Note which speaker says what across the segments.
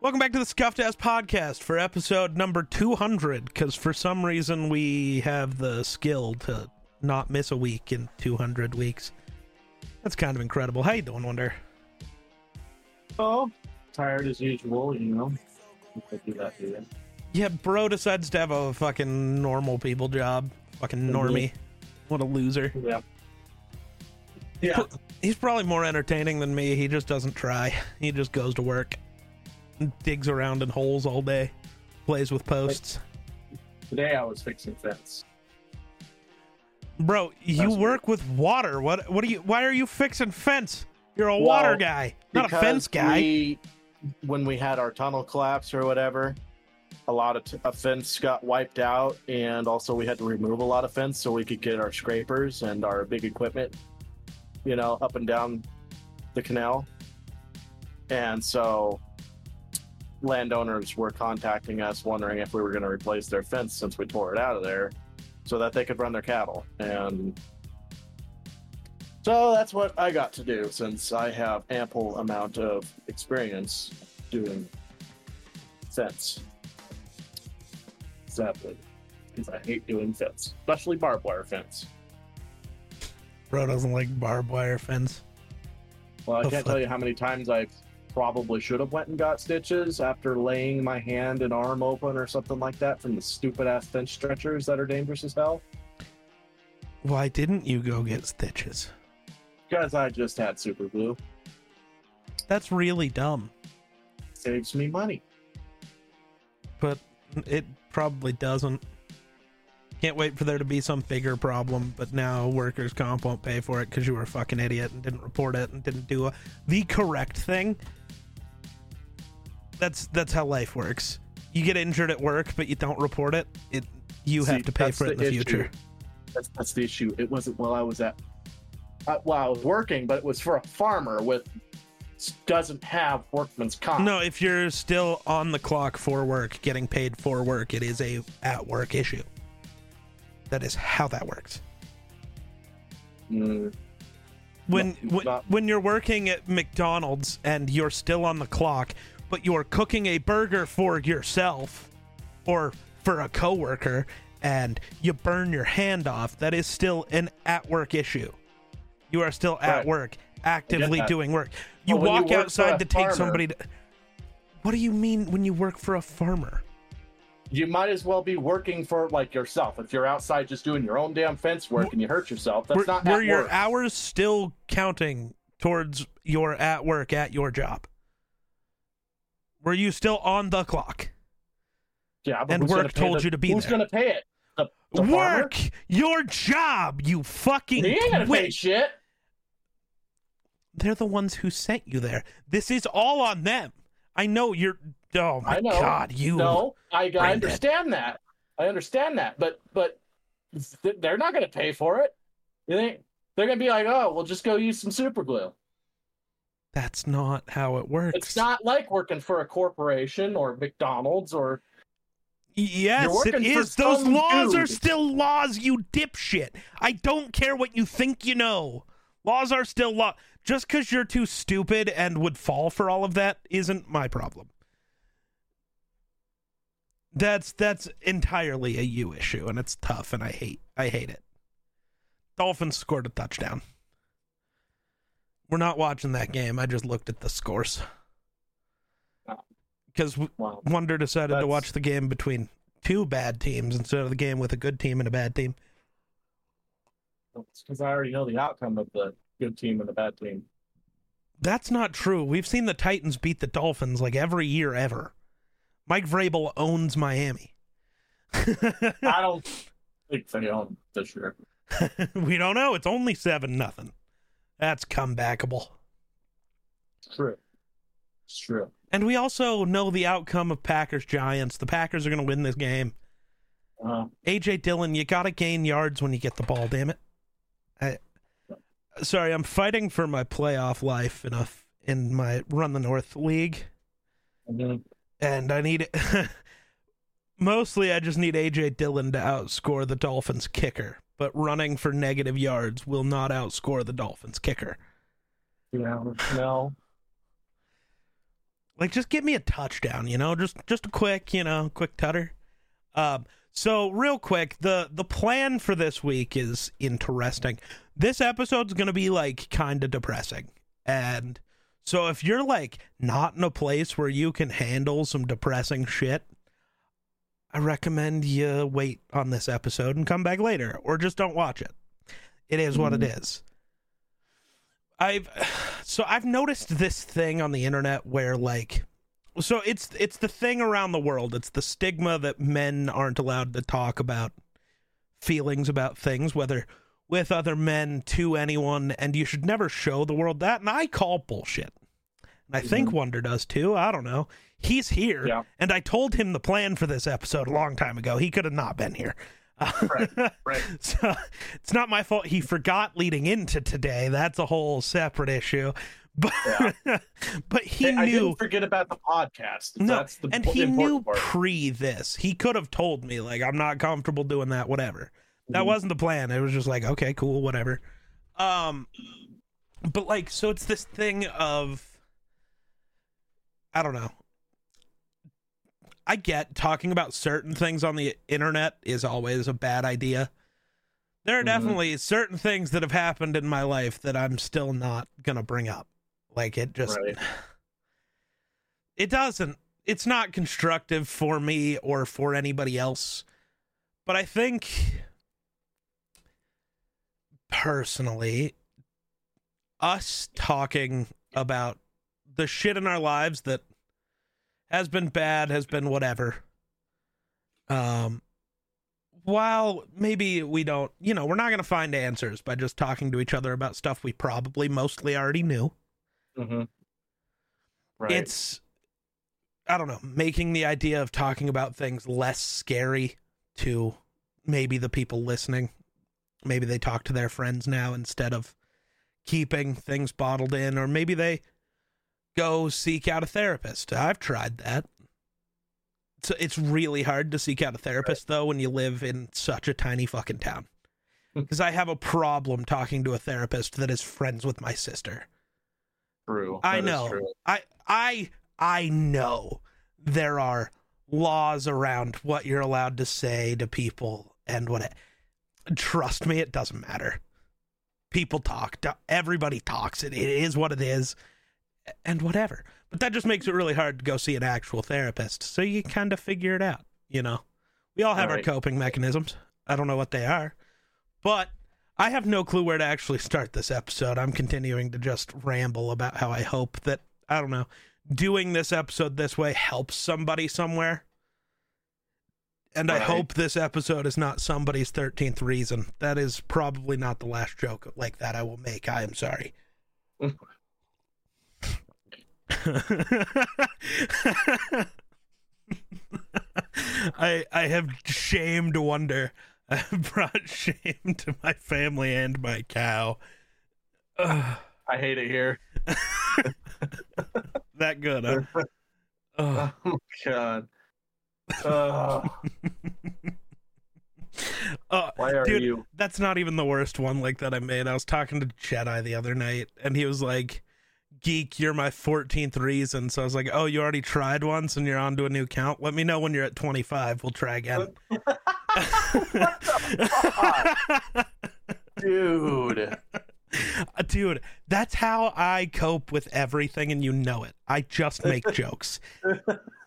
Speaker 1: Welcome back to the Scuffed Ass Podcast for episode number 200, because for some reason we have the skill to not miss a week in 200 weeks. That's kind of incredible. How you doing, Wonder?
Speaker 2: Oh, tired as usual, you know. I do that to you.
Speaker 1: Yeah, bro decides to have a fucking normal people job. Fucking normie. What a loser.
Speaker 2: Yeah. Yeah.
Speaker 1: He's probably more entertaining than me. He just doesn't try. He just goes to work, digs around in holes all day, plays with posts.
Speaker 2: Today I was fixing fence.
Speaker 1: Bro, you
Speaker 2: That's-
Speaker 1: work with water. What? What do you? Why are you fixing fence? You're a water guy, not a fence guy.
Speaker 3: We, when we had our tunnel collapse or whatever, a lot of t- a fence got wiped out, and also we had to remove a lot of fence so we could get our scrapers and our big equipment, you know, up and down the canal. And so landowners were contacting us wondering if we were going to replace their fence since we tore it out of there so that they could run their cattle. And so that's what I got to do since I have ample amount of experience doing fence. Sadly, because I hate doing fence, especially barbed wire fence.
Speaker 1: Bro doesn't like barbed wire fence.
Speaker 3: Well, I
Speaker 1: Oh,
Speaker 3: can't
Speaker 1: fuck.
Speaker 3: tell you how many times I probably should have went and got stitches after laying my hand and arm open or something like that from the stupid ass fence stretchers that are dangerous as hell.
Speaker 1: Why didn't you go get stitches?
Speaker 3: Because I just had super glue.
Speaker 1: That's really dumb.
Speaker 3: Saves me money.
Speaker 1: But it probably doesn't. Can't wait for there to be some bigger problem, but now workers' comp won't pay for it because you were a fucking idiot and didn't report it and didn't do a, the correct thing. That's that's how life works. You get injured at work, but you don't report it. It you
Speaker 3: See,
Speaker 1: have to pay for it in the
Speaker 3: issue.
Speaker 1: future.
Speaker 3: That's that's the issue. It wasn't while I was at uh, while I was working, but it was for a farmer with doesn't have workman's comp.
Speaker 1: No, if you're still on the clock for work, getting paid for work, it is a at work issue. That is how that works.
Speaker 3: Mm,
Speaker 1: When
Speaker 3: No,
Speaker 1: when,
Speaker 3: not-
Speaker 1: when you're working at McDonald's and you're still on the clock, but you're cooking a burger for yourself or for a coworker and you burn your hand off, that is still an at work issue. You are still at
Speaker 3: Right.
Speaker 1: work, actively doing work. You
Speaker 3: But when you
Speaker 1: walk outside to take
Speaker 3: farmer-
Speaker 1: somebody to What do you mean when you work for a farmer?
Speaker 3: you might as well be working for like yourself. If you're outside just doing your own damn fence work and you hurt yourself, that's
Speaker 1: were,
Speaker 3: not
Speaker 1: were your
Speaker 3: work.
Speaker 1: hours still counting towards your at work at your job? Were you still on the clock?
Speaker 3: yeah, but
Speaker 1: and work told
Speaker 3: the-
Speaker 1: you to be
Speaker 3: Who's
Speaker 1: there?
Speaker 3: Who's gonna pay it? The, the farmer?
Speaker 1: work your job, you fucking
Speaker 3: He ain't gonna pay shit.
Speaker 1: They're the ones who sent you there. This is all on them. I know you're. Oh my god, you.
Speaker 3: No, I, I understand that. I understand that, but but they're not gonna pay for it. You think they're gonna be like, oh, we'll just go use some super glue.
Speaker 1: That's not how it works.
Speaker 3: It's not like working for a corporation or McDonald's or
Speaker 1: Yes, it is. Those laws are still laws, you dipshit. I don't care what you think you know. Laws are still law. Just because you're too stupid and would fall for all of that isn't my problem. That's that's entirely a you issue, and it's tough, and I hate I hate it. Dolphins scored a touchdown. We're not watching that game. I just looked at the scores because
Speaker 3: well,
Speaker 1: Wonder decided to watch the game between two bad teams instead of the game with a good team and a bad team.
Speaker 3: it's because I already know the outcome of the good team and the bad team.
Speaker 1: That's not true. We've seen the Titans beat the Dolphins like every year ever. Mike Vrabel owns Miami.
Speaker 3: I don't think they own this year.
Speaker 1: we don't know. It's only seven nothing. That's comebackable.
Speaker 3: It's true. It's true.
Speaker 1: And we also know the outcome of Packers Giants. The Packers are going to win this game.
Speaker 3: Uh,
Speaker 1: AJ Dillon, you got to gain yards when you get the ball. Damn it. I, sorry, I'm fighting for my playoff life in a in my Run the North league,
Speaker 3: mhm.
Speaker 1: and I need mostly I just need AJ Dillon to outscore the Dolphins kicker. But running for negative yards will not outscore the Dolphins kicker.
Speaker 3: Yeah, no.
Speaker 1: Like just give me a touchdown, you know, just just a quick, you know, quick tutter. Um, so real quick, the the plan for this week is interesting. This episode's gonna be like kind of depressing, and so if you're like not in a place where you can handle some depressing shit, I recommend you wait on this episode and come back later, or just don't watch it. It is what it mm-hmm. is. I've so I've noticed this thing on the internet where like so it's it's the thing around the world. It's the stigma that men aren't allowed to talk about feelings about things, whether with other men to anyone, and you should never show the world that. And I call bullshit. And I think mm-hmm. Wonder does too. I don't know. He's here,
Speaker 2: Yeah.
Speaker 1: and I told him the plan for this episode a long time ago. He could have not been here.
Speaker 2: Right, right.
Speaker 1: So it's not my fault he forgot leading into today. That's a whole separate issue. But but he
Speaker 2: Hey, I
Speaker 1: knew
Speaker 2: didn't forget about the podcast.
Speaker 1: no,
Speaker 2: That's the
Speaker 1: and he knew
Speaker 2: part.
Speaker 1: pre this. He could have told me like I'm not comfortable doing that. Whatever. That
Speaker 2: Mhm.
Speaker 1: wasn't the plan. It was just like okay, cool, whatever. Um, but like so it's this thing of I don't know. I get talking about certain things on the internet is always a bad idea. There are
Speaker 2: Mhm.
Speaker 1: definitely certain things that have happened in my life that I'm still not going to bring up. Like it just
Speaker 2: Right.
Speaker 1: it doesn't it's not constructive for me or for anybody else. But I think personally us talking about the shit in our lives that has been bad, has been whatever. Um while maybe we don't, you know, we're not going to find answers by just talking to each other about stuff we probably mostly already knew.
Speaker 2: Mhm. Right.
Speaker 1: It's I don't know, making the idea of talking about things less scary to maybe the people listening. Maybe they talk to their friends now instead of keeping things bottled in or maybe they go seek out a therapist. I've tried that. So it's really hard to seek out a therapist though when you live in such a tiny fucking town. Hmm. Because I have a problem talking to a therapist that is friends with my sister.
Speaker 2: true.
Speaker 1: I know.
Speaker 2: true.
Speaker 1: I I I know there are laws around what you're allowed to say to people and what it, trust me it doesn't matter. People talk, everybody talks. It, it is what it is and whatever. But that just makes it really hard to go see an actual therapist. So you kind of figure it out, you know. We all have
Speaker 2: Right.
Speaker 1: our coping mechanisms. I don't know what they are. But I have no clue where to actually start this episode. I'm continuing to just ramble about how I hope that, I don't know, doing this episode this way helps somebody somewhere. And I hope this episode is not somebody's 13th reason. That is probably not the last joke like that I will make. I am sorry. I I have shamed wonder. I have brought shame to my family and my cow. Ugh,
Speaker 2: I hate it here.
Speaker 1: that good, huh?
Speaker 2: Oh my god. Uh,
Speaker 1: Uh,
Speaker 2: why are
Speaker 1: Dude,
Speaker 2: you?
Speaker 1: that's not even the worst one like that I made. I was talking to Jedi the other night, and he was like, "Geek, you're my 14th reason." So I was like, "Oh, you already tried once, and you're on to a new count. Let me know when you're at 25. We'll try again."
Speaker 2: Dude.
Speaker 1: Uh, dude, that's how I cope with everything, and you know it. I just make jokes.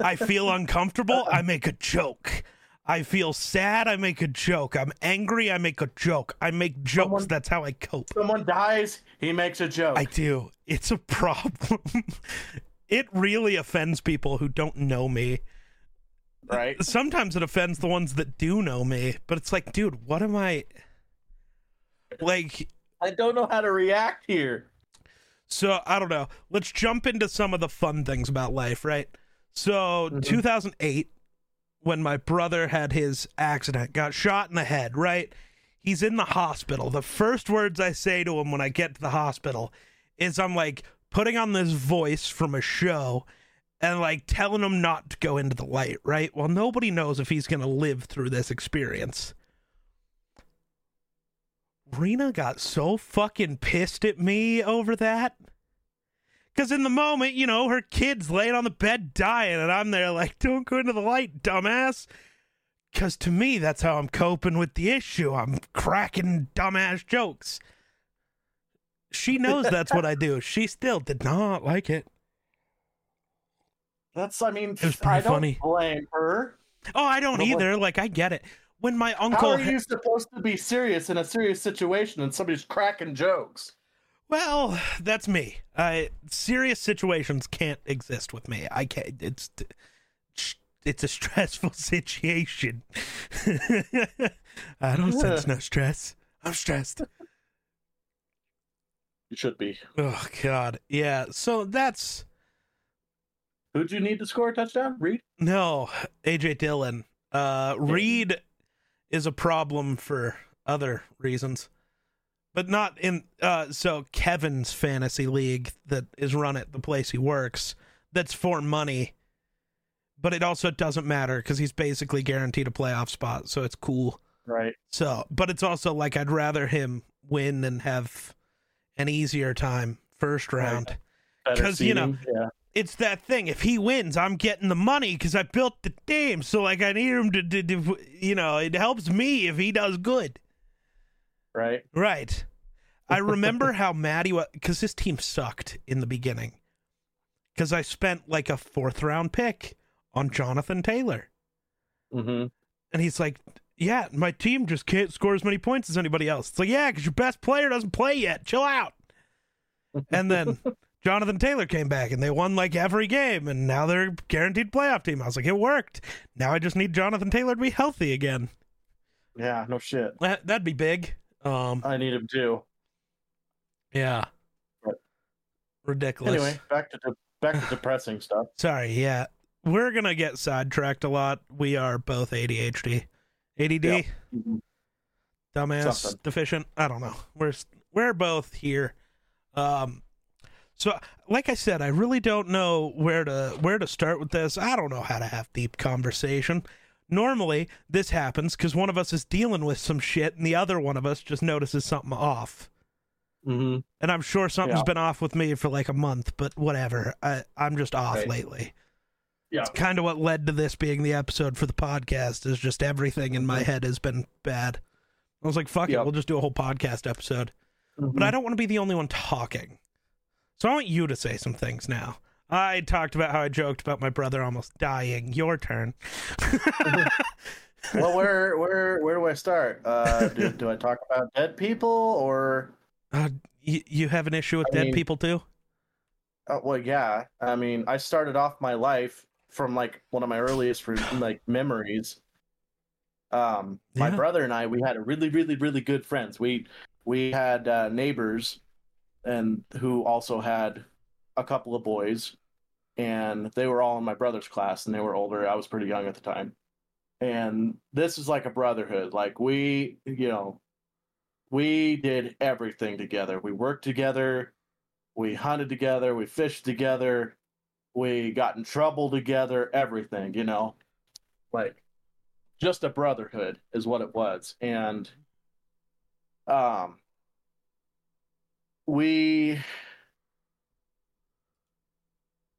Speaker 1: I feel uncomfortable, I make a joke. I feel sad, I make a joke. I'm angry, I make a joke. I make jokes.
Speaker 2: Someone-
Speaker 1: That's how I cope.
Speaker 2: Someone dies, he makes a joke.
Speaker 1: I do. It's a problem. it really offends people who don't know me.
Speaker 2: right?
Speaker 1: Sometimes it offends the ones that do know me, but it's like, dude, what am I like
Speaker 2: I don't know how to react here.
Speaker 1: So I don't know. Let's jump into some of the fun things about life, right? So
Speaker 2: Mhm.
Speaker 1: 2008, when my brother had his accident, got shot in the head, right? He's in the hospital. The first words I say to him when I get to the hospital is I'm like putting on this voice from a show and like telling him not to go into the light, right? Well, nobody knows if he's going to live through this experience. Rena got so fucking pissed at me over that. Because in the moment, you know, her kid's laying on the bed dying, and I'm there like, don't go into the light, dumbass. Because to me, that's how I'm coping with the issue. I'm cracking dumbass jokes. She knows that's what I do. She still did not like it.
Speaker 3: That's, I mean,
Speaker 1: It was pretty
Speaker 3: I don't
Speaker 1: funny.
Speaker 3: blame her.
Speaker 1: Oh, I don't
Speaker 3: But
Speaker 1: either. Like, I get it. When my uncle.
Speaker 3: How are you supposed to be serious in a serious situation and somebody's cracking jokes?
Speaker 1: Well, that's me. I serious situations can't exist with me. I can't. It's it's a stressful situation. I don't sense no stress. I'm stressed.
Speaker 3: You should be.
Speaker 1: Oh God, yeah. So that's
Speaker 3: Who'd you need to score a touchdown? Reed?
Speaker 1: no AJ Dillon. Uh, Reed is a problem for other reasons, but not in. Uh, so Kevin's fantasy league that is run at the place he works. That's for money, but it also doesn't matter because he's basically guaranteed a playoff spot, so it's cool.
Speaker 3: Right.
Speaker 1: So, but it's also like I'd rather him win and have an easier time first
Speaker 3: Right.
Speaker 1: round.
Speaker 3: Better
Speaker 1: 'Cause, you know,
Speaker 3: yeah.
Speaker 1: It's that thing. If he wins, I'm getting the money because I built the team. So, like, I need him to, to, to, you know, it helps me if he does good.
Speaker 3: Right.
Speaker 1: Right. I remember how Maddie was because his team sucked in the beginning. Because I spent like a fourth round pick on Jonathan Taylor.
Speaker 3: Mm-hmm.
Speaker 1: And he's like, Yeah, my team just can't score as many points as anybody else. It's like, Yeah, because your best player doesn't play yet. Chill out. And then Jonathan Taylor came back and they won like every game. And now they're a guaranteed playoff team. I was like, It worked. Now I just need Jonathan Taylor to be healthy again.
Speaker 3: Yeah, no shit.
Speaker 1: That'd be big. Um,
Speaker 3: I need him too.
Speaker 1: yeah.
Speaker 3: But-
Speaker 1: Ridiculous.
Speaker 3: Anyway, back to de- back to depressing stuff.
Speaker 1: Sorry, yeah. We're gonna get sidetracked a lot. We are both ADHD. ADD,
Speaker 3: Yep. Mhm.
Speaker 1: dumbass,
Speaker 3: Something.
Speaker 1: deficient. I don't know. We're we're both here. Um so like I said, I really don't know where to where to start with this. I don't know how to have deep conversation. Normally, this happens cuz one of us is dealing with some shit and the other one of us just notices something off.
Speaker 3: Mhm.
Speaker 1: And I'm sure something's
Speaker 3: Yeah.
Speaker 1: been off with me for like a month, but whatever. I I'm just off
Speaker 3: Right.
Speaker 1: lately.
Speaker 3: Yeah.
Speaker 1: It's kind of what led to this being the episode for the podcast is just everything in my
Speaker 3: Mhm.
Speaker 1: head has been bad. I was like, fuck it, we'll just do a whole podcast episode. But
Speaker 3: Mhm.
Speaker 1: I don't want to be the only one talking. So I want you to say some things now. I talked about how I joked about my brother almost dying. Your turn.
Speaker 3: well, where where where do I start? Uh, do, do I talk about dead people or?
Speaker 1: Uh, you, you have an issue with
Speaker 3: I
Speaker 1: dead
Speaker 3: mean-
Speaker 1: people too?
Speaker 3: Uh, well, yeah. I mean, I started off my life from like one of my earliest like memories. Um, my
Speaker 1: Yeah.
Speaker 3: brother and I, we had a really, really, really good friends. We we had uh, neighbors, and who also had a couple of boys, and they were all in my brother's class, and they were older. I was pretty young at the time, and this is like a brotherhood. Like we, you know, we did everything together. We worked together we hunted together, we fished together, we got in trouble together, everything, you know. Like just a brotherhood is what it was. And um we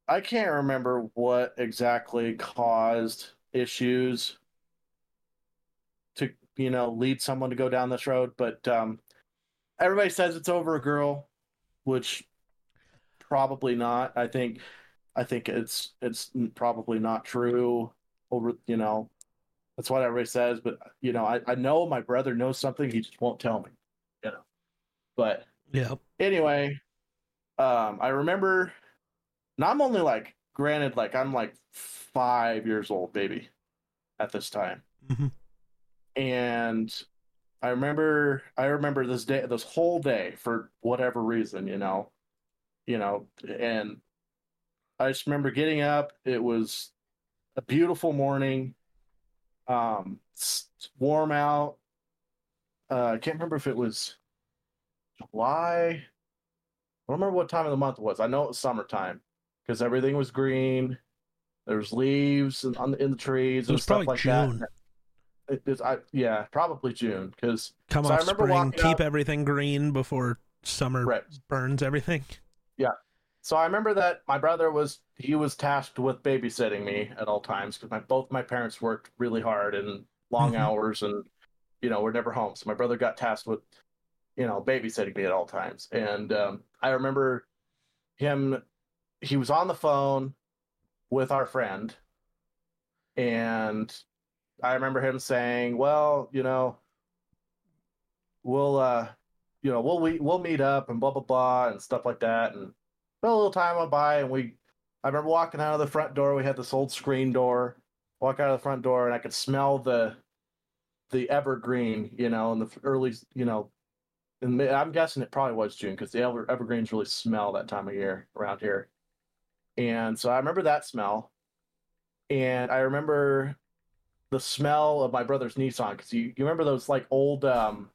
Speaker 3: I can't remember what exactly caused issues to, you know, lead someone to go down this road, but um everybody says it's over a girl, which probably not. I think I think it's it's probably not true. Over you know, that's what everybody says. But you know, I, I know my brother knows something. He just won't tell me. You know. But
Speaker 1: Yeah.
Speaker 3: anyway, um, I remember. Now I'm only like, granted, like I'm like five years old, baby, at this time,
Speaker 1: Mhm.
Speaker 3: and I remember, I remember this day, this whole day for whatever reason, you know, you know, and I just remember getting up. It was a beautiful morning. Um, warm out. Uh, I can't remember if it was July. I don't remember what time of the month it was. I know it was summertime because everything was green. There was leaves in, on the, in the trees
Speaker 1: It
Speaker 3: and
Speaker 1: was
Speaker 3: stuff
Speaker 1: probably
Speaker 3: like
Speaker 1: June.
Speaker 3: that. It, I, yeah, probably June because
Speaker 1: Come
Speaker 3: So I
Speaker 1: off
Speaker 3: remember
Speaker 1: spring, keep
Speaker 3: up-
Speaker 1: everything green before summer
Speaker 3: Right.
Speaker 1: burns everything. Yeah.
Speaker 3: So I remember that my brother was he was tasked with babysitting me at all times because my both my parents worked really hard and long
Speaker 1: Mhm.
Speaker 3: hours and you know we're never home. So my brother got tasked with you know babysitting me at all times. And um, I remember him he was on the phone with our friend and I remember him saying, "Well, you know, we'll uh you know, we'll we, we'll meet up and blah blah blah and stuff like that and a little time went by and we I remember walking out of the front door. We had this old screen door. Walk out of the front door and I could smell the the evergreen, you know, in the early, you know, and I'm guessing it probably was June because the ever, evergreens really smell that time of year around here. And so I remember that smell, and I remember the smell of my brother's Nissan because you, you remember those like old um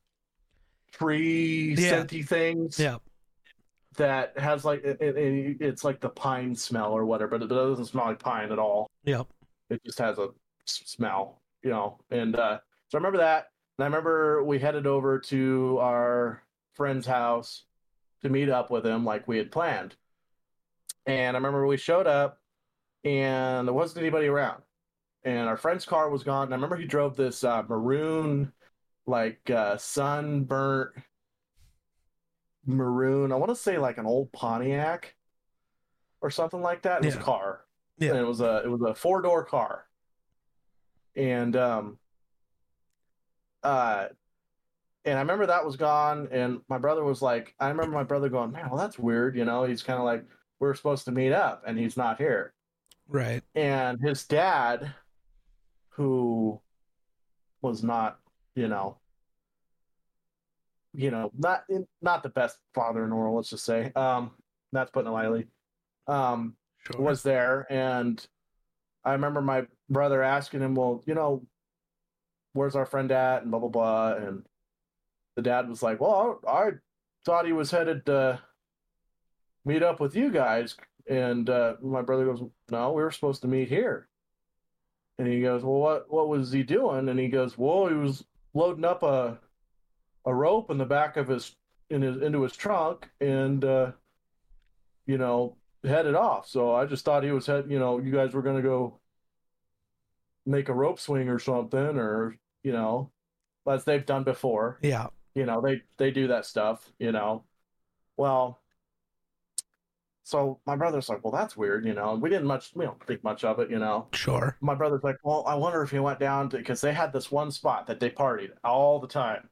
Speaker 3: tree
Speaker 1: Yeah.
Speaker 3: scenty things
Speaker 1: Yeah.
Speaker 3: that has like it, it, it's like the pine smell or whatever, but it doesn't smell like pine at all.
Speaker 1: Yep.
Speaker 3: It just has a smell, you know. And uh, so I remember that. And I remember we headed over to our friend's house to meet up with him like we had planned. And I remember we showed up and there wasn't anybody around. And our friend's car was gone. And I remember he drove this uh, maroon, like uh, sunburnt maroon. I want to say like an old Pontiac or something like that. It was
Speaker 1: Yeah.
Speaker 3: a car.
Speaker 1: Yeah.
Speaker 3: And it was a it was a four door car. And um uh and I remember that was gone and my brother was like I remember my brother going, Man, well that's weird, you know, he's kinda like we're supposed to meet up and he's not here.
Speaker 1: Right.
Speaker 3: And his dad, who was not, you know, you know, not not the best father in the world, let's just say. Um, that's putting it lightly. Um,
Speaker 1: Sure.
Speaker 3: was there, and I remember my brother asking him, "Well, you know, where's our friend at?" and blah blah blah, and the dad was like, "Well, I, I thought he was headed to meet up with you guys," and uh, my brother goes, "No, we were supposed to meet here." And he goes, "Well, what what was he doing?" And he goes, "Well, he was loading up a a rope in the back of his in his into his trunk, and uh, you know." headed off. So I just thought he was head. You know, you guys were gonna go make a rope swing or something, or you know, as they've done before.
Speaker 1: Yeah.
Speaker 3: You know, they they do that stuff. You know, well. So my brother's like, well, that's weird. You know, we didn't much, we don't think much of it. You know,
Speaker 1: Sure.
Speaker 3: my brother's like, well, I wonder if he went down to because they had this one spot that they partied all the time.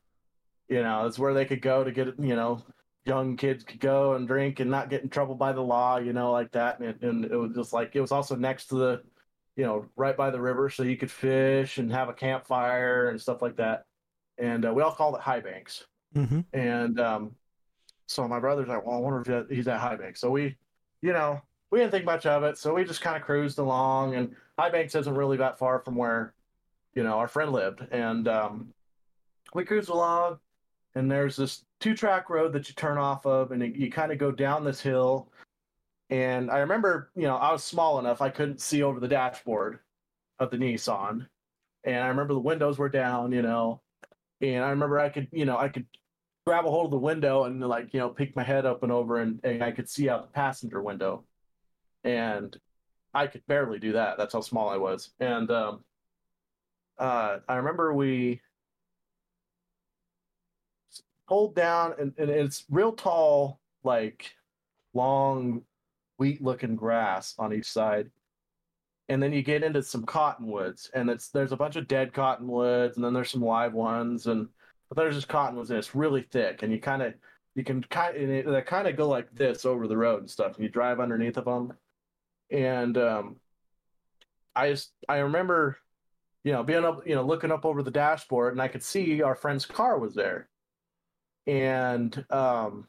Speaker 3: You know, it's where they could go to get, you know, young kids could go and drink and not get in trouble by the law, you know, like that. And, and it was just like it was also next to the, you know, right by the river, so you could fish and have a campfire and stuff like that. And uh, we all called it High Banks.
Speaker 1: Mm-hmm.
Speaker 3: And um, so my brother's like, well, I wonder if he's at High Banks. So we, you know, we didn't think much of it. So we just kind of cruised along. And High Banks isn't really that far from where, you know, our friend lived. And um, we cruised along. And there's this two track road that you turn off of. And you, you kind of go down this hill. And I remember, you know, I was small enough, I couldn't see over the dashboard of the Nissan. And I remember the windows were down, you know. And I remember I could, you know, I could grab a hold of the window and like you know pick my head up and over and, and i could see out the passenger window. And i could barely do that. That's how small i was. And um uh i remember we pulled down and, and it's real tall like long wheat looking grass on each side. And then you get into some cottonwoods and it's there's a bunch of dead cottonwoods and then there's some live ones and but there's just cotton and this really thick and you kind of you can kind they kind of go like this over the road and stuff and you drive underneath of them and um i just i remember you know being up you know looking up over the dashboard and i could see our friend's car was there. And um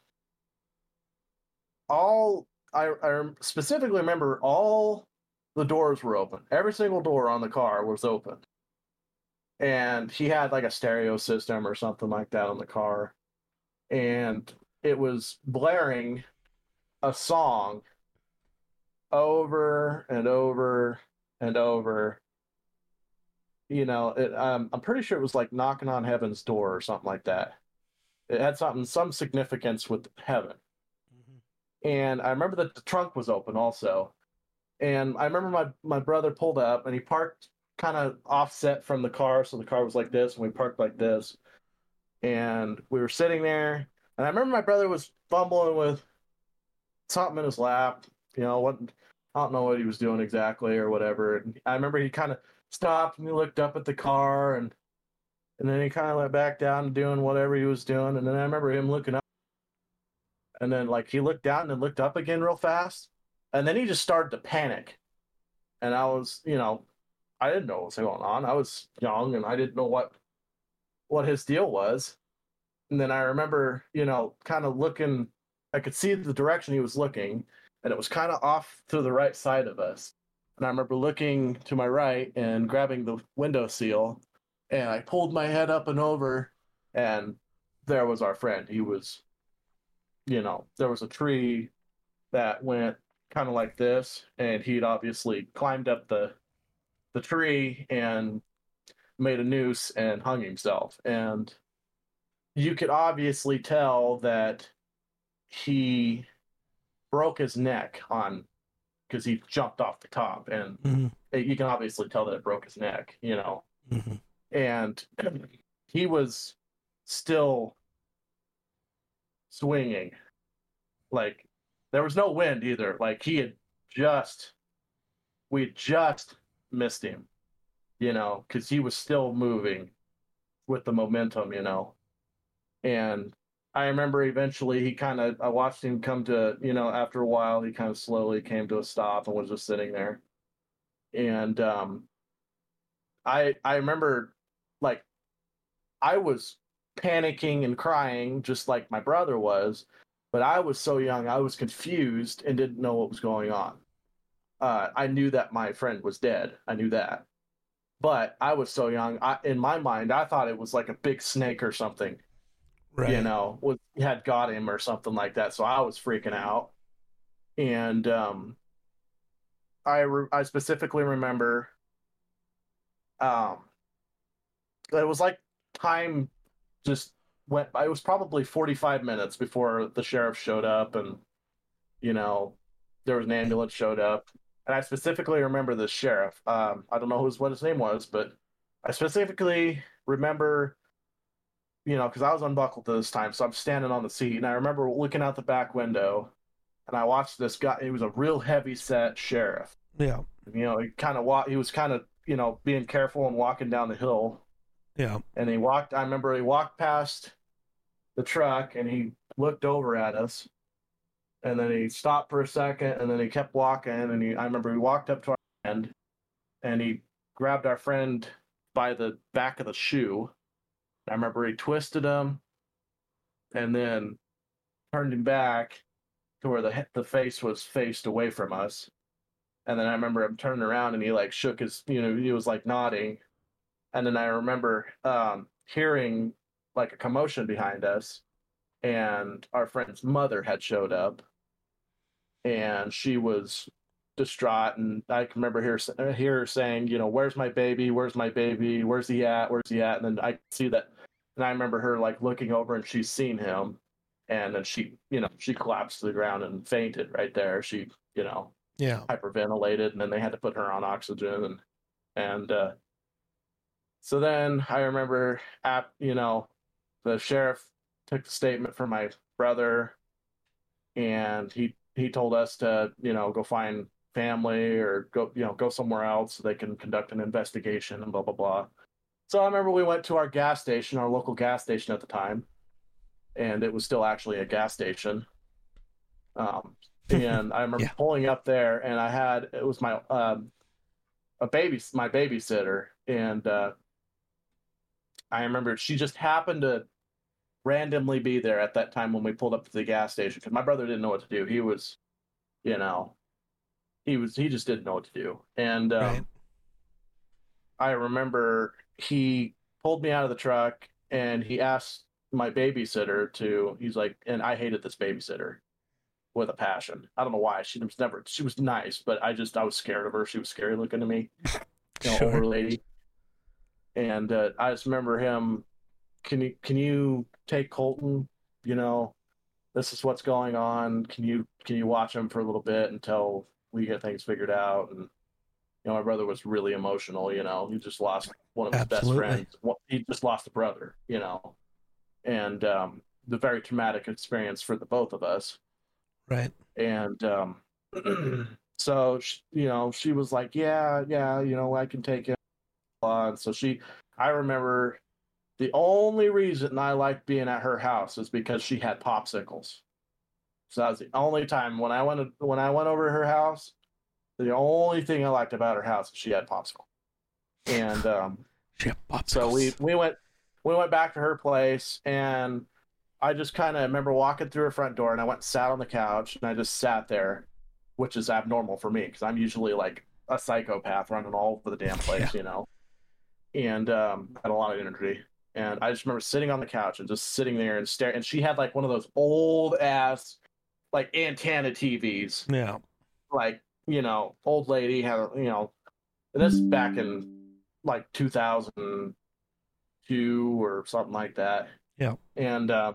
Speaker 3: all i i specifically remember all the doors were open. Every single door on the car was open and he had like a stereo system or something like that on the car. And it was blaring a song over and over and over. You know it, um, i'm pretty sure it was like knocking on heaven's door or something like that. It had something some significance with heaven. And I remember that the trunk was open also. And I remember my my brother pulled up and he parked kind of offset from the car, so the car was like this, and we parked like this. And we were sitting there, and I remember my brother was fumbling with something in his lap. You know what? I don't know what he was doing exactly or whatever. And I remember he kind of stopped and he looked up at the car and and then he kind of went back down doing whatever he was doing. And then I remember him looking up. And then like he looked down and looked up again real fast. And then he just started to panic. And I was, you know, I didn't know what was going on. I was young and I didn't know what what his deal was. And then I remember, you know, kind of looking I could see the direction he was looking, and it was kind of off to the right side of us. And I remember looking to my right and grabbing the window seal, and I pulled my head up and over, and there was our friend. He was, you know, there was a tree that went kind of like this, and he'd obviously climbed up the the tree and made a noose and hung himself. And you could obviously tell that he broke his neck on because he jumped off the top, and
Speaker 1: Mhm.
Speaker 3: it- you can obviously tell that it broke his neck. You know,
Speaker 1: Mhm.
Speaker 3: and he was still swinging like there was no wind either like he had just we had just missed him you know because he was still moving with the momentum you know and i remember eventually he kind of i watched him come to you know after a while he kind of slowly came to a stop and was just sitting there and um i i remember like I was panicking and crying just like my brother was, but I was so young, I was confused and didn't know what was going on. Uh, I knew that my friend was dead. I knew that. But I was so young. I, in my mind, I thought it was like a big snake or something,
Speaker 1: Right.
Speaker 3: you know, was, had got him or something like that. So I was freaking out. And um, I, re- I specifically remember um, it was like time just went. It was probably 45 minutes before the sheriff showed up and, you know, there was an ambulance showed up. And I specifically remember the sheriff. Um, I don't know who's, what his name was, but I specifically remember, you know, because I was unbuckled this time. So I'm standing on the seat and I remember looking out the back window and I watched this guy. He was a real heavy set sheriff
Speaker 1: Yeah.
Speaker 3: you know, he kind of walk. He was kind of, you know, being careful and walking down the hill.
Speaker 1: Yeah.
Speaker 3: And he walked. I remember he walked past the truck and he looked over at us, and then he stopped for a second, and then he kept walking. And he, I remember he walked up to our friend, and he grabbed our friend by the back of the shoe. I remember he twisted him, and then turned him back to where the the face was faced away from us. And then I remember him turning around and he like shook his, you know, he was like nodding. And then I remember um, hearing like a commotion behind us, and our friend's mother had showed up, and she was distraught. And I can remember hear hear her saying, you know, "Where's my baby? Where's my baby? Where's he at? Where's he at?" And then I see that, and I remember her like looking over and she's seen him, and then she, you know, she collapsed to the ground and fainted right there. She, you know,
Speaker 1: Yeah.
Speaker 3: hyperventilated and then they had to put her on oxygen and and uh so then i remember at you know the sheriff took the statement from my brother and he he told us to you know go find family or go you know go somewhere else so they can conduct an investigation and blah blah blah so i remember we went to our gas station our local gas station at the time and it was still actually a gas station um and I remember
Speaker 1: Yeah.
Speaker 3: pulling up there, and I had it was my um, a baby my babysitter, and uh, I remember she just happened to randomly be there at that time when we pulled up to the gas station because my brother didn't know what to do. He was, you know, he was he just didn't know what to do, and um,
Speaker 1: Right.
Speaker 3: I remember he pulled me out of the truck and he asked my babysitter to he's like and I hated this babysitter with a passion. I don't know why. She was never she was nice, but I just I was scared of her. She was scary looking to me. You know,
Speaker 1: Sure.
Speaker 3: older lady. And uh, I just remember him can you can you take Colton, you know, this is what's going on. Can you can you watch him for a little bit until we get things figured out?" And you know, my brother was really emotional. You know, he just lost one of his
Speaker 1: Absolutely.
Speaker 3: best friends. He just lost a brother. You know, and um, the very traumatic experience for the both of us
Speaker 1: Right.
Speaker 3: and um, so sh you know she was like yeah yeah you know i can take it blah. and so she i remember the only reason i liked being at her house is because she had popsicles so that was the only time when i went when i went over to her house the only thing i liked about her house is she had popsicle and um,
Speaker 1: She had popsicles.
Speaker 3: so we we went we went back to her place and I just kind of remember walking through her front door and I went and sat on the couch and I just sat there, which is abnormal for me because I'm usually like a psychopath running all over the damn place, you know, and um, had a lot of energy. And I just remember sitting on the couch and just sitting there and staring. And she had like one of those old ass like antenna TVs,
Speaker 1: Yeah.
Speaker 3: like you know, old lady had a- you know, this back in like 2002 or something like that.
Speaker 1: Yeah.
Speaker 3: And uh,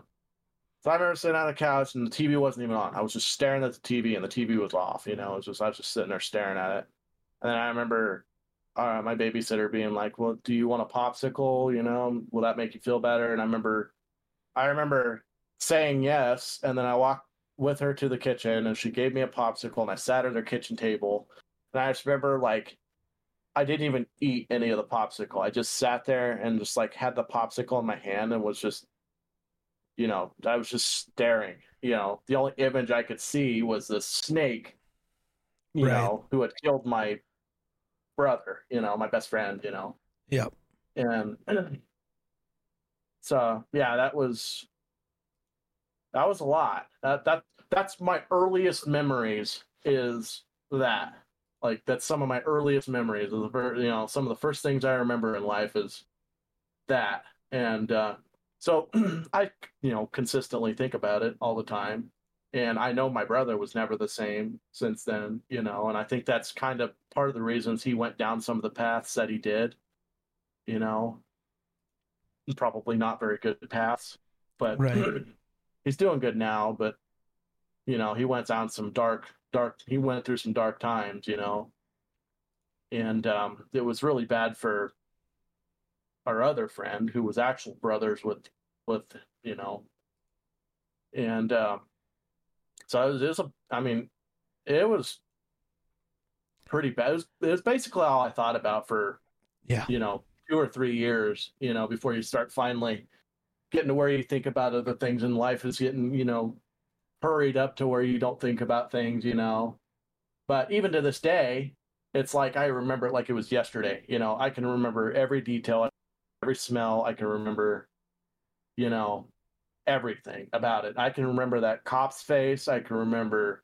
Speaker 3: so I remember sitting on the couch and the TV wasn't even on. I was just staring at the TV and the TV was off. You know, it was just I was just sitting there staring at it. And then I remember uh, my babysitter being like, "Well, do you want a popsicle? You know, will that make you feel better?" And I remember, I remember saying yes, and then I walked with her to the kitchen, and she gave me a popsicle, and I sat at her kitchen table, and I just remember like I didn't even eat any of the popsicle. I just sat there and just like had the popsicle in my hand and was just, you know, I was just staring. You know, the only image I could see was this snake, you
Speaker 1: Right.
Speaker 3: know, who had killed my brother, you know, my best friend, you know.
Speaker 1: Yep.
Speaker 3: And so yeah, that was that was a lot. That that that's my earliest memories is that. Like that's some of my earliest memories of the you know some of the first things I remember in life is that and uh, so I you know consistently think about it all the time and I know my brother was never the same since then you know and I think that's kind of part of the reasons he went down some of the paths that he did you know? Probably not very good paths but
Speaker 1: Right.
Speaker 3: he's doing good now but you know he went down some dark dark he went through some dark times you know? And um, it was really bad for our other friend who was actual brothers with with you know? And um, so it was, it was a i mean it was pretty bad. It was, it was basically all i thought about for
Speaker 1: Yeah.
Speaker 3: you know two or three years you know before you start finally getting to where you think about other things in life is getting you know hurried up to where you don't think about things you know. But even to this day it's like i remember it like it was yesterday you know. I can remember every detail every smell. I can remember you know everything about it. I can remember that cop's face. I can remember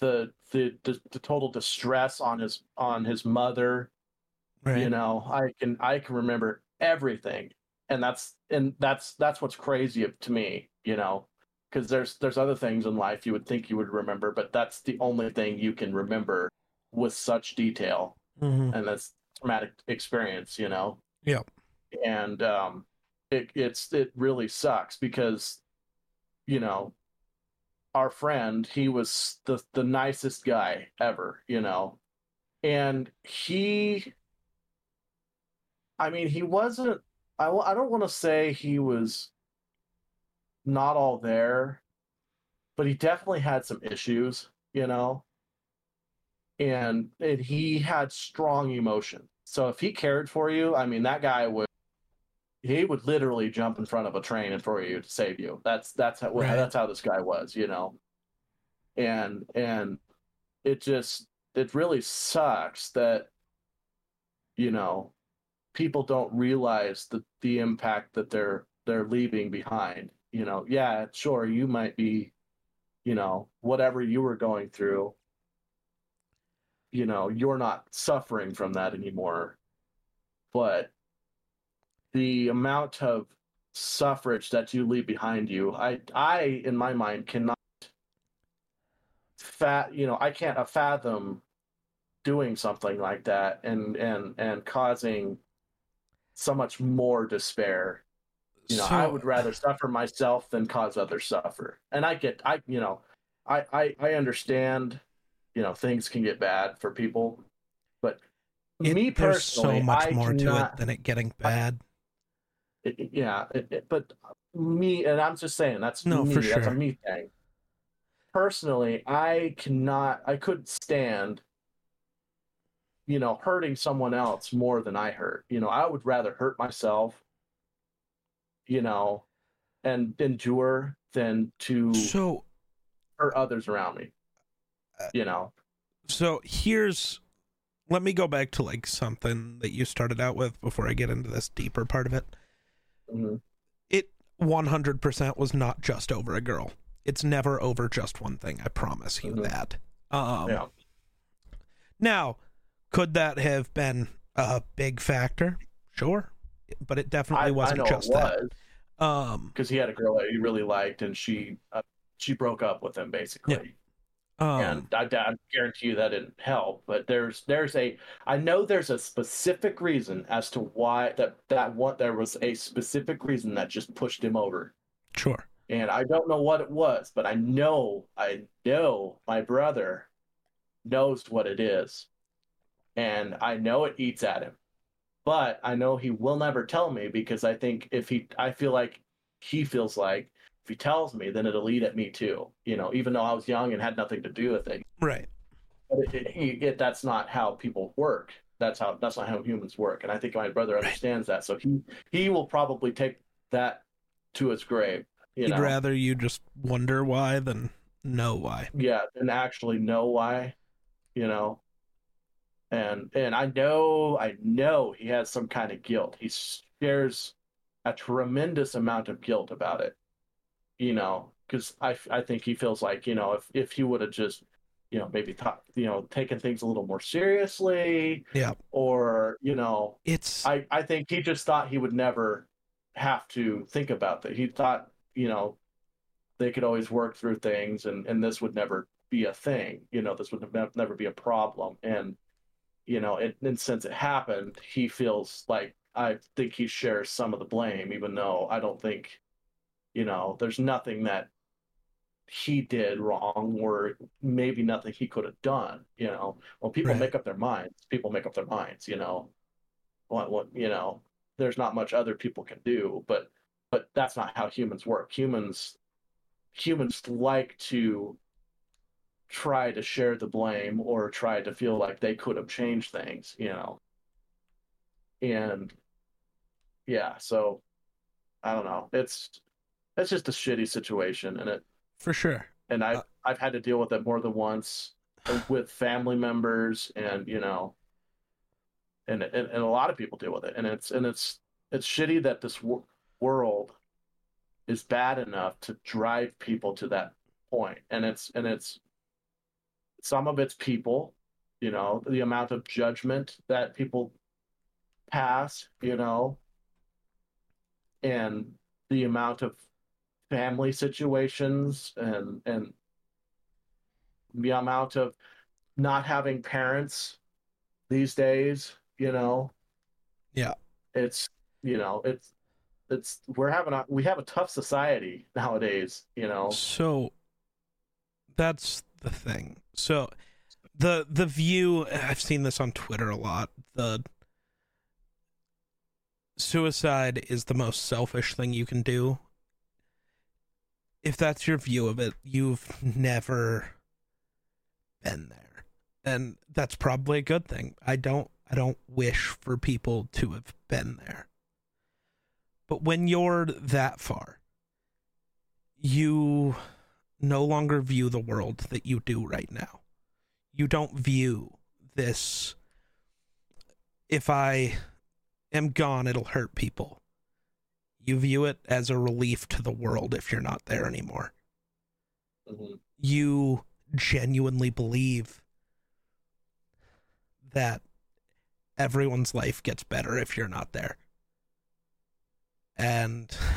Speaker 3: the the the, the total distress on his on his mother
Speaker 1: Right.
Speaker 3: you know i can i can remember everything and that's and that's that's what's crazy to me you know because there's there's other things in life you would think you would remember but that's the only thing you can remember with such detail
Speaker 1: Mhm.
Speaker 3: and that's traumatic experience you know
Speaker 1: Yep.
Speaker 3: and um it it's it really sucks because you know our friend he was the the nicest guy ever you know? And he i mean he wasn't i, I don't want to say he was not all there but he definitely had some issues you know? And and he had strong emotion so if he cared for you i mean that guy would he would literally jump in front of a train and for you to save you. That's that's how
Speaker 1: Right.
Speaker 3: that's how this guy was you know? And and it just it really sucks that you know people don't realize the the impact that they're they're leaving behind. You know yeah sure you might be you know whatever you were going through you know you're not suffering from that anymore. But the amount of suffrage that you leave behind you i i in my mind cannot fat you know i can't fathom doing something like that and and and causing so much more despair You know, I would rather suffer myself than cause others suffer. And I get, I, you know, I, I, I understand, you know, things can get bad for people, but
Speaker 1: It-
Speaker 3: me
Speaker 1: there's
Speaker 3: personally,
Speaker 1: so much
Speaker 3: I
Speaker 1: more to it than it getting bad.
Speaker 3: It- it- yeah, it, but me, and I'm just saying that's
Speaker 1: No,
Speaker 3: me,
Speaker 1: for
Speaker 3: that's a me thing. Personally, I cannot, I couldn't stand, you know, hurting someone else more than I hurt. You know, I would rather hurt myself, you know, and endure than to
Speaker 1: So
Speaker 3: hurt others around me.
Speaker 1: Uh,
Speaker 3: You know,
Speaker 1: so here's let me go back to like something that you started out with before I get into this deeper part of it.
Speaker 3: Mhm.
Speaker 1: It 100% was not just over a girl. It's never over just one thing. I promise you
Speaker 3: Mhm.
Speaker 1: that. Um
Speaker 3: yeah,
Speaker 1: now, could that have been a big factor? Sure. But it definitely
Speaker 3: I, I
Speaker 1: wasn't
Speaker 3: know
Speaker 1: just
Speaker 3: it
Speaker 1: that. Um
Speaker 3: because he had a girl that he really liked, and she uh, she broke up with him basically.
Speaker 1: Um
Speaker 3: and I, I guarantee you that didn't help. But there's there's a I know there's a specific reason as to why that that what there was a specific reason that just pushed him over,
Speaker 1: sure.
Speaker 3: and I don't know what it was, but I know I know my brother knows what it is, and I know it eats at him, but I know he will never tell me because I think if he I feel like he feels like if he tells me, then it'll eat at me too. You know, even though I was young and had nothing to do with it.
Speaker 1: Right.
Speaker 3: But it, it, it, that's not how people work. That's how that's not how humans work. And I think my brother understands that. So he he will probably take that to its grave. You
Speaker 1: He'd
Speaker 3: know,
Speaker 1: rather you just wonder why than know why.
Speaker 3: yeah, and actually know why. You know, and and I know I know he has some kind of guilt. He shares a tremendous amount of guilt about it. You know, because I I think he feels like you know if if he would have just you know maybe thought you know taken things a little more seriously
Speaker 1: Yeah.
Speaker 3: or you know
Speaker 1: It's
Speaker 3: I I think he just thought he would never have to think about that. He thought you know they could always work through things and and this would never be a thing. You know this would nev- never be a problem and you know and, and since it happened he feels like I think he shares some of the blame even though I don't think you know there's nothing that he did wrong or maybe nothing he could have done you know. When people
Speaker 1: Right.
Speaker 3: make up their minds people make up their minds you know. What what you know there's not much other people can do but but that's not how humans work. Humans humans like to try to share the blame or try to feel like they could have changed things you know. And yeah so i don't know. It's it's just a shitty situation and it
Speaker 1: for sure.
Speaker 3: and I've
Speaker 1: Uh,
Speaker 3: I've had to deal with it more than once with family members, and you know, and and, and a lot of people deal with it, and it's and it's it's shitty that this wor- world is bad enough to drive people to that point, and it's and it's some of it's people, you know, the amount of judgment that people pass, you know, and the amount of family situations and and the amount of not having parents these days you know
Speaker 1: Yeah.
Speaker 3: it's you know it's it's we're having a we have a tough society nowadays you know
Speaker 1: So that's the thing. So the the view I've seen this on Twitter a lot. The suicide is the most selfish thing you can do. If that's your view of it, you've never been there. And that's probably a good thing. I don't I don't wish for people to have been there. But when you're that far, you no longer view the world that you do right now. You don't view this if I am gone, it'll hurt people. You view it as a relief to the world if you're not there anymore.
Speaker 3: Mhm.
Speaker 1: You genuinely believe that everyone's life gets better if you're not there. And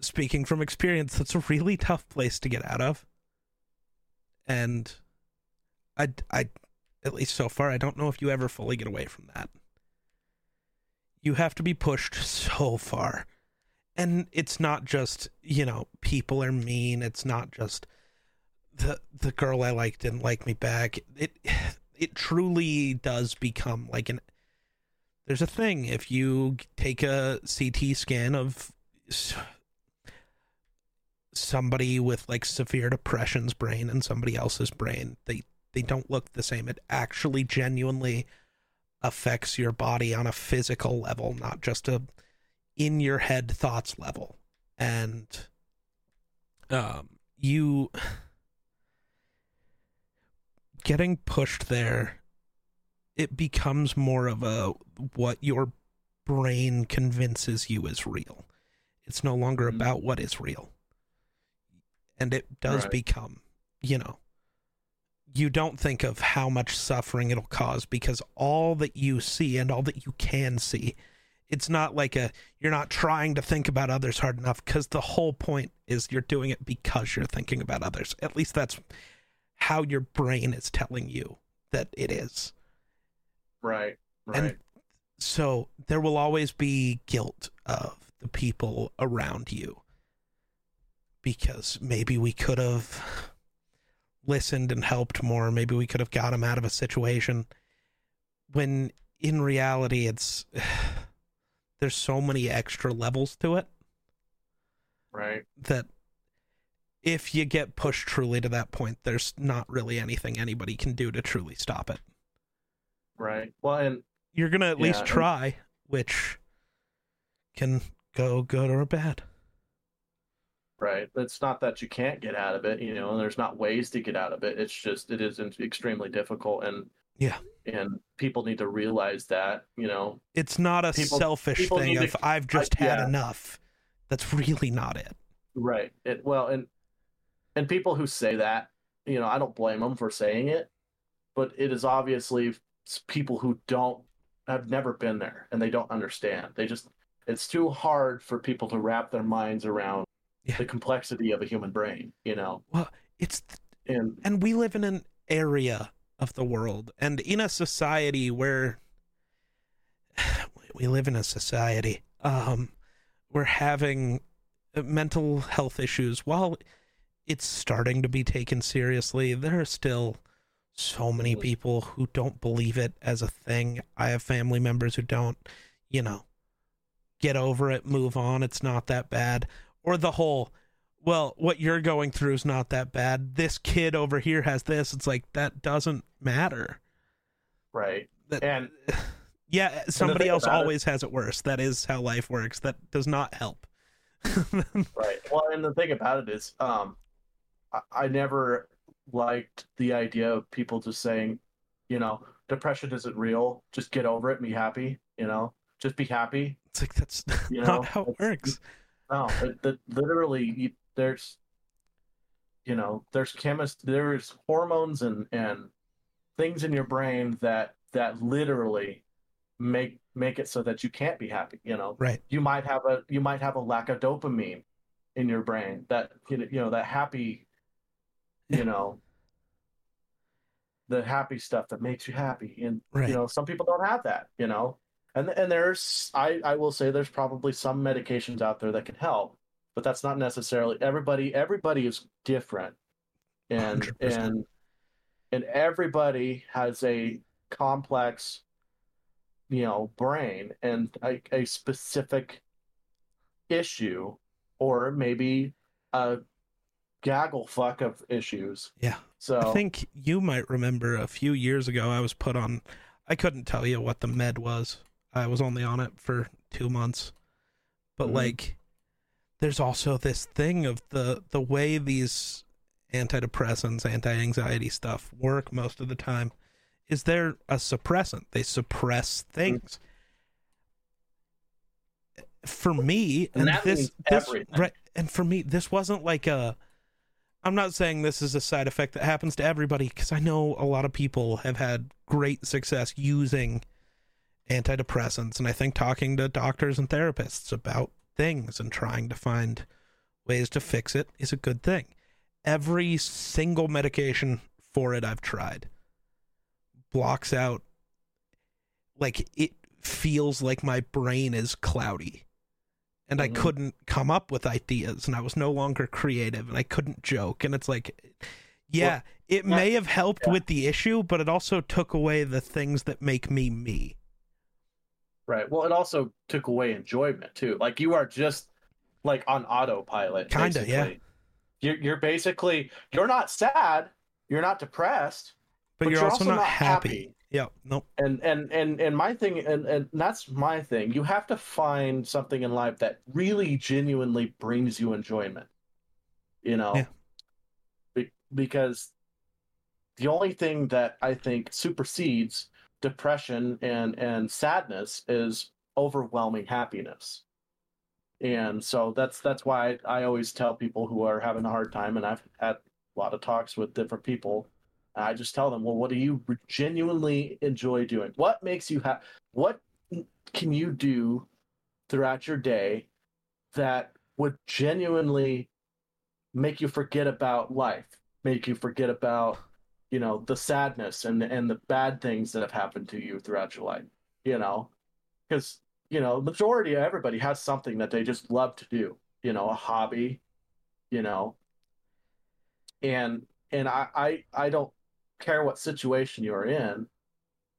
Speaker 1: speaking from experience, that's a really tough place to get out of. And I, I, at least so far, I don't know if you ever fully get away from that. You have to be pushed so far. And it's not just, you know, people are mean. It's not just the the girl I liked didn't like me back. It it truly does become like an there's a thing if you take a CT scan of somebody with like severe depression's brain and somebody else's brain they they don't look the same it actually genuinely affects your body on a physical level not just a in your head thoughts level and um you getting pushed there it becomes more of a what your brain convinces you is real it's no longer
Speaker 3: Mhm.
Speaker 1: about what is real and it does
Speaker 3: Right.
Speaker 1: become you know you don't think of how much suffering it'll cause because all that you see and all that you can see it's not like a you're not trying to think about others hard enough because the whole point is you're doing it because you're thinking about others at least that's how your brain is telling you that it is
Speaker 3: Right. Right.
Speaker 1: And- so there will always be guilt of the people around you because maybe we could have listened and helped more maybe we could have got him out of a situation when in reality it's there's so many extra levels to it
Speaker 3: right.
Speaker 1: that if you get pushed truly to that point there's not really anything anybody can do to truly stop it
Speaker 3: Right. Well, and
Speaker 1: you're gonna at
Speaker 3: Yeah,
Speaker 1: least
Speaker 3: and-
Speaker 1: try, which can go good or bad.
Speaker 3: Right. It's not that you can't get out of it, you know, and there's not ways to get out of it. It's just it is extremely difficult, and
Speaker 1: Yeah.
Speaker 3: and people need to realize that, you know,
Speaker 1: It's not a
Speaker 3: People-
Speaker 1: selfish
Speaker 3: people
Speaker 1: thing of
Speaker 3: to-
Speaker 1: I've just had
Speaker 3: yeah.
Speaker 1: enough. That's really not it.
Speaker 3: Right. It well, and and people who say that, you know, I don't blame them for saying it, but it is obviously people who don't have never been there and they don't understand. They just it's too hard for people to wrap their minds around
Speaker 1: Yeah.
Speaker 3: the complexity of a human brain, you know.
Speaker 1: Well, it's
Speaker 3: And
Speaker 1: and we live in an area of the world and in a society where we live in a society um we're having mental health issues. While it's starting to be taken seriously there are still so many people who don't believe it as a thing. I have family members who don't you know get over it move on. It's not that bad or the whole well, what you're going through is not that bad. This kid over here has this. It's like that doesn't matter.
Speaker 3: right.
Speaker 1: That,
Speaker 3: And
Speaker 1: yeah, somebody else
Speaker 3: about it-
Speaker 1: always has it worse. That is how life works. That does not help.
Speaker 3: Right. Well, and the thing about it is, um, I, I never liked the idea of people just saying, you know, depression isn't real. Just get over it and be happy. You know, just be happy.
Speaker 1: it's like that's
Speaker 3: You
Speaker 1: not
Speaker 3: know,
Speaker 1: how it works.
Speaker 3: No, it, that literally, you, there's, you know, there's chemist, there's hormones and and things in your brain that that literally make make it so that you can't be happy. You know,
Speaker 1: Right.
Speaker 3: you might have a you might have a lack of dopamine in your brain that you know, you know that happy you know the happy stuff that makes you happy and
Speaker 1: Right.
Speaker 3: you know some people don't have that you know and and there's I I will say there's probably some medications out there that can help but that's not necessarily everybody everybody is different and
Speaker 1: 100%.
Speaker 3: and and everybody has a complex you know brain and a, a specific issue or maybe a gaggle fuck of issues
Speaker 1: Yeah.
Speaker 3: so
Speaker 1: I think you might remember a few years ago I was put on I couldn't tell you what the med was. I was only on it for 2 months. But
Speaker 3: Mhm.
Speaker 1: like there's also this thing of the the way these antidepressants, anti-anxiety stuff work most of the time is they're a suppressant. They suppress things. For me,
Speaker 3: And
Speaker 1: and, this, this right, and for me, this wasn't like a. I'm not saying this is a side effect that happens to everybody because I know a lot of people have had great success using antidepressants, and I think talking to doctors and therapists about things and trying to find ways to fix it is a good thing. Every single medication for it I've tried blocks out like it feels like my brain is cloudy and I
Speaker 3: Mhm.
Speaker 1: couldn't come up with ideas and I was no longer creative and I couldn't joke and it's like yeah,
Speaker 3: Well,
Speaker 1: it
Speaker 3: yeah,
Speaker 1: may have helped
Speaker 3: yeah.
Speaker 1: with the issue, but it also took away the things that make me me.
Speaker 3: Right. Well, it also took away enjoyment too. Like you are just like on autopilot.
Speaker 1: Kinda, yeah.
Speaker 3: You're you're basically you're not sad, you're not depressed,
Speaker 1: But, you're, also, not, happy. Yeah, nope.
Speaker 3: and and and and my thing and and that's my thing you have to find something in life that really genuinely brings you enjoyment you know
Speaker 1: Yeah.
Speaker 3: Be- because the only thing that i think supersedes depression and and sadness is overwhelming happiness and so that's that's why I, always tell people who are having a hard time and i've had a lot of talks with different people I just tell them, well, what do you genuinely enjoy doing? What makes you happy? What can you do throughout your day that would genuinely make you forget about life, make you forget about, you know, the sadness and and the bad things that have happened to you throughout your life, you know? Because, you know, majority of everybody has something that they just love to do, you know, a hobby, you know. And and I I, I don't care what situation you're in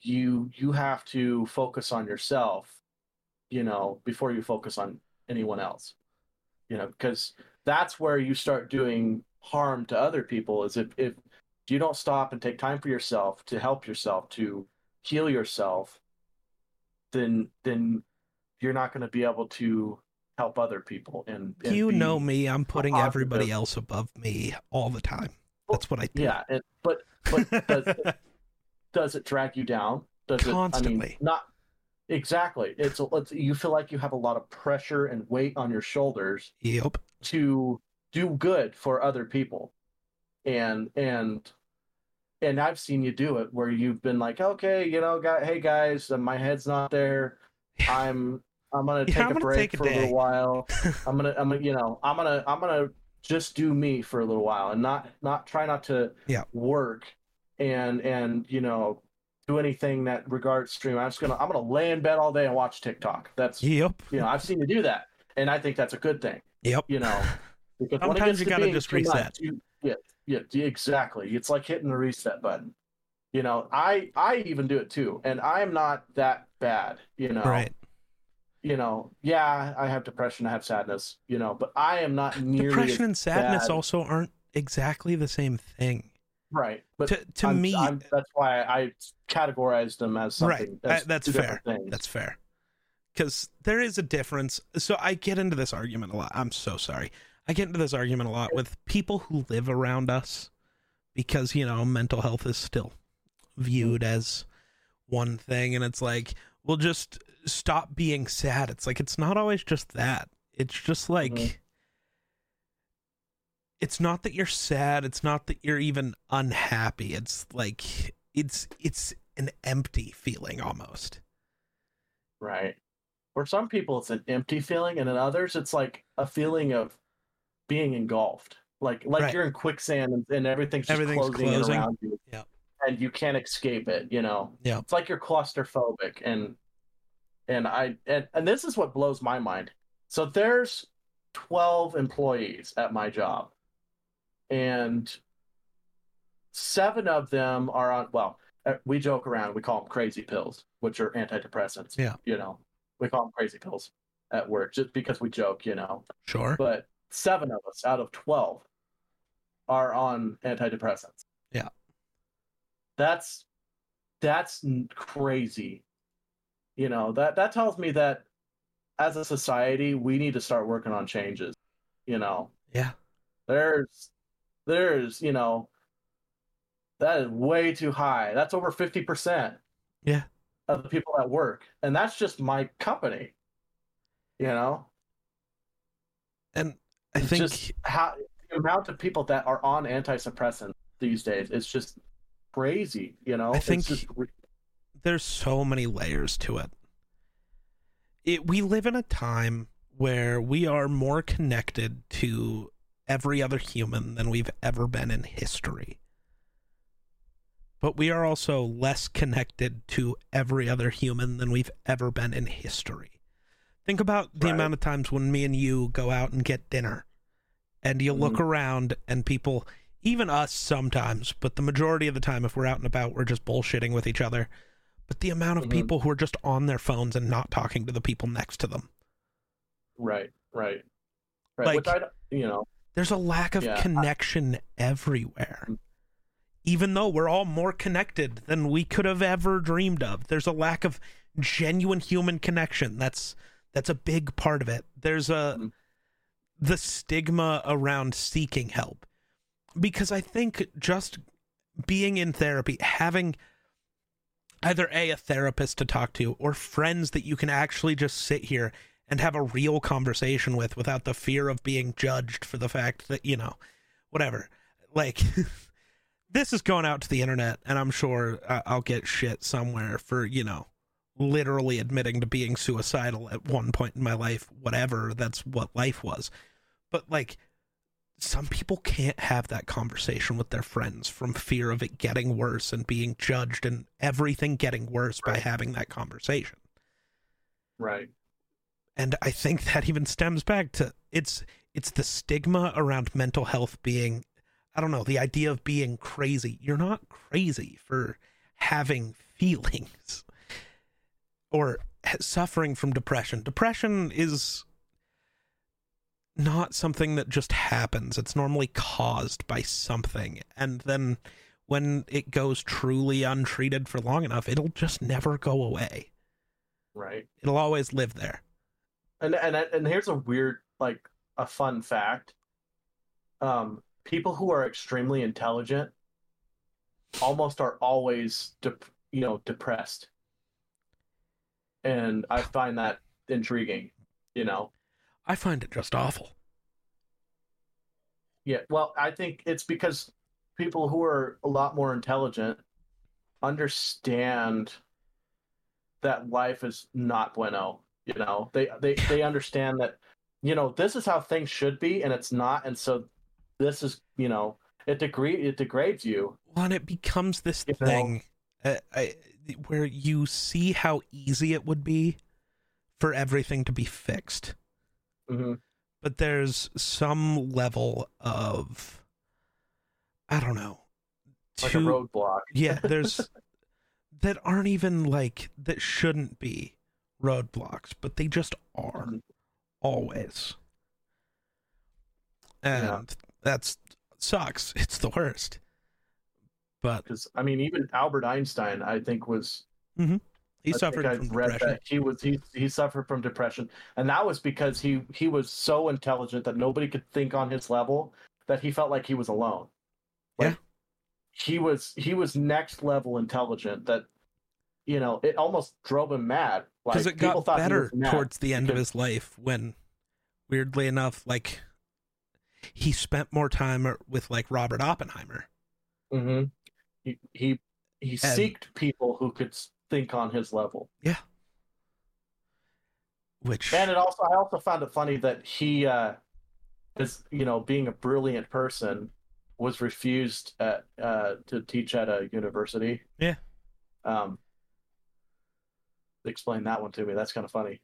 Speaker 3: you you have to focus on yourself you know before you focus on anyone else you know because that's where you start doing harm to other people is if if you don't stop and take time for yourself to help yourself to heal yourself then then you're not going to be able to help other people and, and
Speaker 1: you know me, I'm putting
Speaker 3: positive.
Speaker 1: everybody else above me all the time. That's what I do.
Speaker 3: yeah and, but but does, does it drag you down? Does it? I mean,
Speaker 1: Constantly.
Speaker 3: not exactly. It's, it's you feel like you have a lot of pressure and weight on your shoulders
Speaker 1: yep.
Speaker 3: to do good for other people, and and and I've seen you do it where you've been like, okay, you know, guy, hey guys, uh, my head's not there. I'm I'm gonna
Speaker 1: Yeah,
Speaker 3: take
Speaker 1: I'm
Speaker 3: a
Speaker 1: gonna
Speaker 3: break
Speaker 1: take a
Speaker 3: for a little while. I'm gonna I'm gonna you know I'm gonna I'm gonna just do me for a little while and not not try not to
Speaker 1: Yeah.
Speaker 3: work and and you know do anything that regards stream. I'm just gonna I'm gonna lay in bed all day and watch TikTok. That's
Speaker 1: Yep.
Speaker 3: you know I've seen you do that, and I think that's a good thing.
Speaker 1: Yep.
Speaker 3: You know, because
Speaker 1: Sometimes you gotta just
Speaker 3: too much,
Speaker 1: reset.
Speaker 3: you- yeah, yeah, exactly. It's like hitting the reset button. You know, I I even do it too, and I am not that bad. You know,
Speaker 1: Right.
Speaker 3: you know, yeah, I have depression, I have sadness, you know, but I am not nearly
Speaker 1: Depression and sadness
Speaker 3: bad.
Speaker 1: also aren't exactly the same thing.
Speaker 3: right. But
Speaker 1: to to
Speaker 3: I'm-
Speaker 1: me,
Speaker 3: I'm- that's why I categorized them as something.
Speaker 1: Right.
Speaker 3: as
Speaker 1: Uh, that's fair.
Speaker 3: different Things.
Speaker 1: That's fair. Because there is a difference. So I get into this argument a lot. I'm so sorry. I get into this argument a lot with people who live around us because, you know, mental health is still viewed as one thing. And it's like, we'll just stop being sad. It's like, it's not always just that. It's just like,
Speaker 3: Mhm.
Speaker 1: it's not that you're sad. It's not that you're even unhappy. It's like, it's, it's an empty feeling almost.
Speaker 3: Right. For some people, it's an empty feeling, and in others, it's like a feeling of being engulfed, like like
Speaker 1: Right.
Speaker 3: you're in quicksand and, and everything's just
Speaker 1: Everything's
Speaker 3: closing, in
Speaker 1: closing.
Speaker 3: around you.
Speaker 1: Yeah.
Speaker 3: And you can't escape it. You know.
Speaker 1: Yeah.
Speaker 3: It's like you're claustrophobic, and and I and and this is what blows my mind. So there's twelve employees at my job, and seven of them are on. Well, uh, we joke around. We call them crazy pills, which are antidepressants.
Speaker 1: Yeah.
Speaker 3: You know, we call them crazy pills at work just because we joke. You know,
Speaker 1: Sure.
Speaker 3: but seven of us out of 12 are on antidepressants.
Speaker 1: Yeah.
Speaker 3: That's that's crazy. You know, that that tells me that as a society we need to start working on changes. You know,
Speaker 1: Yeah.
Speaker 3: there's there's, you know, that is way too high. That's over 50%.
Speaker 1: Yeah.
Speaker 3: Of the people that work. And that's just my company. You know?
Speaker 1: And I think
Speaker 3: just how the amount of people that are on antidepressants these days is just crazy. You know,
Speaker 1: I
Speaker 3: It's
Speaker 1: think-
Speaker 3: just
Speaker 1: there's so many layers to it. It we live in a time where we are more connected to every other human than we've ever been in history. but we are also less connected to every other human than we've ever been in history. Think about the
Speaker 3: Right.
Speaker 1: amount of times when me and you go out and get dinner and you look
Speaker 3: Mhm.
Speaker 1: around and people, even us sometimes, but the majority of the time, if we're out and about, we're just bullshitting with each other. But the amount of
Speaker 3: Mhm.
Speaker 1: people who are just on their phones and not talking to the people next to them.
Speaker 3: Right, right, right.
Speaker 1: Like-
Speaker 3: Which I, you know,
Speaker 1: There's a lack of
Speaker 3: Yeah, I-
Speaker 1: connection everywhere.
Speaker 3: Mm.
Speaker 1: Even though we're all more connected than we could have ever dreamed of. There's a lack of genuine human connection. That's that's a big part of it. There's a
Speaker 3: Mhm.
Speaker 1: The stigma around seeking help. Because I think just being in therapy, having either a a therapist to talk to or friends that you can actually just sit here and have a real conversation with without the fear of being judged for the fact that you know whatever like this is going out to the internet and i'm sure uh, i'll get shit somewhere for you know literally admitting to being suicidal at one point in my life whatever that's what life was. But like some people can't have that conversation with their friends from fear of it getting worse and being judged and everything getting worse by having that conversation.
Speaker 3: Right,
Speaker 1: and i think that even stems back to it's it's the stigma around mental health being i don't know the idea of being crazy. You're not crazy for having feelings or suffering from depression. Depression is not something that just happens. It's normally caused by something. And then when it goes truly untreated for long enough it'll just never go away.
Speaker 3: Right.
Speaker 1: it'll always live there.
Speaker 3: And and and here's a weird, like, a fun fact. Um, people who are extremely intelligent almost are always, dep- you know, depressed, and I find that intriguing. You know,
Speaker 1: I find it just awful.
Speaker 3: Yeah, well, I think it's because people who are a lot more intelligent understand that life is not bueno. You know, they they they understand that you know this is how things should be, and it's not, and so this is you know it degrade it degrades you.
Speaker 1: Well, and it becomes this
Speaker 3: You
Speaker 1: thing uh, I, where you see how easy it would be for everything to be fixed,
Speaker 3: hmm
Speaker 1: but there's some level of I don't know.
Speaker 3: Like a roadblock.
Speaker 1: yeah, there's that aren't even like that shouldn't be roadblocks, but they just are
Speaker 3: Mhm.
Speaker 1: always. And
Speaker 3: Yeah.
Speaker 1: that's sucks. It's the worst. But
Speaker 3: Because I mean, even Albert Einstein, I think was
Speaker 1: he
Speaker 3: I
Speaker 1: suffered from depression.
Speaker 3: that he was he he suffered from depression, and that was because he he was so intelligent that nobody could think on his level that he felt like he was alone. Like,
Speaker 1: Yeah.
Speaker 3: he was he was next level intelligent that you know it almost drove him mad. Like
Speaker 1: Because it got
Speaker 3: thought
Speaker 1: better towards the end of his life when, weirdly enough, like he spent more time with like Robert Oppenheimer.
Speaker 3: Mhm. He he he seeked people who could think on his level. Yeah.
Speaker 1: Which
Speaker 3: And it also, I also found it funny that he, uh, is you know, being a brilliant person, was refused at, uh, to teach at a university.
Speaker 1: Yeah.
Speaker 3: Um. Explain that one to me. That's kind of funny.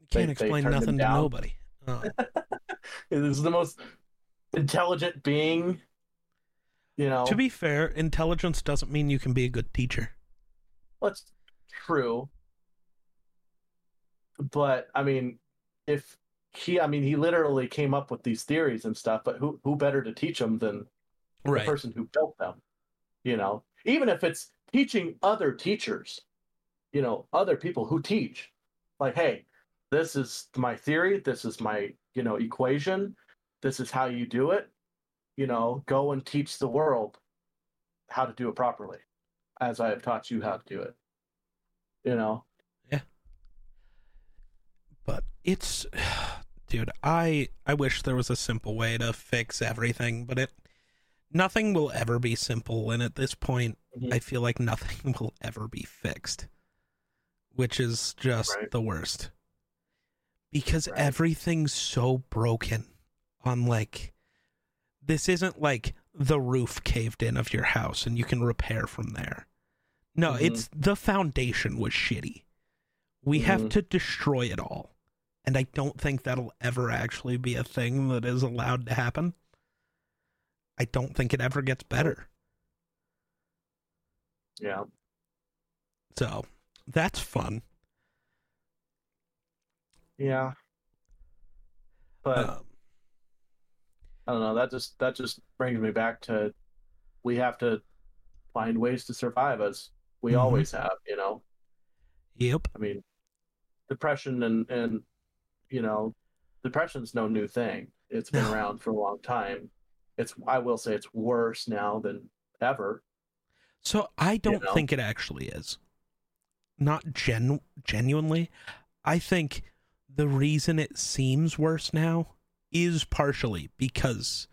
Speaker 1: you can't
Speaker 3: they- they
Speaker 1: explain
Speaker 3: him
Speaker 1: nothing to nobody. Oh.
Speaker 3: This is the most intelligent being. You know,
Speaker 1: to be fair, intelligence doesn't mean you can be a good teacher.
Speaker 3: That's true. But I mean, if he, I mean, he literally came up with these theories and stuff. But who, who better to teach them than
Speaker 1: Right.
Speaker 3: the person who built them? You know, even if it's teaching other teachers, you know, other people who teach, like, hey, this is my theory. This is my, you know, equation. This is how you do it. You know, go and teach the world how to do it properly, as I have taught you how to do it. You know, Yeah.
Speaker 1: but it's dude i i wish there was a simple way to fix everything but it nothing will ever be simple and at this point
Speaker 3: Mhm.
Speaker 1: i feel like nothing will ever be fixed which is just
Speaker 3: Right.
Speaker 1: the worst because
Speaker 3: Right.
Speaker 1: everything's so broken on like this isn't like the roof caved in of your house and you can repair from there. No,
Speaker 3: Mhm.
Speaker 1: it's the foundation was shitty. We have
Speaker 3: Mhm.
Speaker 1: to destroy it all. And I don't think that'll ever actually be a thing that is allowed to happen. I don't think it ever gets better.
Speaker 3: Yeah.
Speaker 1: So that's fun.
Speaker 3: Yeah. But
Speaker 1: Um,
Speaker 3: I don't know. That just that just brings me back to we have to find ways to survive as we
Speaker 1: Mhm.
Speaker 3: always have. You know,
Speaker 1: yep.
Speaker 3: I mean, depression and and you know, depression's no new thing. It's been around for a long time. It's I will say it's worse now than ever.
Speaker 1: So I don't
Speaker 3: know?
Speaker 1: think it actually is. Not gen genuinely. I think the reason it seems worse now is partially because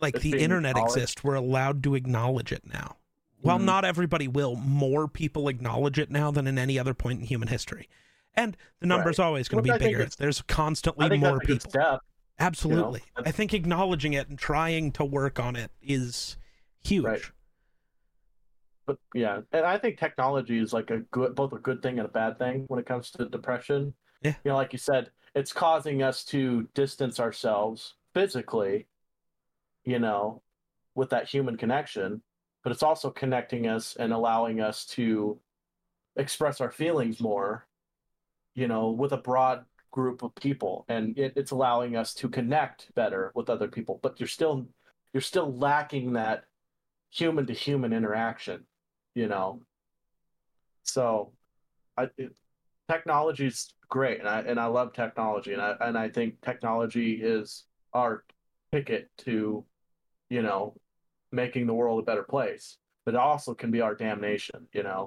Speaker 1: like the internet exists, we're allowed to acknowledge it now. While
Speaker 3: Mhm.
Speaker 1: not everybody will, more people acknowledge it now than in any other point in human history. And the number's always going to
Speaker 3: I
Speaker 1: be
Speaker 3: think
Speaker 1: bigger. There's constantly more
Speaker 3: that's a good
Speaker 1: people.
Speaker 3: step.
Speaker 1: Absolutely. I think acknowledging it and trying to work on it is huge.
Speaker 3: Right. But yeah, and I think technology is like a good, both a good thing and a bad thing when it comes to depression.
Speaker 1: Yeah.
Speaker 3: You know, like you said, it's causing us to distance ourselves physically, you know, with that human connection, but it's also connecting us and allowing us to express our feelings more, you know, with a broad group of people. And it, it's allowing us to connect better with other people. But you're still you're still lacking that human to human interaction, you know. So, I it, technology's great, and I and I love technology, and I and I think technology is our ticket to, you know, making the world a better place. But it also can be our damnation, you know.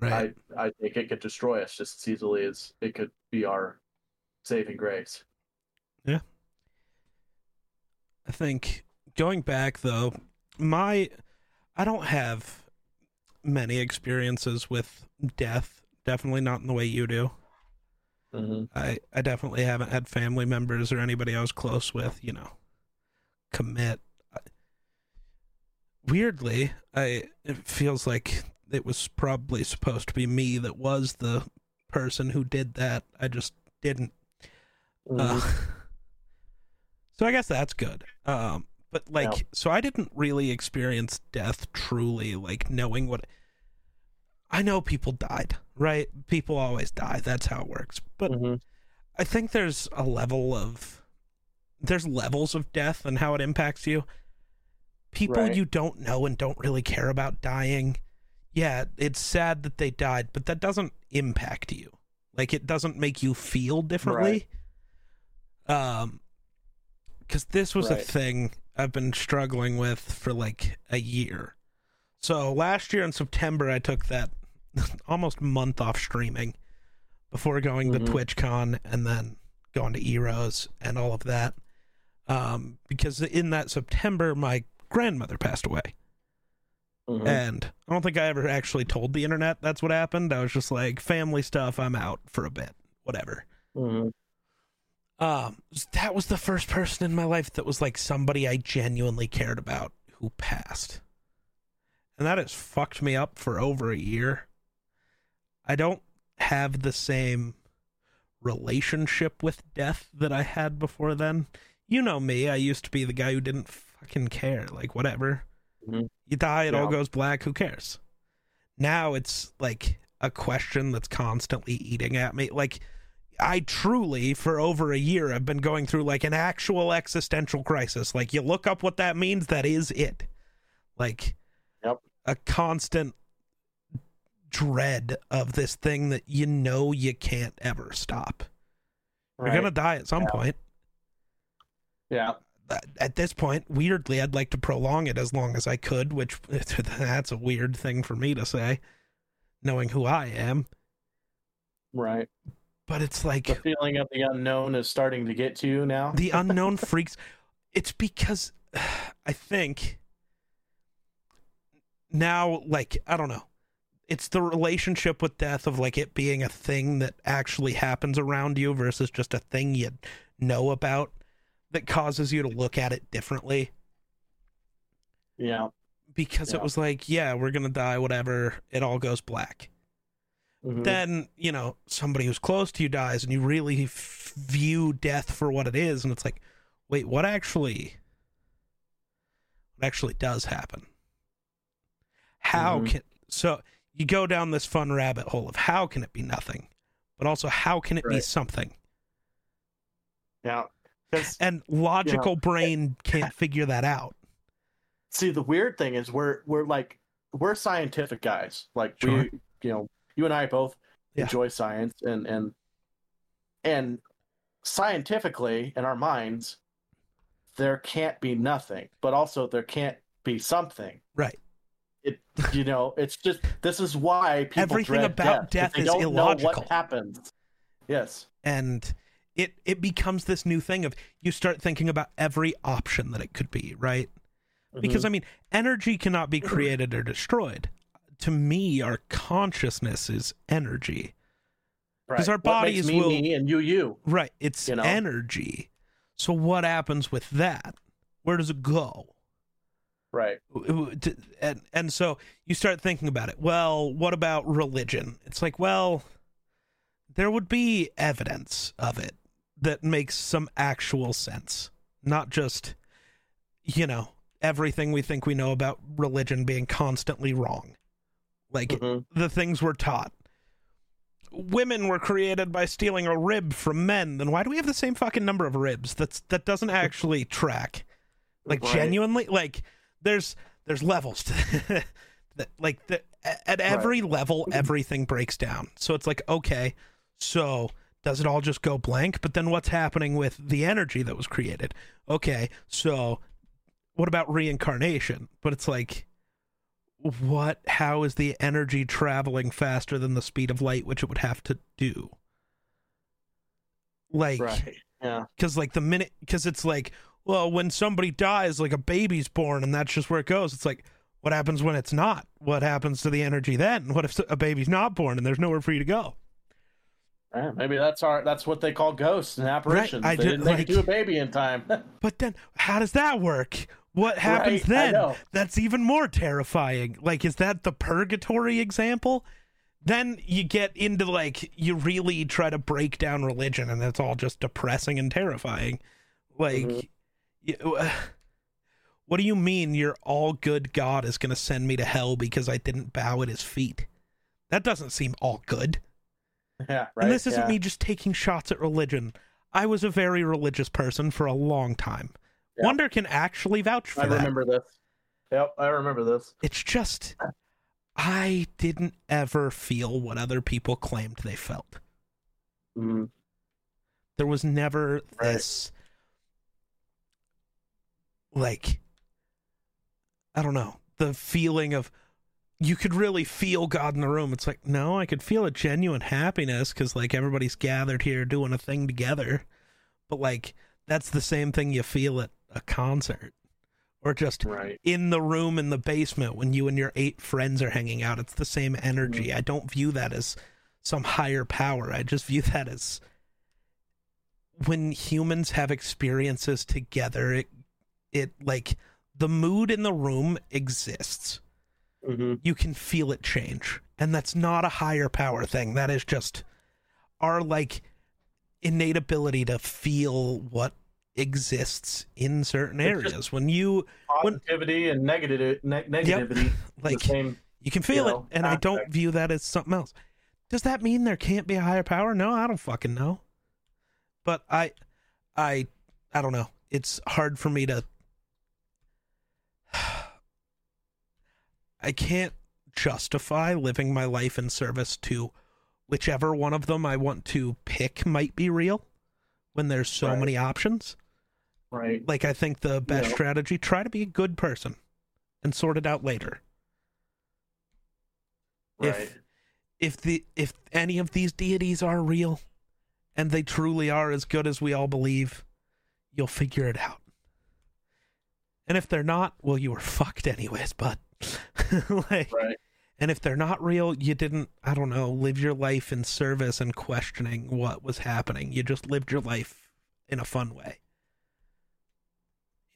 Speaker 1: Right.
Speaker 3: I I think it could destroy us just as easily as it could be our saving grace. Yeah.
Speaker 1: I think going back though, my I don't have many experiences with death. Definitely not in the way you do.
Speaker 3: Mm-hmm.
Speaker 1: I I definitely haven't had family members or anybody I was close with, you know, commit. Weirdly, I it feels like it was probably supposed to be me that was the person who did that. I just didn't. Uh, so I guess that's good. Um, but like,
Speaker 3: Yeah.
Speaker 1: so I didn't really experience death truly, like knowing what. I know people died, right? People always die. That's how it works. But
Speaker 3: Mhm.
Speaker 1: I think there's a level of there's levels of death and how it impacts you. People
Speaker 3: Right.
Speaker 1: you don't know and don't really care about dying. Yeah, it's sad that they died, but that doesn't impact you. Like it doesn't make you feel differently. Um cuz this was a thing I've been struggling with for like a year. So last year in September I took that almost month off streaming before going
Speaker 3: Mhm.
Speaker 1: to TwitchCon and then going to Eros and all of that. Um, because in that September, my grandmother passed away.
Speaker 3: Mhm.
Speaker 1: And I don't think I ever actually told the internet that's what happened. I was just like, family stuff, I'm out for a bit, whatever.
Speaker 3: Mhm.
Speaker 1: Um, that was the first person in my life that was like somebody I genuinely cared about who passed. And that has fucked me up for over a year. I don't have the same relationship with death that I had before then. You know me, I used to be the guy who didn't fucking care. Like, whatever.
Speaker 3: Mhm.
Speaker 1: You die, it all goes black, who cares? Now it's like a question that's constantly eating at me. Like, I truly, for over a year, have been going through like an actual existential crisis. Like, you look up what that means, that is it. Like,
Speaker 3: Yep.
Speaker 1: a constant dread of this thing that you know you can't ever stop. You're gonna die at some
Speaker 3: Yeah.
Speaker 1: point.
Speaker 3: Yeah.
Speaker 1: At this point, weirdly, I'd like to prolong it as long as I could, which that's a weird thing for me to say, knowing who I am.
Speaker 3: Right.
Speaker 1: But it's like
Speaker 3: The feeling of the unknown is starting to get to you now.
Speaker 1: the unknown freaks it's because i think now like i don't know it's the relationship with death of like it being a thing that actually happens around you versus just a thing you know about that causes you to look at it differently
Speaker 3: Yeah.
Speaker 1: because it was like, yeah, we're gonna die, whatever. It all goes black.
Speaker 3: Mhm.
Speaker 1: Then you know somebody who's close to you dies, and you really f- view death for what it is, and it's like, wait, what actually, what actually does happen? How
Speaker 3: Mhm.
Speaker 1: can so you go down this fun rabbit hole of how can it be nothing, but also how can it be something?
Speaker 3: yeah.
Speaker 1: And logical brain can't figure that out.
Speaker 3: see the weird thing is we're we're like we're scientific guys like
Speaker 1: Sure.
Speaker 3: we you know you and i both
Speaker 1: Yeah.
Speaker 3: enjoy science and and and scientifically in our minds there can't be nothing but also there can't be something
Speaker 1: Right.
Speaker 3: It you know it's just this is why people
Speaker 1: Everything
Speaker 3: dread
Speaker 1: about death
Speaker 3: they
Speaker 1: is
Speaker 3: don't
Speaker 1: illogical.
Speaker 3: know what happens. Yes.
Speaker 1: And it it becomes this new thing of you start thinking about every option that it could be right? Mm-hmm. Because i mean energy cannot be mm-hmm. created or destroyed. To me our consciousness is energy.
Speaker 3: Right.
Speaker 1: 'cause our bodies
Speaker 3: me,
Speaker 1: will-
Speaker 3: me and you you
Speaker 1: right. It's
Speaker 3: You know?
Speaker 1: energy. So what happens with that? Where does it go
Speaker 3: right.
Speaker 1: And and so you start thinking about it. Well what about religion? It's like well there would be evidence of it that makes some actual sense not just you know everything we think we know about religion being constantly wrong. Like
Speaker 3: Mhm.
Speaker 1: the things we're taught. Women were created by stealing a rib from men. Then why do we have the same fucking number of ribs? That's that doesn't actually track. Like
Speaker 3: Right.
Speaker 1: genuinely like there's there's levels to that. Like the, at every level mm-hmm. everything breaks down. So it's like okay so does it all just go blank? But then what's happening with the energy that was created? Okay so what about reincarnation? But it's like what how is the energy traveling faster than the speed of light which it would have to do? Like
Speaker 3: right yeah.
Speaker 1: Because like the minute because it's like well when somebody dies like a baby's born and that's just where it goes. It's like what happens when it's not? What happens to the energy then? What if a baby's not born and there's nowhere for you to go?
Speaker 3: Yeah, maybe that's our that's what they call ghosts and apparitions.
Speaker 1: I
Speaker 3: they
Speaker 1: did-
Speaker 3: didn't
Speaker 1: like-
Speaker 3: to a baby in time.
Speaker 1: but then how does that work? What happens
Speaker 3: Right,
Speaker 1: then? that's even more terrifying. Like is that the purgatory example? Then you get into like you really try to break down religion and it's all just depressing and terrifying. Like
Speaker 3: Mhm.
Speaker 1: You, what do you mean your all good god is going to send me to hell because i didn't bow at his feet that doesn't seem all good
Speaker 3: yeah, right.
Speaker 1: and this isn't
Speaker 3: yeah.
Speaker 1: me just taking shots at religion i was a very religious person for a long time
Speaker 3: Yeah.
Speaker 1: wonder can actually vouch for
Speaker 3: I
Speaker 1: that
Speaker 3: remember this. Yep, I remember this.
Speaker 1: it's just i didn't ever feel what other people claimed they felt
Speaker 3: Mhm.
Speaker 1: there was never
Speaker 3: Right.
Speaker 1: this like i don't know the feeling of you could really feel god in the room. It's like no i could feel a genuine happiness because like everybody's gathered here doing a thing together. But like that's the same thing you feel at a concert or just
Speaker 3: Right.
Speaker 1: in the room in the basement when you and your eight friends are hanging out. It's the same energy. Mm-hmm. I don't view that as some higher power. I just view that as when humans have experiences together it it like the mood in the room exists
Speaker 3: hmm
Speaker 1: you can feel it change and that's not a higher power thing that is just our like innate ability to feel what exists in certain areas when you When-
Speaker 3: Positivity and negative ne- negativity.
Speaker 1: like
Speaker 3: the same.
Speaker 1: You can feel
Speaker 3: you
Speaker 1: it,
Speaker 3: know,
Speaker 1: and I don't view that as something else. Does that mean there can't be a higher power? No, I don't fucking know. But I, I, I don't know. It's hard for me to. I can't justify living my life in service to whichever one of them I want to pick might be real when there's so
Speaker 3: Right.
Speaker 1: many options.
Speaker 3: Right.
Speaker 1: Like I think the best
Speaker 3: Yeah.
Speaker 1: strategy try to be a good person and sort it out later. if-
Speaker 3: Right.
Speaker 1: if the if any of these deities are real and they truly are as good as we all believe you'll figure it out and if they're not well you were fucked anyways but like
Speaker 3: Right.
Speaker 1: and if they're not real you didn't i don't know live your life in service and questioning what was happening you just lived your life in a fun way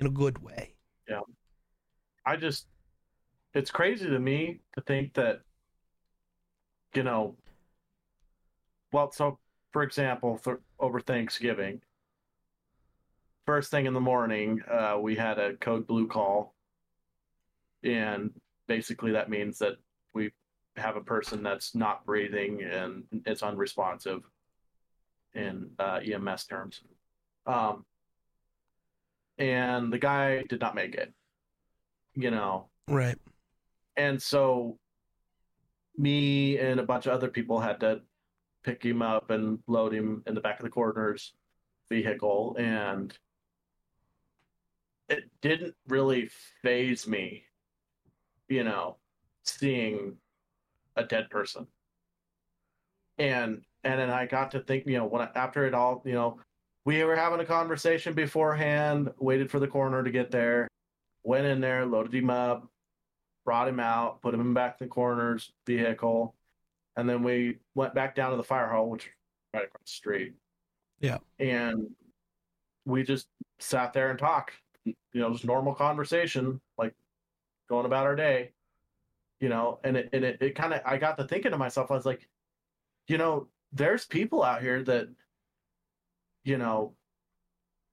Speaker 1: in a good way. Yeah.
Speaker 3: I just, it's crazy to me to think that, you know, well, so for example, th- over Thanksgiving, first thing in the morning, uh, we had a code blue call. And basically, that means that we have a person that's not breathing and it's unresponsive in uh, EMS terms. Um, and the guy did not make it, you know,
Speaker 1: Right.
Speaker 3: and so me and a bunch of other people had to pick him up and load him in the back of the coroner's vehicle and it didn't really faze me you know seeing a dead person and and then i got to think you know when I, after it all you know we were having a conversation beforehand waited for the coroner to get there went in there loaded him up brought him out, put him back in the coroner's vehicle, and then we went back down to the fire hall, which right across the street.
Speaker 1: Yeah.
Speaker 3: And we just sat there and talked, you know, just normal conversation, like going about our day, you know, and it, and it, it kind of, I got to thinking to myself, I was like, you know, there's people out here that, you know,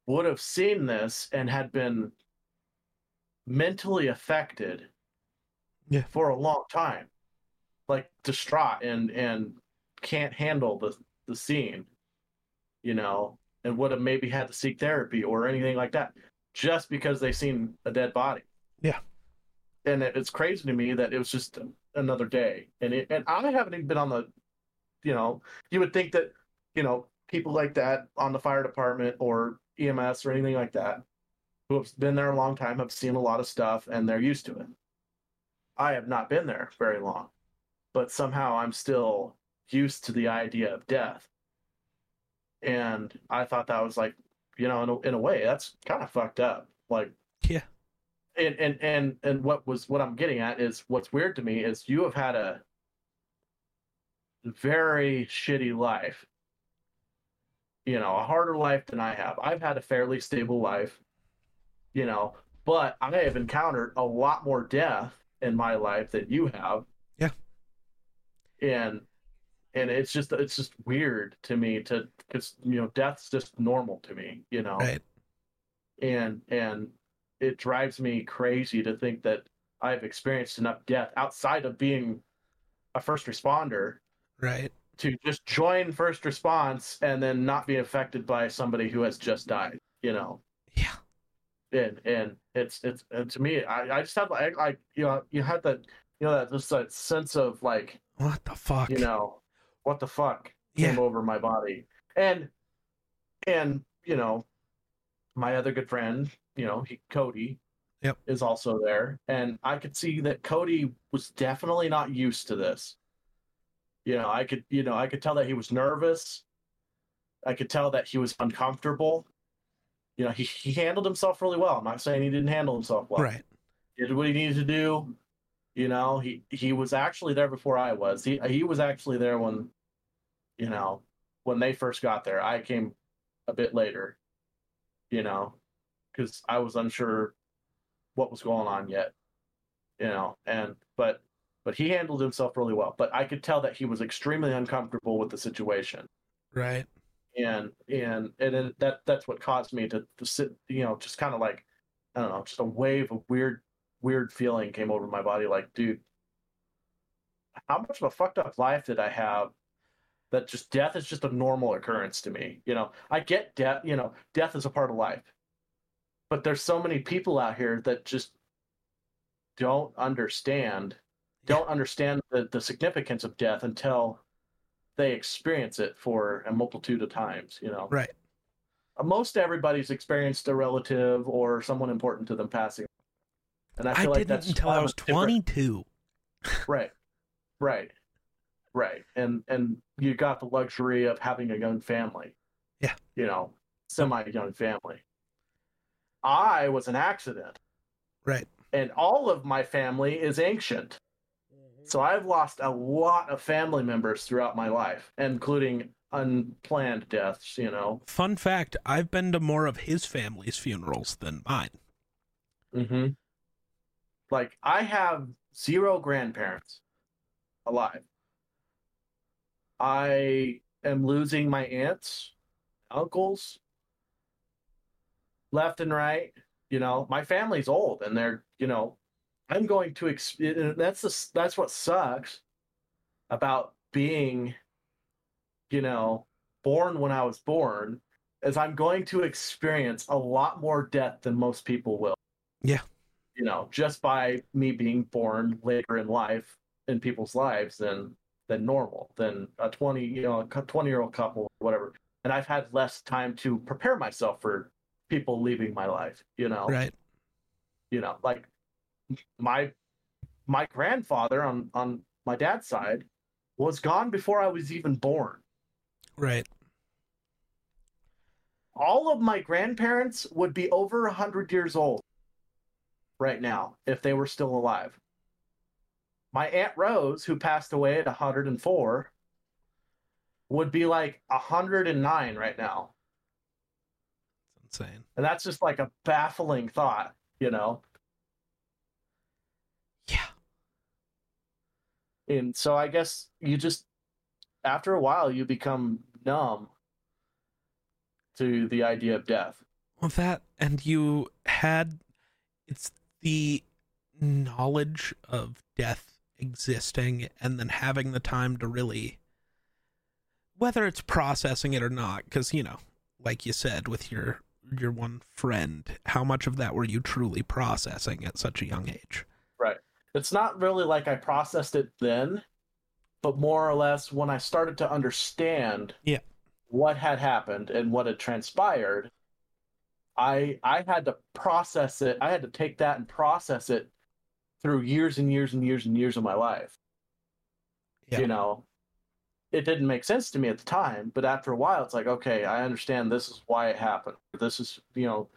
Speaker 3: would have seen this and had been mentally affected
Speaker 1: Yeah.
Speaker 3: for a long time like distraught and and can't handle the the scene you know and would have maybe had to seek therapy or anything like that just because they seen a dead body
Speaker 1: Yeah.
Speaker 3: And it, it's crazy to me that it was just another day and it, and i haven't even been on the you know you would think that you know people like that on the fire department or ems or anything like that who have been there a long time have seen a lot of stuff and they're used to it I have not been there very long, but somehow I'm still used to the idea of death. And I thought that was like, you know, in a, in a way, that's kind of fucked up. Like,
Speaker 1: Yeah.
Speaker 3: And and and and what was what I'm getting at is what's weird to me is you have had a very shitty life. You know, a harder life than I have. I've had a fairly stable life. You know, but I have encountered a lot more death in my life than you have.
Speaker 1: Yeah.
Speaker 3: And and it's just it's just weird to me to because you know death's just normal to me, you know.
Speaker 1: Right.
Speaker 3: And and it drives me crazy to think that I've experienced enough death outside of being a first responder
Speaker 1: Right.
Speaker 3: to just join first response and then not be affected by somebody who has just died, you know
Speaker 1: Yeah.
Speaker 3: and and it's it's and to me i i just have like like you know you had that you know that just that sense of like
Speaker 1: What the fuck?
Speaker 3: you know what the fuck
Speaker 1: Yeah.
Speaker 3: came over my body and and you know my other good friend you know he cody
Speaker 1: Yep.
Speaker 3: is also there and i could see that cody was definitely not used to this you know i could you know i could tell that he was nervous i could tell that he was uncomfortable you know he, he handled himself really well i'm not saying he didn't handle himself well
Speaker 1: Right.
Speaker 3: did what he needed to do. You know, he he was actually there before I was. He he was actually there when, you know, when they first got there. I came a bit later. You know, because I was unsure what was going on yet. You know, and but but he handled himself really well. But I could tell that he was extremely uncomfortable with the situation
Speaker 1: Right.
Speaker 3: and and and then that that's what caused me to, to sit you know just kind of like i don't know just a wave of weird weird feeling came over my body like dude how much of a fucked up life did i have that just death is just a normal occurrence to me you know i get death you know death is a part of life but there's so many people out here that just don't understand don't understand the, the significance of death until they experience it for a multitude of times you know?
Speaker 1: Right.
Speaker 3: Most everybody's experienced a relative or someone important to them passing. And i
Speaker 1: I,
Speaker 3: feel like
Speaker 1: didn't
Speaker 3: that's
Speaker 1: until I was 22.
Speaker 3: right. Right. Right. And and you got the luxury of having a young family.
Speaker 1: Yeah.
Speaker 3: you know semi young family i was an accident
Speaker 1: Right.
Speaker 3: and all of my family is ancient so i've lost a lot of family members throughout my life including unplanned deaths you know
Speaker 1: Fun fact I've been to more of his family's funerals than mine.
Speaker 3: Mm-hmm. Like I have zero grandparents alive. I am losing my aunts, uncles, left and right. You know, my family's old, and they're you know, I'm going to. Ex- that's the that's what sucks about being, you know, born when I was born, is I'm going to experience a lot more death than most people will.
Speaker 1: Yeah.
Speaker 3: You know, just by me being born later in life in people's lives than than normal, than a twenty, you know, a twenty year old couple, whatever. And I've had less time to prepare myself for people leaving my life. You know,
Speaker 1: Right.
Speaker 3: you know, like my my grandfather on on my dad's side was gone before I was even born.
Speaker 1: Right.
Speaker 3: all of my grandparents would be over 100 years old right now if they were still alive. My Aunt Rose, who passed away at 104, would be like 109 right now.
Speaker 1: Insane.
Speaker 3: And that's just like a baffling thought, you know?
Speaker 1: Yeah.
Speaker 3: And so I guess you just, after a while, you become numb to the idea of death.
Speaker 1: Well, that and you had it's the knowledge of death existing and then having the time to really whether it's processing it or not because you know like you said with your your one friend how much of that were you truly processing at such a young age Right.
Speaker 3: it's not really like I processed it then, but more or less when I started to understand
Speaker 1: Yeah.
Speaker 3: what had happened and what had transpired, I I had to process it. I had to take that and process it through years and years and years and years of my life.
Speaker 1: Yeah.
Speaker 3: You know, it didn't make sense to me at the time, but after a while it's like, okay, I understand this is why it happened. This is, you know,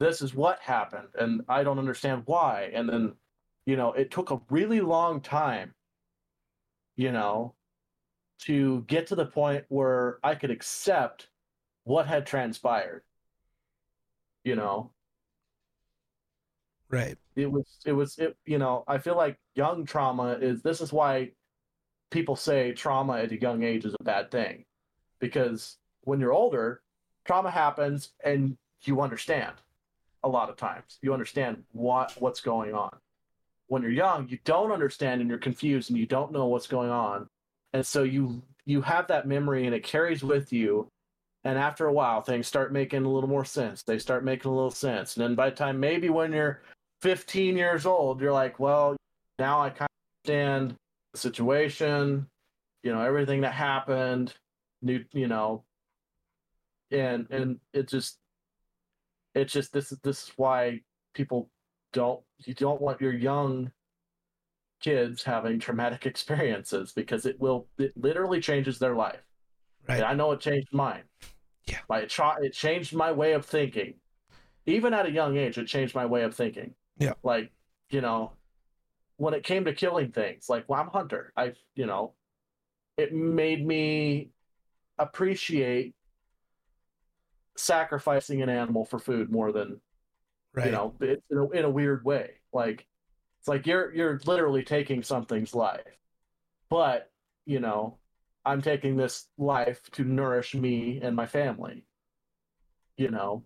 Speaker 3: this is what happened and I don't understand why. And then you know, it took a really long time, you know, to get to the point where I could accept what had transpired. You know,
Speaker 1: right
Speaker 3: it was, it was, it, you know, I feel like young trauma is this is why people say trauma at a young age is a bad thing because when you're older, trauma happens and you understand a lot of times. You understand what what's going on. When you're young, you don't understand and you're confused and you don't know what's going on. And so you you have that memory and it carries with you and after a while things start making a little more sense. They start making a little sense. And then by the time maybe when you're 15 years old, you're like, well, now I kind of understand the situation, you know, everything that happened, new, you know, and and it just, it's just this is this is why people don't you don't want your young kids having traumatic experiences because it will it literally changes their life.
Speaker 1: right
Speaker 3: And I know it changed mine.
Speaker 1: Yeah.
Speaker 3: My it, tra- it changed my way of thinking. Even at a young age, it changed my way of thinking.
Speaker 1: Yeah.
Speaker 3: Like, you know, when it came to killing things, like well, I'm a hunter. I you know, it made me appreciate sacrificing an animal for food more than
Speaker 1: right.
Speaker 3: you know it's in a, in a weird way. Like it's like you're you're literally taking something's life. But you know i'm taking this life to nourish me and my family you know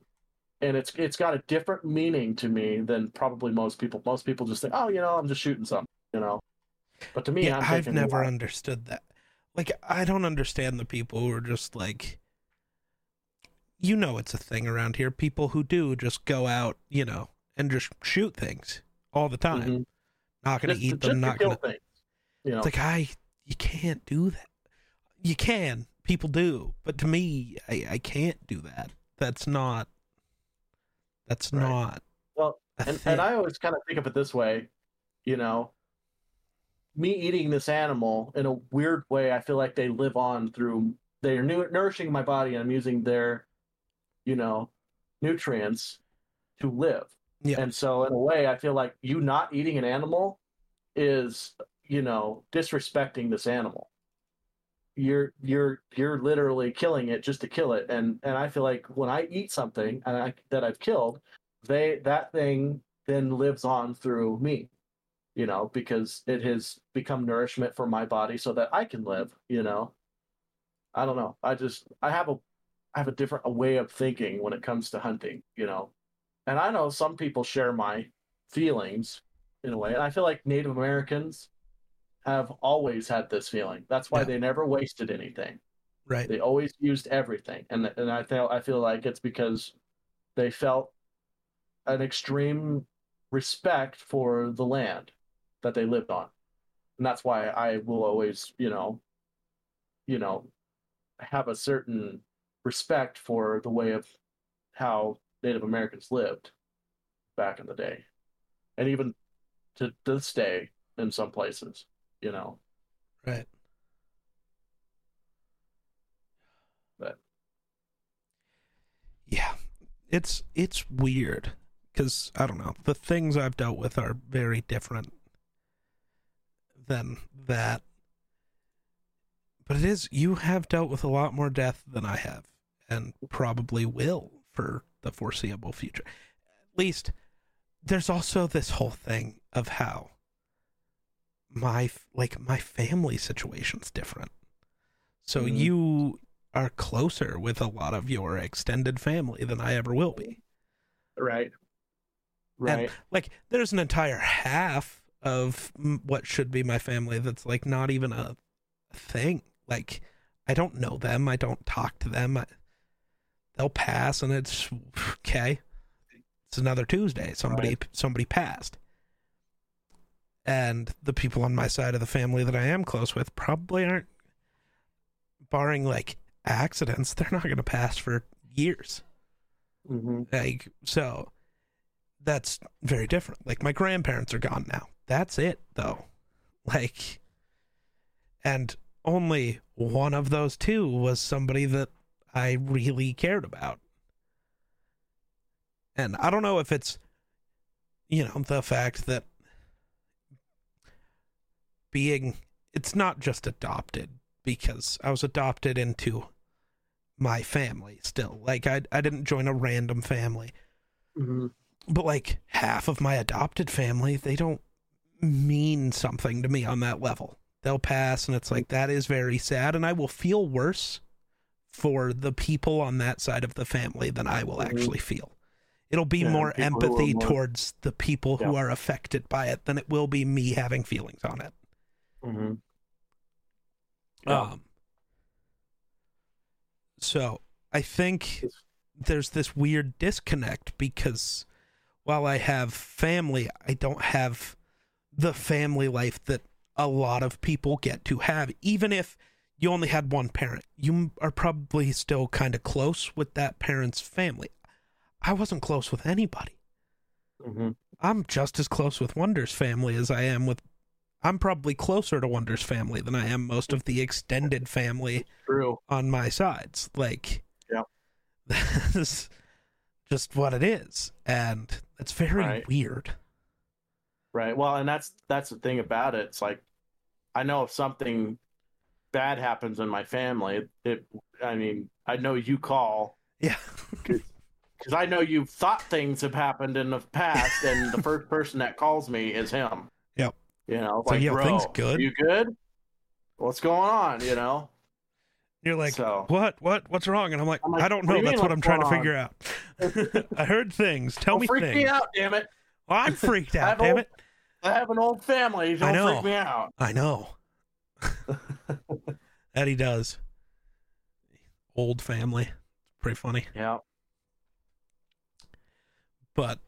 Speaker 3: and it's it's got a different meaning to me than probably most people. Most people just think oh you know i'm just shooting something you know? But to me
Speaker 1: yeah i've
Speaker 3: taking
Speaker 1: never understood that. Like i don't understand the people who are just like you know it's a thing around here. People who do just go out you know and just shoot things all the time.
Speaker 3: Mhm.
Speaker 1: not gonna eat them
Speaker 3: to
Speaker 1: not gonna
Speaker 3: things you know?
Speaker 1: It's like i you can't do that. You can. People do. But to me i, I can't do that. That's not that's
Speaker 3: Right.
Speaker 1: not
Speaker 3: Well, and, and I always kind of think of it this way, you know, me eating this animal in a weird way, I feel like they live on through they're nourishing my body and I'm using their, you know, nutrients to live.
Speaker 1: Yeah.
Speaker 3: And so in a way, I feel like you not eating an animal is, you know, disrespecting this animal. You're you're you're literally killing it just to kill it. And and I feel like when I eat something and I, that I've killed, they that thing then lives on through me you know because it has become nourishment for my body so that i can live you know? I don't know. I just i have a i have a different a way of thinking when it comes to hunting you know? And i know some people share my feelings in a way. And i feel like native americans have always had this feeling. That's why
Speaker 1: Yeah.
Speaker 3: they never wasted anything.
Speaker 1: Right.
Speaker 3: they always used everything, and and I feel I feel like it's because they felt an extreme respect for the land that they lived on, and that's why I will always, you know, you know, have a certain respect for the way of how Native Americans lived back in the day, and even to this day in some places, you know.
Speaker 1: Right.
Speaker 3: But-
Speaker 1: yeah, it's it's weird because I don't know the things I've dealt with are very different than that. But it is you have dealt with a lot more death than I have, and probably will for the foreseeable future. At least there's also this whole thing of how my like my family situation's different. So
Speaker 3: Mhm.
Speaker 1: you are closer with a lot of your extended family than I ever will be.
Speaker 3: Right. Right.
Speaker 1: Like there's an entire half of what should be my family that's like not even a thing. Like I don't know them, I don't talk to them. I, they'll pass and it's okay. It's another Tuesday. Somebody somebody passed. And the people on my side of the family that I am close with probably aren't barring like accidents, they're not going to pass for years.
Speaker 3: hmm
Speaker 1: Like so that's very different. Like my grandparents are gone now. That's it though. Like and only one of those two was somebody that I really cared about. And I don't know if it's you know the fact that being it's not just adopted because I was adopted into my family still. Like I I didn't join a random family.
Speaker 3: hmm
Speaker 1: But like half of my adopted family, they don't mean something to me on that level. They'll pass and it's like that is very sad and I will feel worse for the people on that side of the family than I will
Speaker 3: Mhm.
Speaker 1: actually feel. It'll be
Speaker 3: Yeah,
Speaker 1: more empathy
Speaker 3: more-
Speaker 1: towards the people who are affected by it than it will be me having feelings on it.
Speaker 3: Hmm Yeah.
Speaker 1: Um, so I think there's this weird disconnect because while I have family, I don't have the family life that a lot of people get to have. Even if you only had one parent, you are probably still kind of close with that parent's family. I wasn't close with anybody.
Speaker 3: hmm
Speaker 1: I'm just as close with Wonder's family as I am with. I'm probably closer to Wonder's family than I am most of the extended family
Speaker 3: True.
Speaker 1: on my sides. Like,
Speaker 3: Yeah.
Speaker 1: that's just what it is, and it's very
Speaker 3: Right.
Speaker 1: weird.
Speaker 3: Right. Well, and that's that's the thing about it. It's like I know if something bad happens in my family, it. I mean, I know you call
Speaker 1: Yeah,
Speaker 3: because I know you've thought things have happened in the past, and the first person that calls me is him. You know,
Speaker 1: So,
Speaker 3: like, bro,
Speaker 1: things good?"
Speaker 3: You good? What's going on? You know.
Speaker 1: you're like,
Speaker 3: so
Speaker 1: what, what, what's wrong? And I'm like,
Speaker 3: I'm like,
Speaker 1: I don't
Speaker 3: "What do
Speaker 1: know.
Speaker 3: mean,
Speaker 1: That's what I'm trying to figure out. I heard things. Tell
Speaker 3: don't
Speaker 1: me
Speaker 3: freak
Speaker 1: things.
Speaker 3: me out, damn it!
Speaker 1: Well, I'm freaked out. Damn
Speaker 3: old-
Speaker 1: it!
Speaker 3: I have an old family. Don't
Speaker 1: know.
Speaker 3: freak me out.
Speaker 1: I know. Eddie does. Old family. Pretty funny.
Speaker 3: Yeah.
Speaker 1: but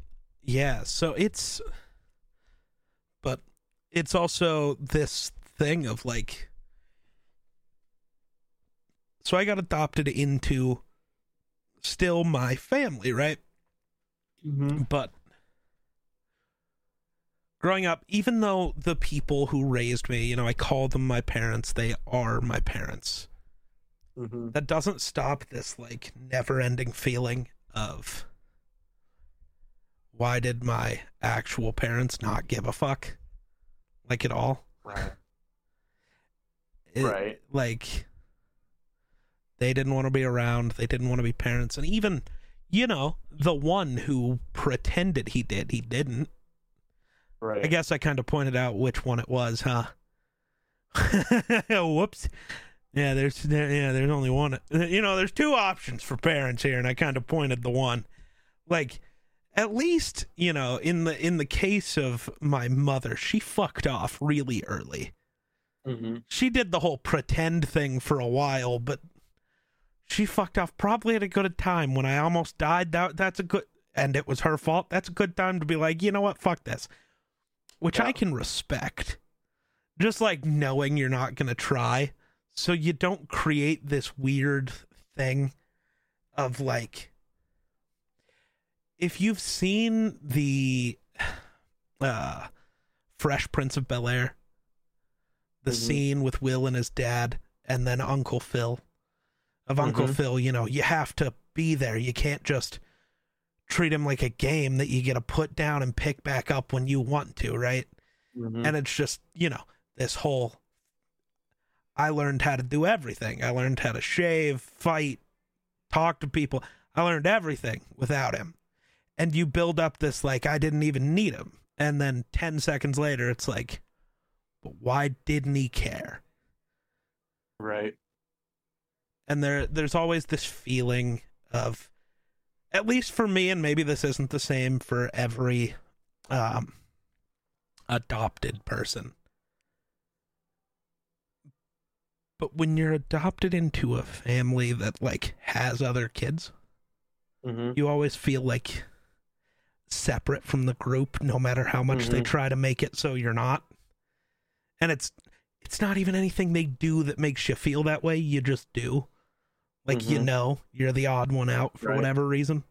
Speaker 1: yeah so it's but it's also this thing of like so i got adopted into still my family right
Speaker 3: Mm-hmm.
Speaker 1: but growing up even though the people who raised me you know i call them my parents they are my parents
Speaker 3: Mm-hmm.
Speaker 1: that doesn't stop this like never ending feeling of why did my actual parents not give a fuck like at all
Speaker 3: Right.
Speaker 1: It-
Speaker 3: right.
Speaker 1: like they didn't want to be around they didn't want to be parents and even you know, the one who pretended he did, he didn't.
Speaker 3: Right.
Speaker 1: I guess I kind of pointed out which one it was, huh? Whoops. Yeah, there's there, yeah, there's only one. You know, there's two options for parents here, and I kind of pointed the one. Like, at least you know, in the in the case of my mother, she fucked off really early.
Speaker 3: Mm-hmm.
Speaker 1: She did the whole pretend thing for a while, but she fucked off probably at a good time when I almost died. That that's a good, and it was her fault. That's a good time to be like, you know what, fuck this, which I can respect. Just like knowing you're not gonna try, so you don't create this weird thing of like, if you've seen the uh, Fresh Prince of Bel Air, the
Speaker 3: Mhm.
Speaker 1: scene with Will and his dad, and then Uncle Phil. Of Uncle
Speaker 3: Mhm.
Speaker 1: Phil, you know, you have to be there. You can't just treat him like a game that you get to put down and pick back up when you want to, right?
Speaker 3: Mm-hmm.
Speaker 1: And it's just, you know, this whole I learned how to do everything. I learned how to shave, fight, talk to people. I learned everything without him. And you build up this like I didn't even need him. And then 10 seconds later it's like but why didn't he care?
Speaker 3: right.
Speaker 1: and there there's always this feeling of at least for me and maybe this isn't the same for every um adopted person but when you're adopted into a family that like has other kids
Speaker 3: Mm-hmm.
Speaker 1: you always feel like separate from the group no matter how much they
Speaker 3: Mhm.
Speaker 1: try to make it so you're not and it's it's not even anything they do that makes you feel that way you just do like you
Speaker 3: Mhm.
Speaker 1: know you're the odd one out for
Speaker 3: Right.
Speaker 1: whatever reason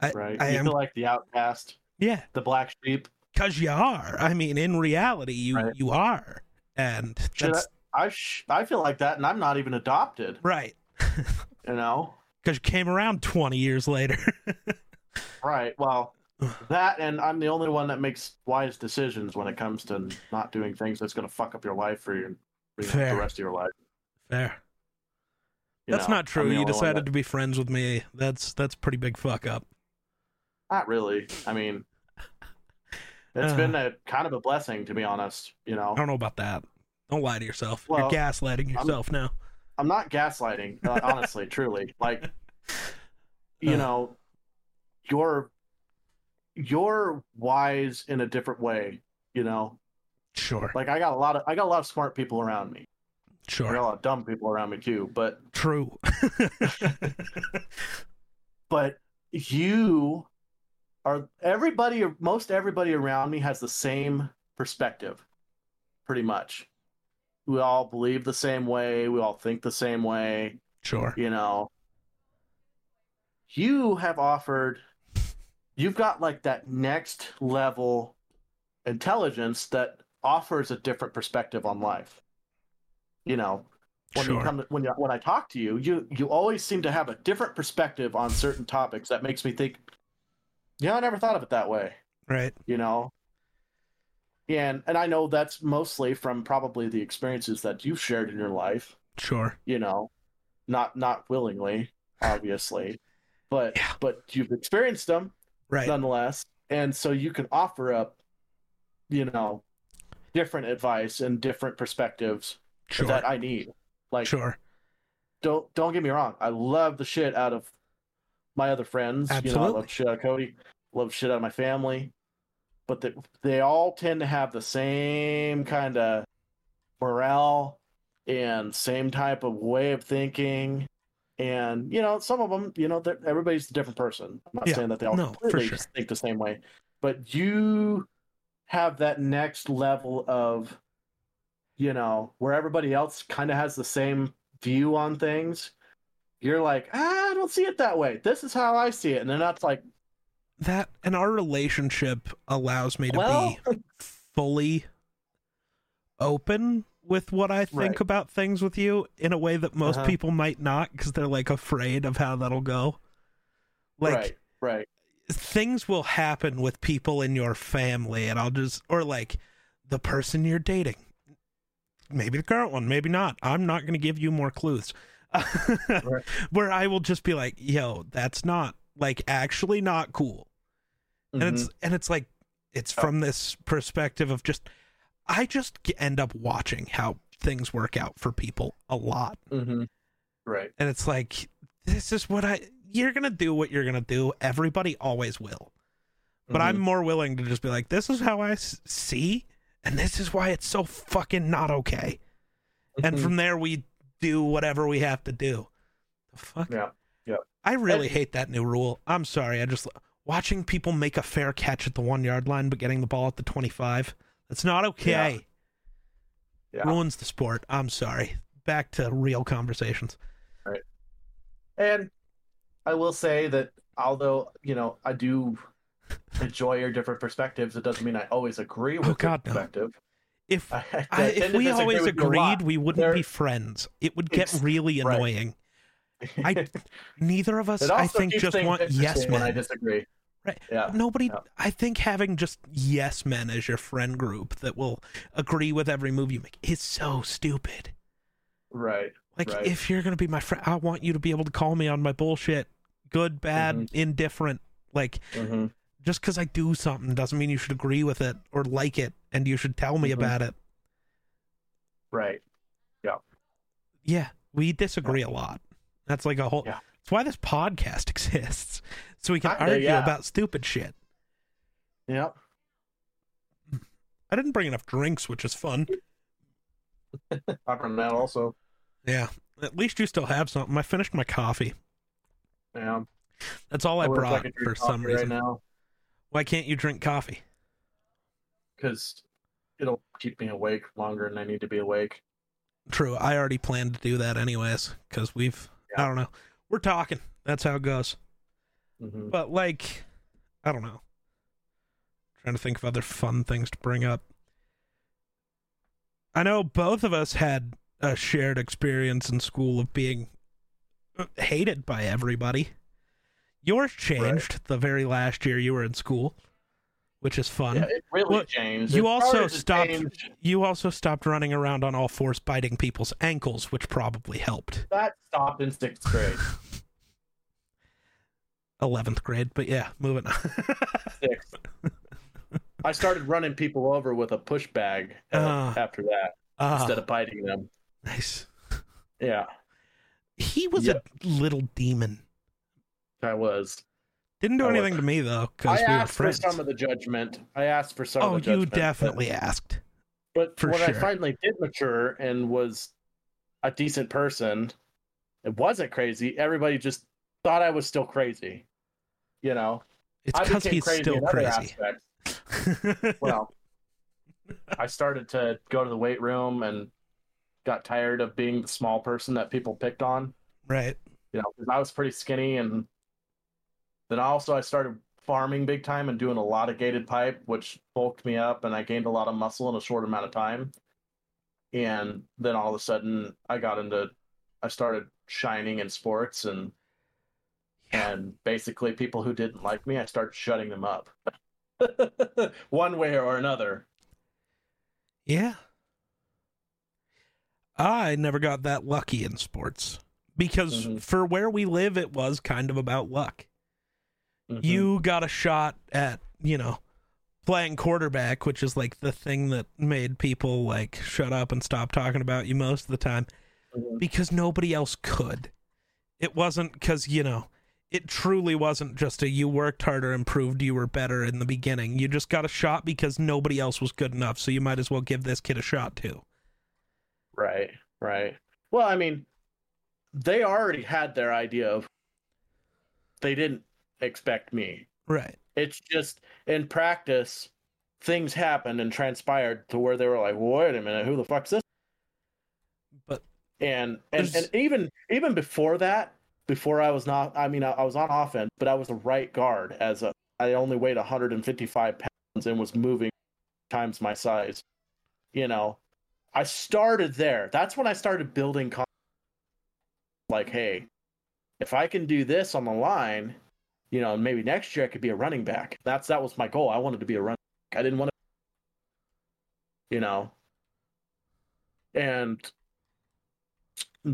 Speaker 1: I,
Speaker 3: Right.
Speaker 1: I
Speaker 3: you
Speaker 1: am
Speaker 3: feel like the outcast,
Speaker 1: yeah
Speaker 3: the black sheep.
Speaker 1: because you are i mean in reality you
Speaker 3: Right.
Speaker 1: you are and that's
Speaker 3: I sh- I feel like that, and I'm not even adopted.
Speaker 1: right
Speaker 3: You know.
Speaker 1: because you came around 20 years later
Speaker 3: Right. Well, that and I'm the only one that makes wise decisions when it comes to not doing things that's going to fuck up your life for, your, for the rest of your life.
Speaker 1: fair
Speaker 3: you
Speaker 1: that's
Speaker 3: know?
Speaker 1: not true you decided
Speaker 3: that-
Speaker 1: to be friends with me that's that's pretty big fuck up
Speaker 3: Not really. I mean, it's
Speaker 1: Uh.
Speaker 3: been a kind of a blessing to be honest. You know,
Speaker 1: I don't know about that. Don't lie to yourself.
Speaker 3: Well,
Speaker 1: You're gaslighting yourself now.
Speaker 3: I'm not gaslighting. uh, honestly, truly, like you
Speaker 1: Uh.
Speaker 3: know, you're you're wise in a different way. You know,
Speaker 1: Sure.
Speaker 3: like I got a lot of I got a lot of smart people around me. Sure. I got a lot of dumb people around me too. But
Speaker 1: True.
Speaker 3: but you are everybody most everybody around me has the same perspective pretty much we all believe the same way we all think the same way
Speaker 1: sure.
Speaker 3: you know you have offered you've got like that next level intelligence that offers a different perspective on life you know when you
Speaker 1: Sure.
Speaker 3: come when you when I talk to you, you you always seem to have a different perspective on certain topics that makes me think, yeah, I never thought of it that way.
Speaker 1: Right.
Speaker 3: You know, and and I know that's mostly from probably the experiences that you've shared in your life.
Speaker 1: Sure.
Speaker 3: You know, not not willingly, obviously, but
Speaker 1: Yeah.
Speaker 3: but you've experienced them
Speaker 1: Right.
Speaker 3: nonetheless, and so you can offer up, you know, different advice and different perspectives
Speaker 1: Sure.
Speaker 3: that I need. Like
Speaker 1: Sure.
Speaker 3: don't don't get me wrong. I love the shit out of my other friends. You know, I
Speaker 1: Absolutely.
Speaker 3: love shit out of Cody. Love shit out of my family. But they, they all tend to have the same kind of morale and same type of way of thinking. And you know, some of them, you know, everybody's a different person. I'm not
Speaker 1: Yeah.
Speaker 3: saying that they all
Speaker 1: No,
Speaker 3: completely
Speaker 1: sure.
Speaker 3: think the same way, but you have that next level of, you know, where everybody else kind of has the same view on things. You're like, ah, I don't see it that way. This is how I see it, and then that's like,
Speaker 1: That and our relationship allows me to
Speaker 3: well,
Speaker 1: be fully open with what I think
Speaker 3: Right.
Speaker 1: about things with you in a way that most
Speaker 3: Uh-huh.
Speaker 1: people might not because they're like afraid of how that'll go. Like
Speaker 3: right, right,
Speaker 1: things will happen with people in your family and I'll just or like the person you're dating. Maybe the current one, maybe not. I'm not going to give you more clues. where I will just be like, "Yo, that's not like actually not cool." And
Speaker 3: Mm-hmm.
Speaker 1: it's and it's like it's
Speaker 3: Oh.
Speaker 1: from this perspective of just I just end up watching how things work out for people a lot.
Speaker 3: Mm-hmm. right.
Speaker 1: And it's like this is what I you're going to do what you're going to do. Everybody always will. But I'm
Speaker 3: Mhm.
Speaker 1: more willing to just be like this is how I s- see and this is why it's so fucking not okay. And
Speaker 3: Mhm.
Speaker 1: from there we do whatever we have to do. The fuck?
Speaker 3: yeah,
Speaker 1: I really
Speaker 3: And-
Speaker 1: hate that new rule. I'm sorry. I just watching people make a fair catch at the 1-yard line but getting the ball at the 25. That's not okay.
Speaker 3: Yeah.
Speaker 1: Ruins the sport. I'm sorry. Back to real conversations.
Speaker 3: and I will say that although you know I do enjoy your different perspectives, it doesn't mean I always agree oh, with
Speaker 1: Oh, God, no.
Speaker 3: your perspective.
Speaker 1: If
Speaker 3: I, I
Speaker 1: if we always
Speaker 3: with you a lot.
Speaker 1: agreed, we wouldn't
Speaker 3: There-
Speaker 1: be friends. It would get really
Speaker 3: right.
Speaker 1: annoying. I Neither of us, I think, just want yes
Speaker 3: when I disagree.
Speaker 1: Right.
Speaker 3: Yeah.
Speaker 1: Nobody,
Speaker 3: yeah.
Speaker 1: I think having just yes men as your friend group that will agree with every move you make is so stupid.
Speaker 3: Right.
Speaker 1: Like,
Speaker 3: Right.
Speaker 1: if you're going to be my friend, I want you to be able to call me on my bullshit. Good, bad,
Speaker 3: Mm-hmm.
Speaker 1: indifferent. Like,
Speaker 3: hmm
Speaker 1: just because I do something doesn't mean you should agree with it or like it and you should tell me
Speaker 3: Mhm.
Speaker 1: about it.
Speaker 3: Right.
Speaker 1: Yeah, Yeah. we disagree a lot. That's like a whole.
Speaker 3: Yeah.
Speaker 1: That's why this podcast exists, so we can
Speaker 3: Kinda,
Speaker 1: argue
Speaker 3: yeah.
Speaker 1: about stupid shit.
Speaker 3: Yep.
Speaker 1: I didn't bring enough drinks, which is fun.
Speaker 3: I've run that also.
Speaker 1: Yeah, at least you still have something. I finished my coffee.
Speaker 3: Yeah.
Speaker 1: That's all I,
Speaker 3: wish
Speaker 1: brought for some reason.
Speaker 3: right now
Speaker 1: Why can't you drink coffee?
Speaker 3: because it'll keep me awake longer than I need to be awake.
Speaker 1: True, I already planned to do that anyways because we've. I don't know. We're talking. That's how it goes.
Speaker 3: Hmm
Speaker 1: But like, I don't know. Trying to think of other fun things to bring up. I know both of us had a shared experience in school of being uh, hated by everybody. Yours changed the very last year you were in school, which is fun.
Speaker 3: Yeah, it really
Speaker 1: Well,
Speaker 3: changed.
Speaker 1: you
Speaker 3: It
Speaker 1: also stopped- You also stopped running around on all fours biting people's ankles, which probably helped.
Speaker 3: That stopped in sixth grade.
Speaker 1: 11th grade, but yeah, moving on.
Speaker 3: Sixth. I started running people over with a push bag uh,
Speaker 1: Ah.
Speaker 3: after that
Speaker 1: Ah,
Speaker 3: instead of biting them.
Speaker 1: nice.
Speaker 3: Yeah,
Speaker 1: He was
Speaker 3: Yeah.
Speaker 1: a little demon.
Speaker 3: I was.
Speaker 1: Didn't do
Speaker 3: I was.
Speaker 1: anything to me though, because we were
Speaker 3: asked for some of the judgment. I asked for some
Speaker 1: oh,
Speaker 3: of the
Speaker 1: you
Speaker 3: judgment. but-
Speaker 1: definitely asked.
Speaker 3: But
Speaker 1: for
Speaker 3: when I finally did mature and was a decent person, it wasn't crazy. Everybody just thought I was still crazy. You know,
Speaker 1: It's because he's
Speaker 3: crazy
Speaker 1: still crazy.
Speaker 3: Well, I started to go to the weight room and got tired of being the small person that people picked on.
Speaker 1: right.
Speaker 3: You know, I was pretty skinny, and then also I started farming big time and doing a lot of gated pipe, which bulked me up, and I gained a lot of muscle in a short amount of time. And then all of a sudden, I got into, I started shining in sports, and. And basically people who didn't like me, I started shutting them up, one way or another.
Speaker 1: Yeah. I never got that lucky in sports because
Speaker 3: Mhm.
Speaker 1: for where we live, it was kind of about luck.
Speaker 3: Mhm.
Speaker 1: You got a shot at, you know, playing quarterback, which is like the thing that made people like shut up and stop talking about you most of the time
Speaker 3: Mhm.
Speaker 1: because nobody else could. It wasn't because, you know, it truly wasn't just a you worked harder and proved you were better in the beginning. You just got a shot because nobody else was good enough, so you might as well give this kid a shot too.
Speaker 3: Right, right. Well, I mean, they already had their idea of. They didn't expect me.
Speaker 1: Right.
Speaker 3: It's just in practice, things happened and transpired to where they were like, "Wait a minute, who the fuck's this?"
Speaker 1: But
Speaker 3: And and,
Speaker 1: There's-
Speaker 3: and even even before that, before I was not, I mean, I, I was on offense, but I was a right guard as a. I only weighed 155 pounds and was moving times my size. You know, I started there. That's when I started building. Con- like, hey, if I can do this on the line, you know, maybe next year I could be a running back. That's that was my goal. I wanted to be a running back. I didn't want to, you know, and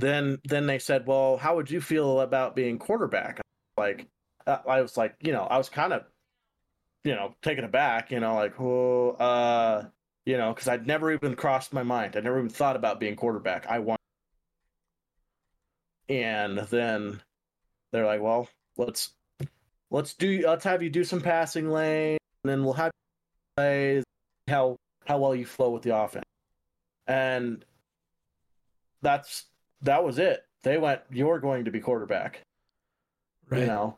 Speaker 3: then then they said, "Well, how would you feel about being quarterback?" Like uh, I was like, you know, I was kind of, you know, taken aback, you know, like, oh, uh, you know, because I'd never even crossed my mind. I never even thought about being quarterback. I want, and then they're like, well, let's let's do let's have you do some passing lane, and then we'll have you play how how well you flow with the offense, and that's that was it. They went, you're going to be quarterback.
Speaker 1: Right.
Speaker 3: You know,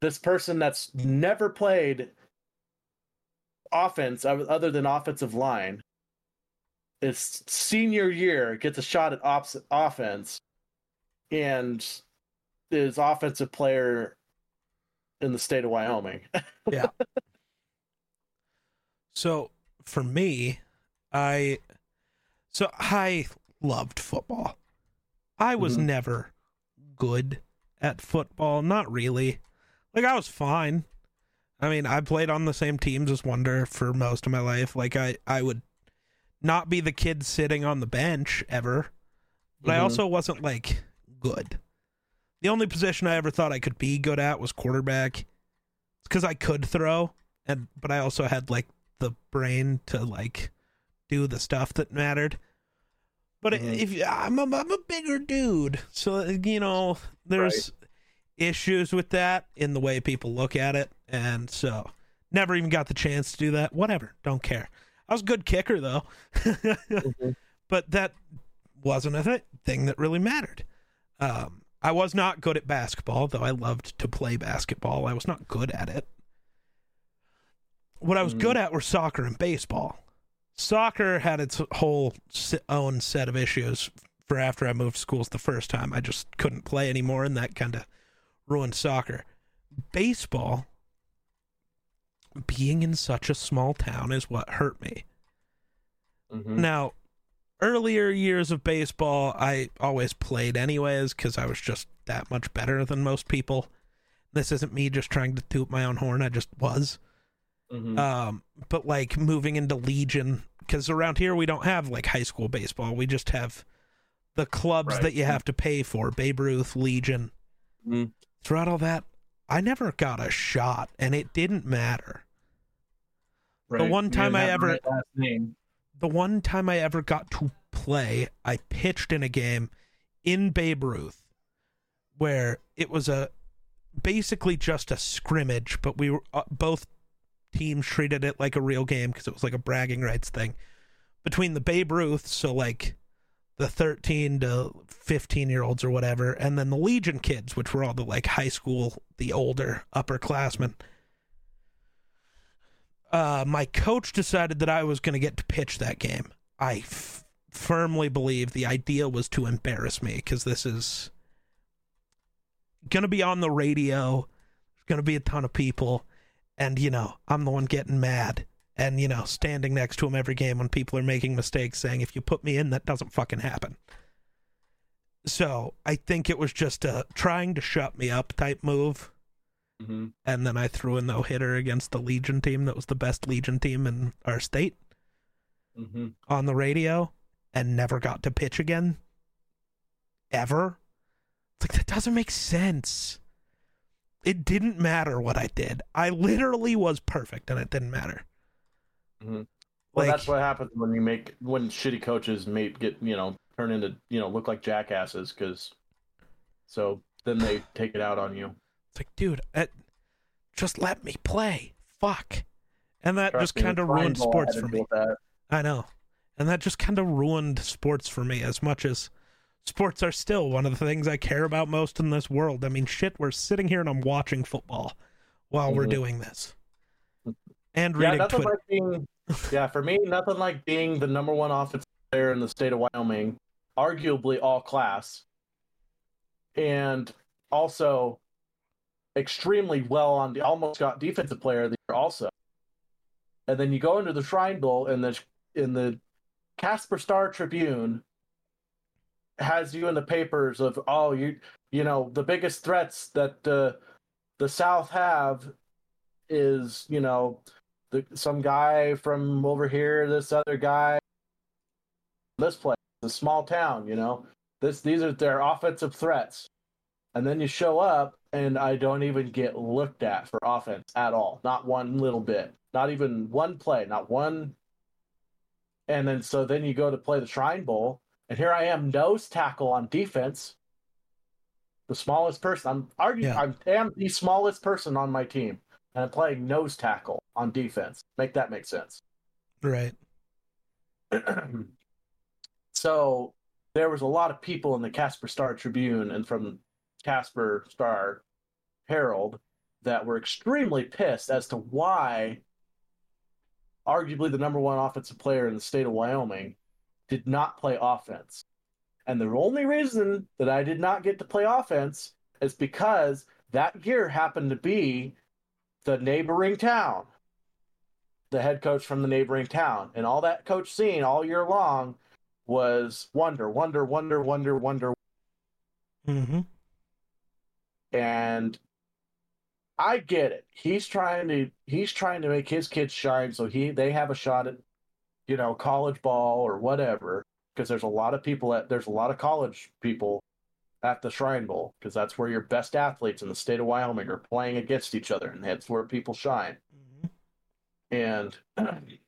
Speaker 3: this person that's never played offense other than offensive line, its senior year gets a shot at ops- offense, and is offensive player in the state of Wyoming. Yeah.
Speaker 1: So for me, I so I loved football. I was
Speaker 3: Mhm.
Speaker 1: never good at football, not really. Like I was fine. I mean, I played on the same teams as Wonder for most of my life. Like I I would not be the kid sitting on the bench ever. But I
Speaker 3: Mhm.
Speaker 1: also wasn't like good. The only position I ever thought I could be good at was quarterback. It's cuz I could throw and but I also had like the brain to like do the stuff that mattered. But
Speaker 3: Mhm.
Speaker 1: if I'm a, I'm a bigger dude, so you know there's issues with that in the way people look at it, and so never even got the chance to do that. Whatever, don't care. I was a good kicker though,
Speaker 3: Mhm.
Speaker 1: but that wasn't a th- thing that really mattered. Um, I was not good at basketball, though I loved to play basketball. I was not good at it. What I was
Speaker 3: Mhm.
Speaker 1: good at were soccer and baseball. Soccer had its whole own set of issues for after I moved schools the first time. I just couldn't play anymore, and that kind of ruined soccer. Baseball, being in such a small town, is what hurt me.
Speaker 3: Mhm.
Speaker 1: Now, earlier years of baseball, I always played anyways because I was just that much better than most people. This isn't me just trying to toot my own horn. I just was.
Speaker 3: Mhm.
Speaker 1: Um, but like moving into Legion, because around here we don't have like high school baseball. We just have the clubs
Speaker 3: Right.
Speaker 1: that you have to pay for Babe Ruth, Legion.
Speaker 3: Mhm.
Speaker 1: Throughout all that, I never got a shot, and it didn't matter.
Speaker 2: Right.
Speaker 1: one time
Speaker 2: didn't
Speaker 1: I
Speaker 2: the
Speaker 1: ever-
Speaker 2: right last name.
Speaker 1: the one time I ever got to play, I pitched in a game in Babe Ruth where it was a basically just a scrimmage, but we were uh, both teams treated it like a real game because it was like a bragging rights thing between the Babe Ruth, so like the 13 to 15 year olds or whatever, and then the Legion kids, which were all the like high school, the older upperclassmen uh, my coach decided that I was going to get to pitch that game. I f- firmly believe the idea was to embarrass me because this is going to be on the radio. There's going to be a ton of people. And, you know, I'm the one getting mad and, you know, standing next to him every game when people are making mistakes saying, if you put me in, that doesn't fucking happen. So I think it was just a trying to shut me up type move
Speaker 3: Mhm.
Speaker 1: and then I threw a no hitter against the Legion team that was the best Legion team in our state
Speaker 3: Mhm.
Speaker 1: on the radio and never got to pitch again. Ever. It's like that doesn't make sense. It didn't matter what I did. I literally was perfect and it didn't matter.
Speaker 3: Mhm. Well,
Speaker 1: Like-
Speaker 3: that's what happens when you make when shitty coaches make get you know turn into you know look like jackasses because so then they take it out on you.
Speaker 1: It's like, dude, uh, just let me play. Fuck. And that
Speaker 3: Trust
Speaker 1: just kind of ruined sports for me. I know. And that just kind of ruined sports for me as much as sports are still one of the things I care about most in this world. I mean, shit, we're sitting here and I'm watching football while we're
Speaker 3: Mhm.
Speaker 1: doing this. And
Speaker 3: Yeah,
Speaker 1: reading
Speaker 3: nothing
Speaker 1: Twitter.
Speaker 3: like being. Yeah, for me, nothing like being the number one offensive player in the state of Wyoming, arguably all class, and also extremely well on the almost got defensive player of the year also. And then you go into the Shrine Bowl and the in the Casper Star Tribune has you in the papers of oh you you know the biggest threats that uh, the South have is you know the, some guy from over here, this other guy, this place, a small town, you know, This these are their offensive threats. And then you show up and I don't even get looked at for offense at all. Not one little bit. Not even one play, not one and then so then you go to play the Shrine Bowl, and here I am nose tackle on defense. The smallest person. I'm arguing
Speaker 1: Yeah.
Speaker 3: I am the smallest person on my team. And I'm playing nose tackle on defense. Make that make sense.
Speaker 1: Right.
Speaker 3: so there was a lot of people in the Casper Star Tribune and from Casper Star Herald that were extremely pissed as to why arguably the number one offensive player in the state of Wyoming did not play offense. And the only reason that I did not get to play offense is because that year happened to be the neighboring town the head coach from the neighboring town. And all that coach seen all year long was wonder, wonder, wonder, wonder, wonder.
Speaker 1: Mm-hmm.
Speaker 3: And I get it. He's trying to he's trying to make his kids shine so he they have a shot at you know college ball or whatever because there's a lot of people at there's a lot of college people at the Shrine Bowl because that's where your best athletes in the state of Wyoming are playing against each other and that's where people shine. Mm-hmm. And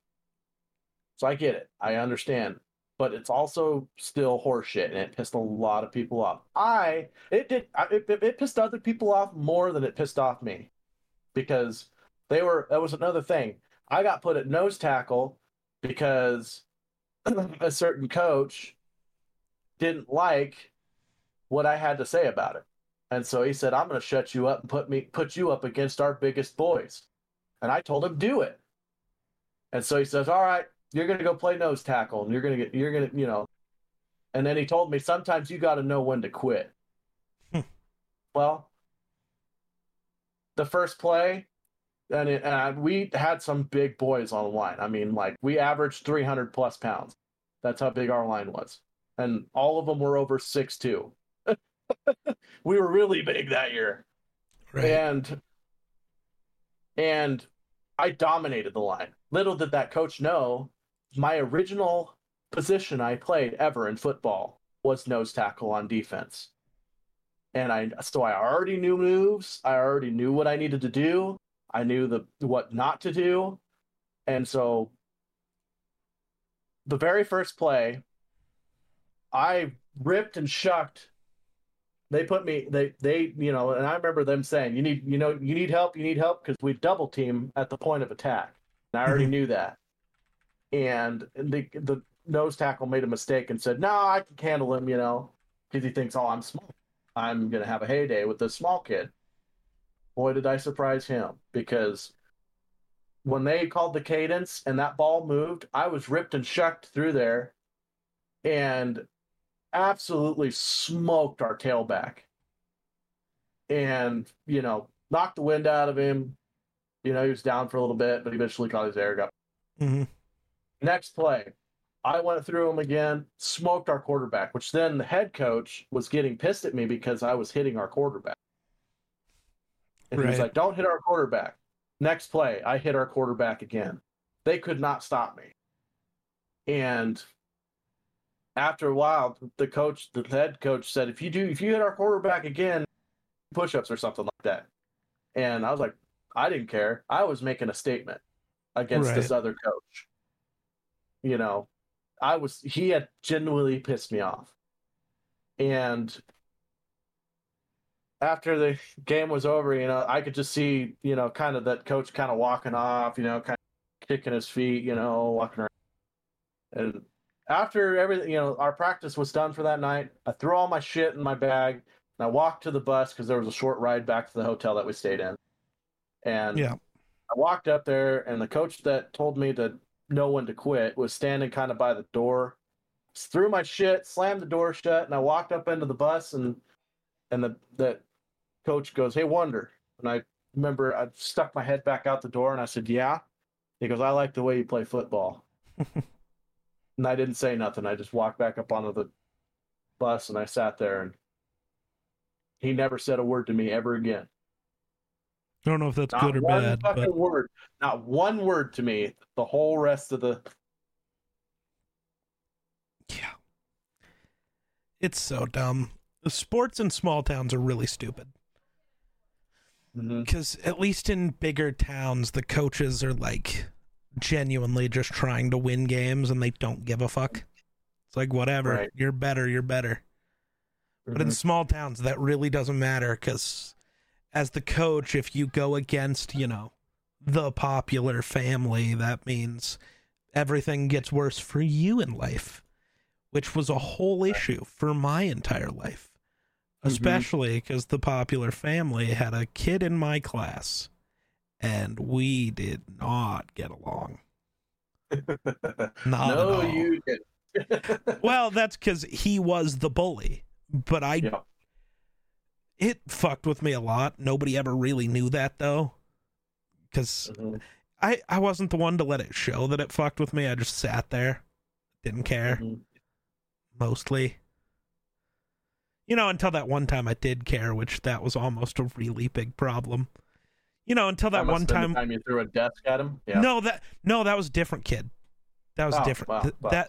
Speaker 3: so I get it. I understand. But it's also still horseshit and it pissed a lot of people off. I it did it, it, it pissed other people off more than it pissed off me. Because they were that was another thing. I got put at nose tackle because a certain coach didn't like what I had to say about it. And so he said, I'm gonna shut you up and put me put you up against our biggest boys. And I told him, do it. And so he says, "All right, you're going to go play nose tackle, and you're going to get, you're going to, you know." And then he told me, "Sometimes you got to know when to quit."
Speaker 1: Hmm.
Speaker 3: well, the first play, and, it, and we had some big boys on the line. I mean, like we averaged 300 plus pounds. That's how big our line was, and all of them were over six two. we were really big that year
Speaker 1: Right.
Speaker 3: and and I dominated the line. Little did that coach know, my original position I played ever in football was nose tackle on defense. And I so I already knew moves, I already knew what I needed to do, I knew the what not to do. And so the very first play I ripped and shucked. They put me they they you know and i remember them saying you need you know you need help you need help because we double team at the point of attack. And i already
Speaker 1: Mhm.
Speaker 3: knew that. And the the nose tackle made a mistake and said no i can handle him you know because he thinks oh i'm small. I'm gonna have a heyday with this small kid boy did i surprise him because when they called the cadence and that ball moved i was ripped and shucked through there and absolutely smoked our tailback. And you know knocked the wind out of him. You know he was down for a little bit but eventually caught his air got
Speaker 1: mm-hmm.
Speaker 3: next play i went through him again smoked our quarterback which then the head coach was getting pissed at me because i was hitting our quarterback and he was like don't hit our quarterback next play i hit our quarterback again they could not stop me and after a while, the coach, the head coach said, if you do, if you hit our quarterback again, push ups or something like that. And I was like, I didn't care. I was making a statement against this other coach. You know, I was, he had genuinely pissed me off. And after the game was over, you know, I could just see, you know, kind of that coach kind of walking off, you know, kind of kicking his feet, you know, walking around. And after everything, you know, our practice was done for that night. I threw all my shit in my bag and I walked to the bus because there was a short ride back to the hotel that we stayed in. And
Speaker 1: Yeah.
Speaker 3: I walked up there, and the coach that told me to know when to quit was standing kind of by the door. Threw my shit, slammed the door shut, and I walked up into the bus, and and the that coach goes, "Hey, Wonder," and I remember I stuck my head back out the door, and I said, "Yeah." He goes, "I like the way you play football." and I didn't say nothing. I just walked back up onto the bus, and I sat there, and he never said a word to me ever again.
Speaker 1: I don't know if that's
Speaker 3: Not
Speaker 1: good or
Speaker 3: one
Speaker 1: bad,
Speaker 3: fucking
Speaker 1: but
Speaker 3: word. Not one word to me. The whole rest of the
Speaker 1: yeah. It's so dumb. The sports in small towns are really stupid.
Speaker 3: Mm-hmm.
Speaker 1: Because at least in bigger towns, the coaches are like genuinely just trying to win games and they don't give a fuck. It's like, whatever.
Speaker 3: Right.
Speaker 1: You're better. You're better. But in small towns, that really doesn't matter because as the coach, if you go against, you know, the popular family, that means everything gets worse for you in life, which was a whole issue for my entire life. Especially because the popular family had a kid in my class and we did not get along. Not at
Speaker 3: no,
Speaker 1: all.
Speaker 3: you did.
Speaker 1: Well, that's because he was the bully, but I
Speaker 3: yeah.
Speaker 1: it fucked with me a lot. Nobody ever really knew that though, because
Speaker 3: Mhm.
Speaker 1: I I wasn't the one to let it show that it fucked with me. I just sat there, didn't care
Speaker 3: Mhm.
Speaker 1: mostly. You know, until that one time I did care, which that was almost a really big problem. You know, until that
Speaker 3: must
Speaker 1: one time.
Speaker 3: the time you threw a desk at him. Yeah.
Speaker 1: No, that no, that was a different kid. That was
Speaker 3: Oh,
Speaker 1: different.
Speaker 3: well,
Speaker 1: Th-
Speaker 3: well,
Speaker 1: that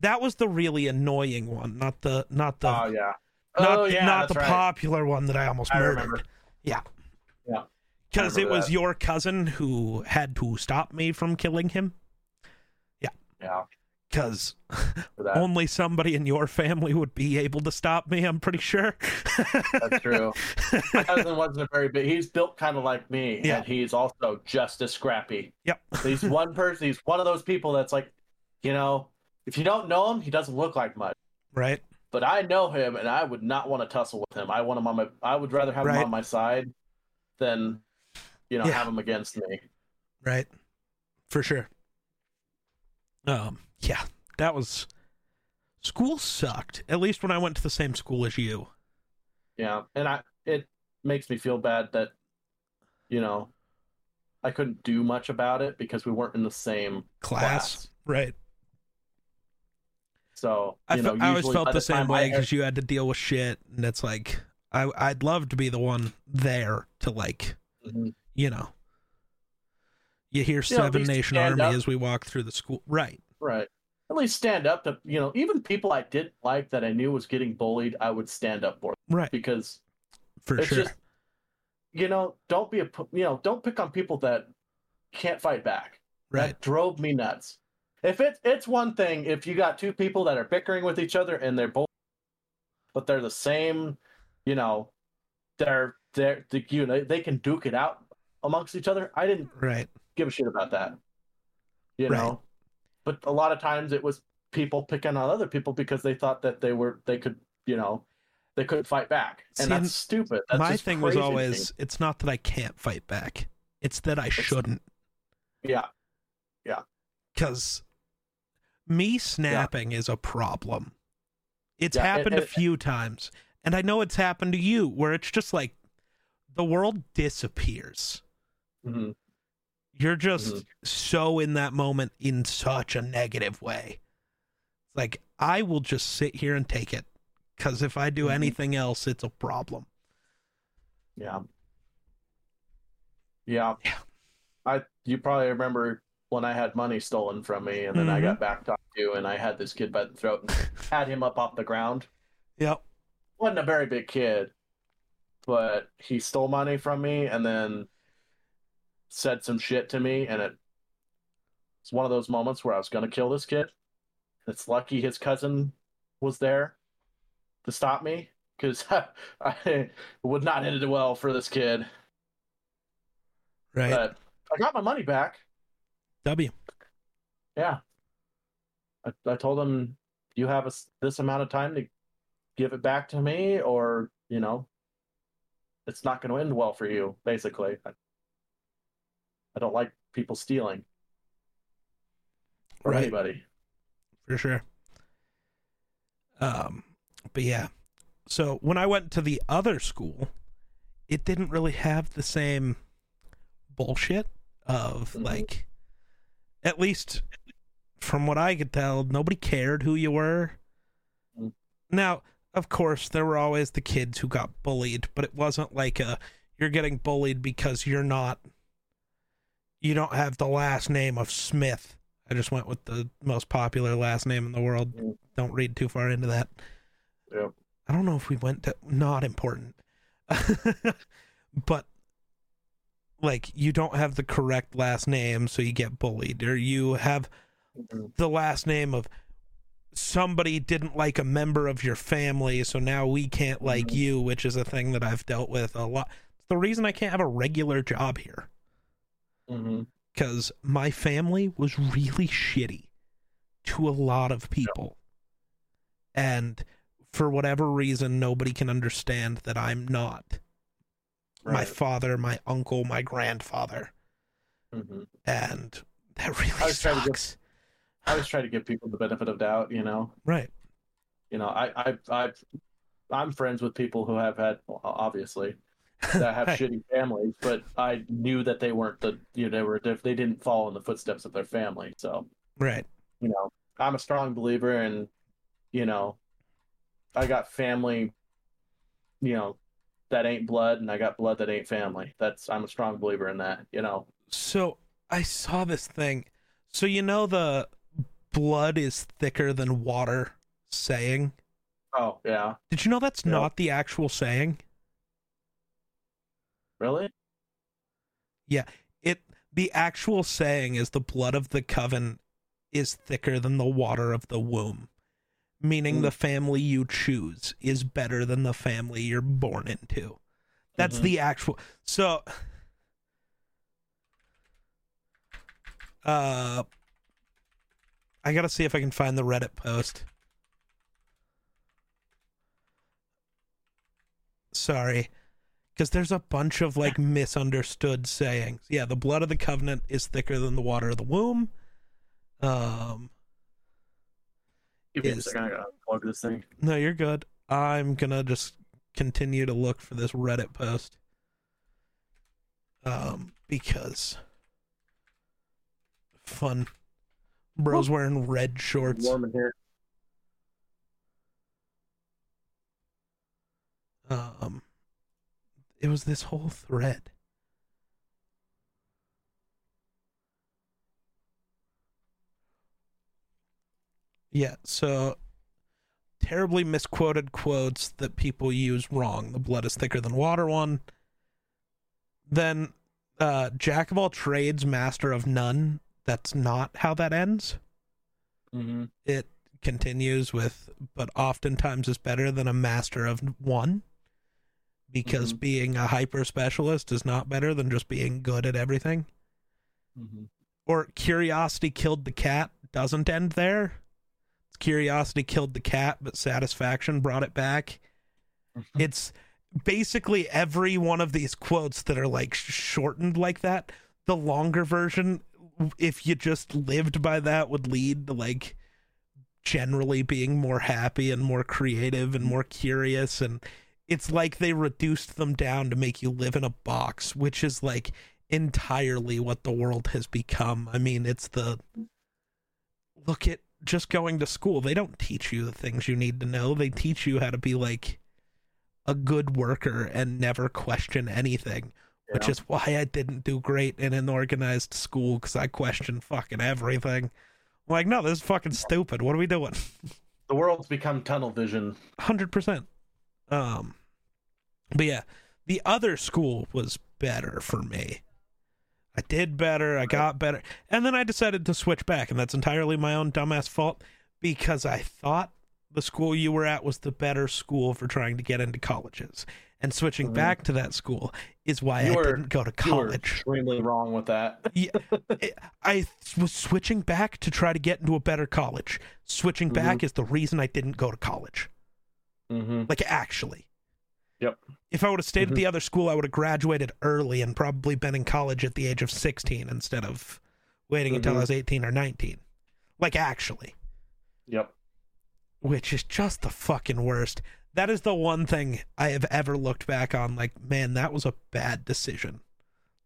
Speaker 1: that was the really annoying one, not the not the
Speaker 3: Oh yeah.
Speaker 1: not
Speaker 3: oh yeah.
Speaker 1: not the
Speaker 3: right.
Speaker 1: popular one that I almost
Speaker 3: I
Speaker 1: murdered.
Speaker 3: remember.
Speaker 1: Yeah.
Speaker 3: Yeah.
Speaker 1: Because it
Speaker 3: remember
Speaker 1: was
Speaker 3: that.
Speaker 1: your cousin who had to stop me from killing him.
Speaker 3: Yeah, yeah. Because
Speaker 1: only somebody in your family would be able to stop me, I'm pretty sure.
Speaker 3: That's true. My cousin wasn't a very big. He's built kind of like me,
Speaker 1: Yeah.
Speaker 3: and he's also just as scrappy.
Speaker 1: Yep.
Speaker 3: He's one person. He's one of those people that's like, you know, if you don't know him, he doesn't look like much.
Speaker 1: right?
Speaker 3: But I know him, and I would not want to tussle with him. I want him on my. I would rather have him on my side than, you know,
Speaker 1: Yeah.
Speaker 3: have him against me.
Speaker 1: Right. For sure. Um, yeah, that was school sucked. At least when I went to the same school as you.
Speaker 3: Yeah, and I it makes me feel bad that, you know, I couldn't do much about it because we weren't in the same
Speaker 1: Class.
Speaker 3: class.
Speaker 1: Right.
Speaker 3: So
Speaker 1: I, fe-
Speaker 3: know,
Speaker 1: I always felt the same way because you had to deal with shit, and it's like I I'd love to be the one there to like
Speaker 3: Mhm.
Speaker 1: you know. You hear
Speaker 3: You
Speaker 1: Seven
Speaker 3: least
Speaker 1: Nation Army
Speaker 3: up.
Speaker 1: as we walk through the school, right?
Speaker 3: Right. At least stand up to you know even people I didn't like that I knew was getting bullied. I would stand up for them
Speaker 1: Right,
Speaker 3: because
Speaker 1: for
Speaker 3: it's
Speaker 1: sure.
Speaker 3: just you know don't be a you know don't pick on people that can't fight back.
Speaker 1: right,
Speaker 3: That drove me nuts. If it's it's one thing if you got two people that are bickering with each other and they're both, but they're the same, you know, they're they're the you know they can duke it out amongst each other. I didn't
Speaker 1: right,
Speaker 3: give a shit about that. You
Speaker 1: Right.
Speaker 3: know, but a lot of times it was people picking on other people because they thought that they were they could you know they couldn't fight back, and
Speaker 1: See,
Speaker 3: that's stupid. That's
Speaker 1: My thing was
Speaker 3: crazy to me.
Speaker 1: always it's not that I can't fight back; it's that I shouldn't.
Speaker 3: yeah, yeah
Speaker 1: Because me snapping is a problem. It's
Speaker 3: Yeah,
Speaker 1: happened a
Speaker 3: and-
Speaker 1: few times, and I know it's happened to you, where it's just like the world disappears.
Speaker 3: hmm
Speaker 1: You're just
Speaker 3: Mhm.
Speaker 1: so in that moment in such a negative way. It's like I will just sit here and take it because if I do
Speaker 3: Mhm.
Speaker 1: anything else, it's a problem.
Speaker 3: yeah, yeah.
Speaker 1: Yeah.
Speaker 3: I you probably remember when I had money stolen from me, and then I
Speaker 1: Mhm.
Speaker 3: got back on you, and I had this kid by the throat and had him up off the ground.
Speaker 1: Yep.
Speaker 3: wasn't a very big kid, but he stole money from me and then said some shit to me, and it it's one of those moments where I was gonna kill this kid. It's lucky his cousin was there to stop me because I would not end it well for this kid.
Speaker 1: Right.
Speaker 3: But I got my money back.
Speaker 1: w.
Speaker 3: Yeah, I, I told him you have a this amount of time to give it back to me, or you know, it's not going to end well for you. Basically, I, don't like people stealing from
Speaker 1: Right.
Speaker 3: anybody.
Speaker 1: for sure. Um, but yeah. So when I went to the other school, it didn't really have the same bullshit of
Speaker 3: Mhm.
Speaker 1: like, at least from what I could tell, nobody cared who you were.
Speaker 3: Mm.
Speaker 1: Now, of course, there were always the kids who got bullied, but it wasn't like a you're getting bullied because you're not you don't have the last name of Smith. I just went with the most popular last name in the world.
Speaker 3: Mm.
Speaker 1: Don't read too far into that.
Speaker 3: Yep.
Speaker 1: I don't know if we went to not important. but like you don't have the correct last name so you get bullied or you have
Speaker 3: Mhm.
Speaker 1: the last name of somebody didn't like a member of your family so now we can't like
Speaker 3: Mhm.
Speaker 1: you which is a thing that I've dealt with a lot. It's the reason I can't have a regular job here
Speaker 3: Mm-hmm.
Speaker 1: cuz my family was really shitty to a lot of people. And for whatever reason nobody can understand that I'm not. my father, my uncle, my grandfather,
Speaker 3: hmm
Speaker 1: and that really
Speaker 3: I was trying to get- I always try to give people the benefit of doubt. You know,
Speaker 1: Right.
Speaker 3: you know, I, I, I, I'm friends with people who have had, obviously, that have
Speaker 1: Right.
Speaker 3: shitty families, but I knew that they weren't the, you know, they were, they didn't follow in the footsteps of their family. So,
Speaker 1: Right.
Speaker 3: you know, I'm a strong believer in, you know, I got family, you know, that ain't blood, and I got blood that ain't family. That's I'm a strong believer in that. You know,
Speaker 1: So I saw this thing. So you know the blood is thicker than water saying?
Speaker 3: oh yeah,
Speaker 1: Did you know that's
Speaker 3: Yeah.
Speaker 1: not the actual saying?
Speaker 3: Really? Yeah.
Speaker 1: It the actual saying is the blood of the coven is thicker than the water of the womb. Meaning
Speaker 3: Hmm.
Speaker 1: the family you choose is better than the family you're born into. That's
Speaker 3: Mhm.
Speaker 1: the actual so uh I gotta see if I can find the Reddit post. Sorry. Because there's a bunch of like misunderstood sayings. Yeah, the blood of the covenant is thicker than the water of the womb. Um
Speaker 3: Give me a second. I gotta plug this thing.
Speaker 1: no, you're good. I'm gonna just continue to look for this Reddit post. Um, because fun. Bro's wearing red shorts.
Speaker 3: Warm in here.
Speaker 1: Um, it was this whole thread. Yeah, so terribly misquoted quotes that people use wrong. The blood is thicker than water one. Then uh Jack of all trades, master of none. That's not how that ends.
Speaker 3: Mm-hmm.
Speaker 1: It continues with but oftentimes is better than a master of one. Because
Speaker 3: Mhm.
Speaker 1: being a hyper specialist is not better than just being good at everything.
Speaker 3: Mm-hmm.
Speaker 1: Or curiosity killed the cat doesn't end there. Curiosity killed the cat, but satisfaction brought it back. It's basically every one of these quotes that are like shortened like that. The longer version, if you just lived by that, would lead to like generally being more happy and more creative and more curious. And it's like they reduced them down to make you live in a box, which is like entirely what the world has become. I mean, it's the look at just going to school. They don't teach you the things you need to know. They teach you how to be like a good worker and never question anything, which is why I didn't do great in an organized school because I questioned fucking everything. I'm like, no, this is fucking stupid. What are we doing?
Speaker 3: The world's become tunnel vision.
Speaker 1: Hundred percent. Um, but yeah, the other school was better for me. I did better. I got better, and then I decided to switch back, and that's entirely my own dumbass fault because I thought the school you were at was the better school for trying to get into colleges, and switching
Speaker 3: Mhm.
Speaker 1: back to that school is why
Speaker 3: You
Speaker 1: I
Speaker 3: were-
Speaker 1: didn't go to
Speaker 3: You
Speaker 1: college.
Speaker 3: extremely wrong with that.
Speaker 1: It- I was switching back to try to get into a better college. Switching back is the reason I didn't go to college.
Speaker 3: Mm-hmm.
Speaker 1: Like actually.
Speaker 3: Yep.
Speaker 1: If I would have stayed
Speaker 3: Mhm.
Speaker 1: at the other school, I would have graduated early and probably been in college at the age of 16 instead of waiting until I
Speaker 3: Mhm.
Speaker 1: was 18 or 19. Like actually,
Speaker 3: Yep.
Speaker 1: which is just the fucking worst. That is the one thing I have ever looked back on like, man, that was a bad decision.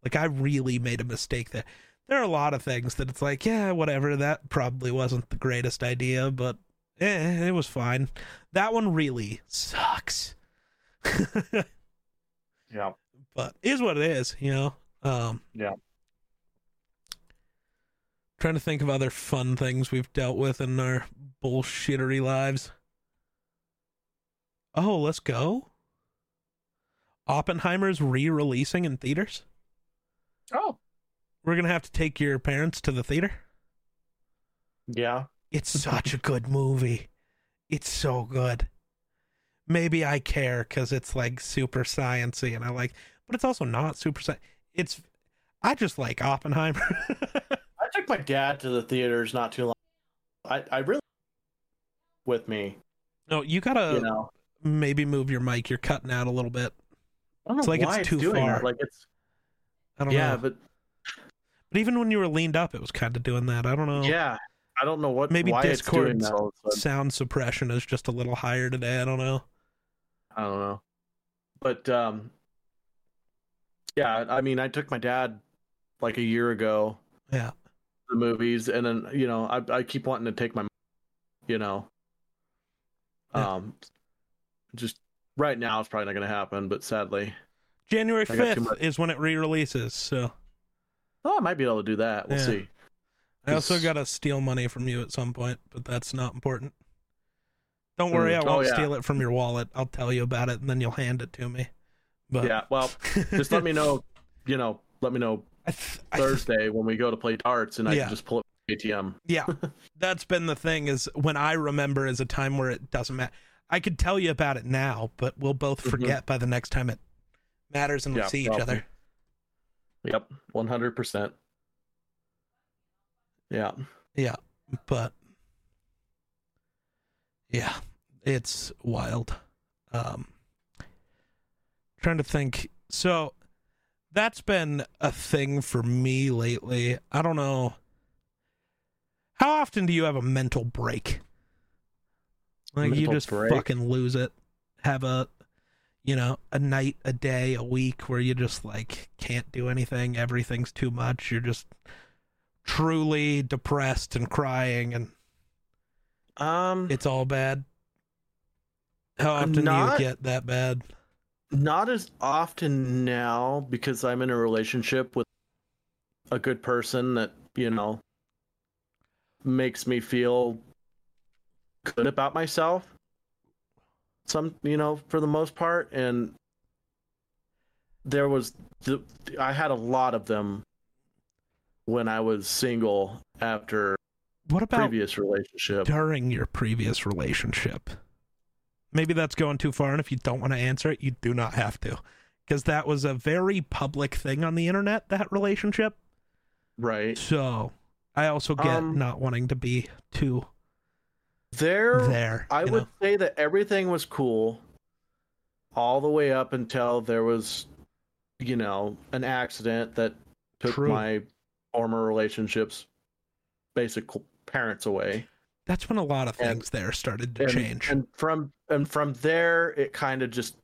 Speaker 1: Like I really made a mistake there. There are a lot of things that it's like, yeah, whatever, that probably wasn't the greatest idea, but eh, it was fine. That one really sucks.
Speaker 3: Yeah.
Speaker 1: but is what it is, you know. Um,
Speaker 3: Yeah.
Speaker 1: Trying to think of other fun things we've dealt with in our bullshittery lives. Oh, let's go. Oppenheimer's re-releasing in theaters.
Speaker 3: Oh,
Speaker 1: We're gonna have to take your parents to the theater.
Speaker 3: yeah.
Speaker 1: It's such a good movie. It's so good. Maybe I care because it's like super sciency and I like, but it's also not super sci. It's, I just like Oppenheimer.
Speaker 3: I took my dad to the theaters not too long. I, I really with me,
Speaker 1: no, you gotta
Speaker 3: you know.
Speaker 1: maybe move your mic. You're cutting out a little bit.
Speaker 3: I don't know
Speaker 1: It's like it's too
Speaker 3: doing
Speaker 1: far.
Speaker 3: that. Like it's
Speaker 1: I don't
Speaker 3: yeah,
Speaker 1: know.
Speaker 3: but
Speaker 1: But even when you were leaned up, it was kind of doing that. I don't know.
Speaker 3: yeah, I don't know what
Speaker 1: Maybe
Speaker 3: why it's doing that. all of a sudden.
Speaker 1: Sound suppression is just a little higher today. I don't know.
Speaker 3: I don't know, but um, yeah. I mean, I took my dad like a year ago
Speaker 1: Yeah.
Speaker 3: the movies, and then you know, I I keep wanting to take my, you know,
Speaker 1: Yeah.
Speaker 3: um, just right now it's probably not going to happen, but sadly,
Speaker 1: January
Speaker 3: I got too
Speaker 1: 5th is when it re releases. So
Speaker 3: oh, I might be able to do that. We'll
Speaker 1: Yeah.
Speaker 3: see.
Speaker 1: I also got to steal money from you at some point, but that's not important. Don't worry,
Speaker 3: Mm.
Speaker 1: I won't
Speaker 3: Oh, yeah.
Speaker 1: steal it from your wallet. I'll tell you about it and then you'll hand it to me. But
Speaker 3: Yeah, well, just let me know. You know, let me know
Speaker 1: th- I th-
Speaker 3: Thursday when we go to play darts, and I can just pull up ATM.
Speaker 1: yeah, that's been the thing is when I remember is a time where it doesn't matter. I could tell you about it now, but we'll both
Speaker 3: Mhm.
Speaker 1: forget by the next time it matters and we
Speaker 3: Yeah,
Speaker 1: see each
Speaker 3: probably.
Speaker 1: other.
Speaker 3: Yep, one hundred percent. Yeah, Yeah.
Speaker 1: but yeah it's wild. Um trying to think. So that's been a thing for me lately. I don't know. How often do you have a mental break? Like you just
Speaker 3: break?
Speaker 1: fucking lose it. Have a you know a night a day a week where you just like can't do anything. Everything's too much. You're just truly depressed and crying and
Speaker 3: um,
Speaker 1: it's all bad. How often do you get that bad?
Speaker 3: not as often now because I'm in a relationship with a good person that you know makes me feel good about myself. Some, you know, for the most part, and there was the I had a lot of them when I was single after
Speaker 1: What about
Speaker 3: previous relationship.
Speaker 1: during your previous relationship? Maybe that's going too far, and if you don't want to answer it, you do not have to. Because that was a very public thing on the internet, that relationship.
Speaker 3: Right.
Speaker 1: So I also get
Speaker 3: Um,
Speaker 1: not wanting to be too
Speaker 3: There
Speaker 1: there.
Speaker 3: I would
Speaker 1: know?
Speaker 3: say that everything was cool all the way up until there was, you know, an accident that took
Speaker 1: True.
Speaker 3: my former relationships basic parents away.
Speaker 1: That's when a lot of
Speaker 3: and-
Speaker 1: things there started to
Speaker 3: And,
Speaker 1: change.
Speaker 3: and from and from there it kind of just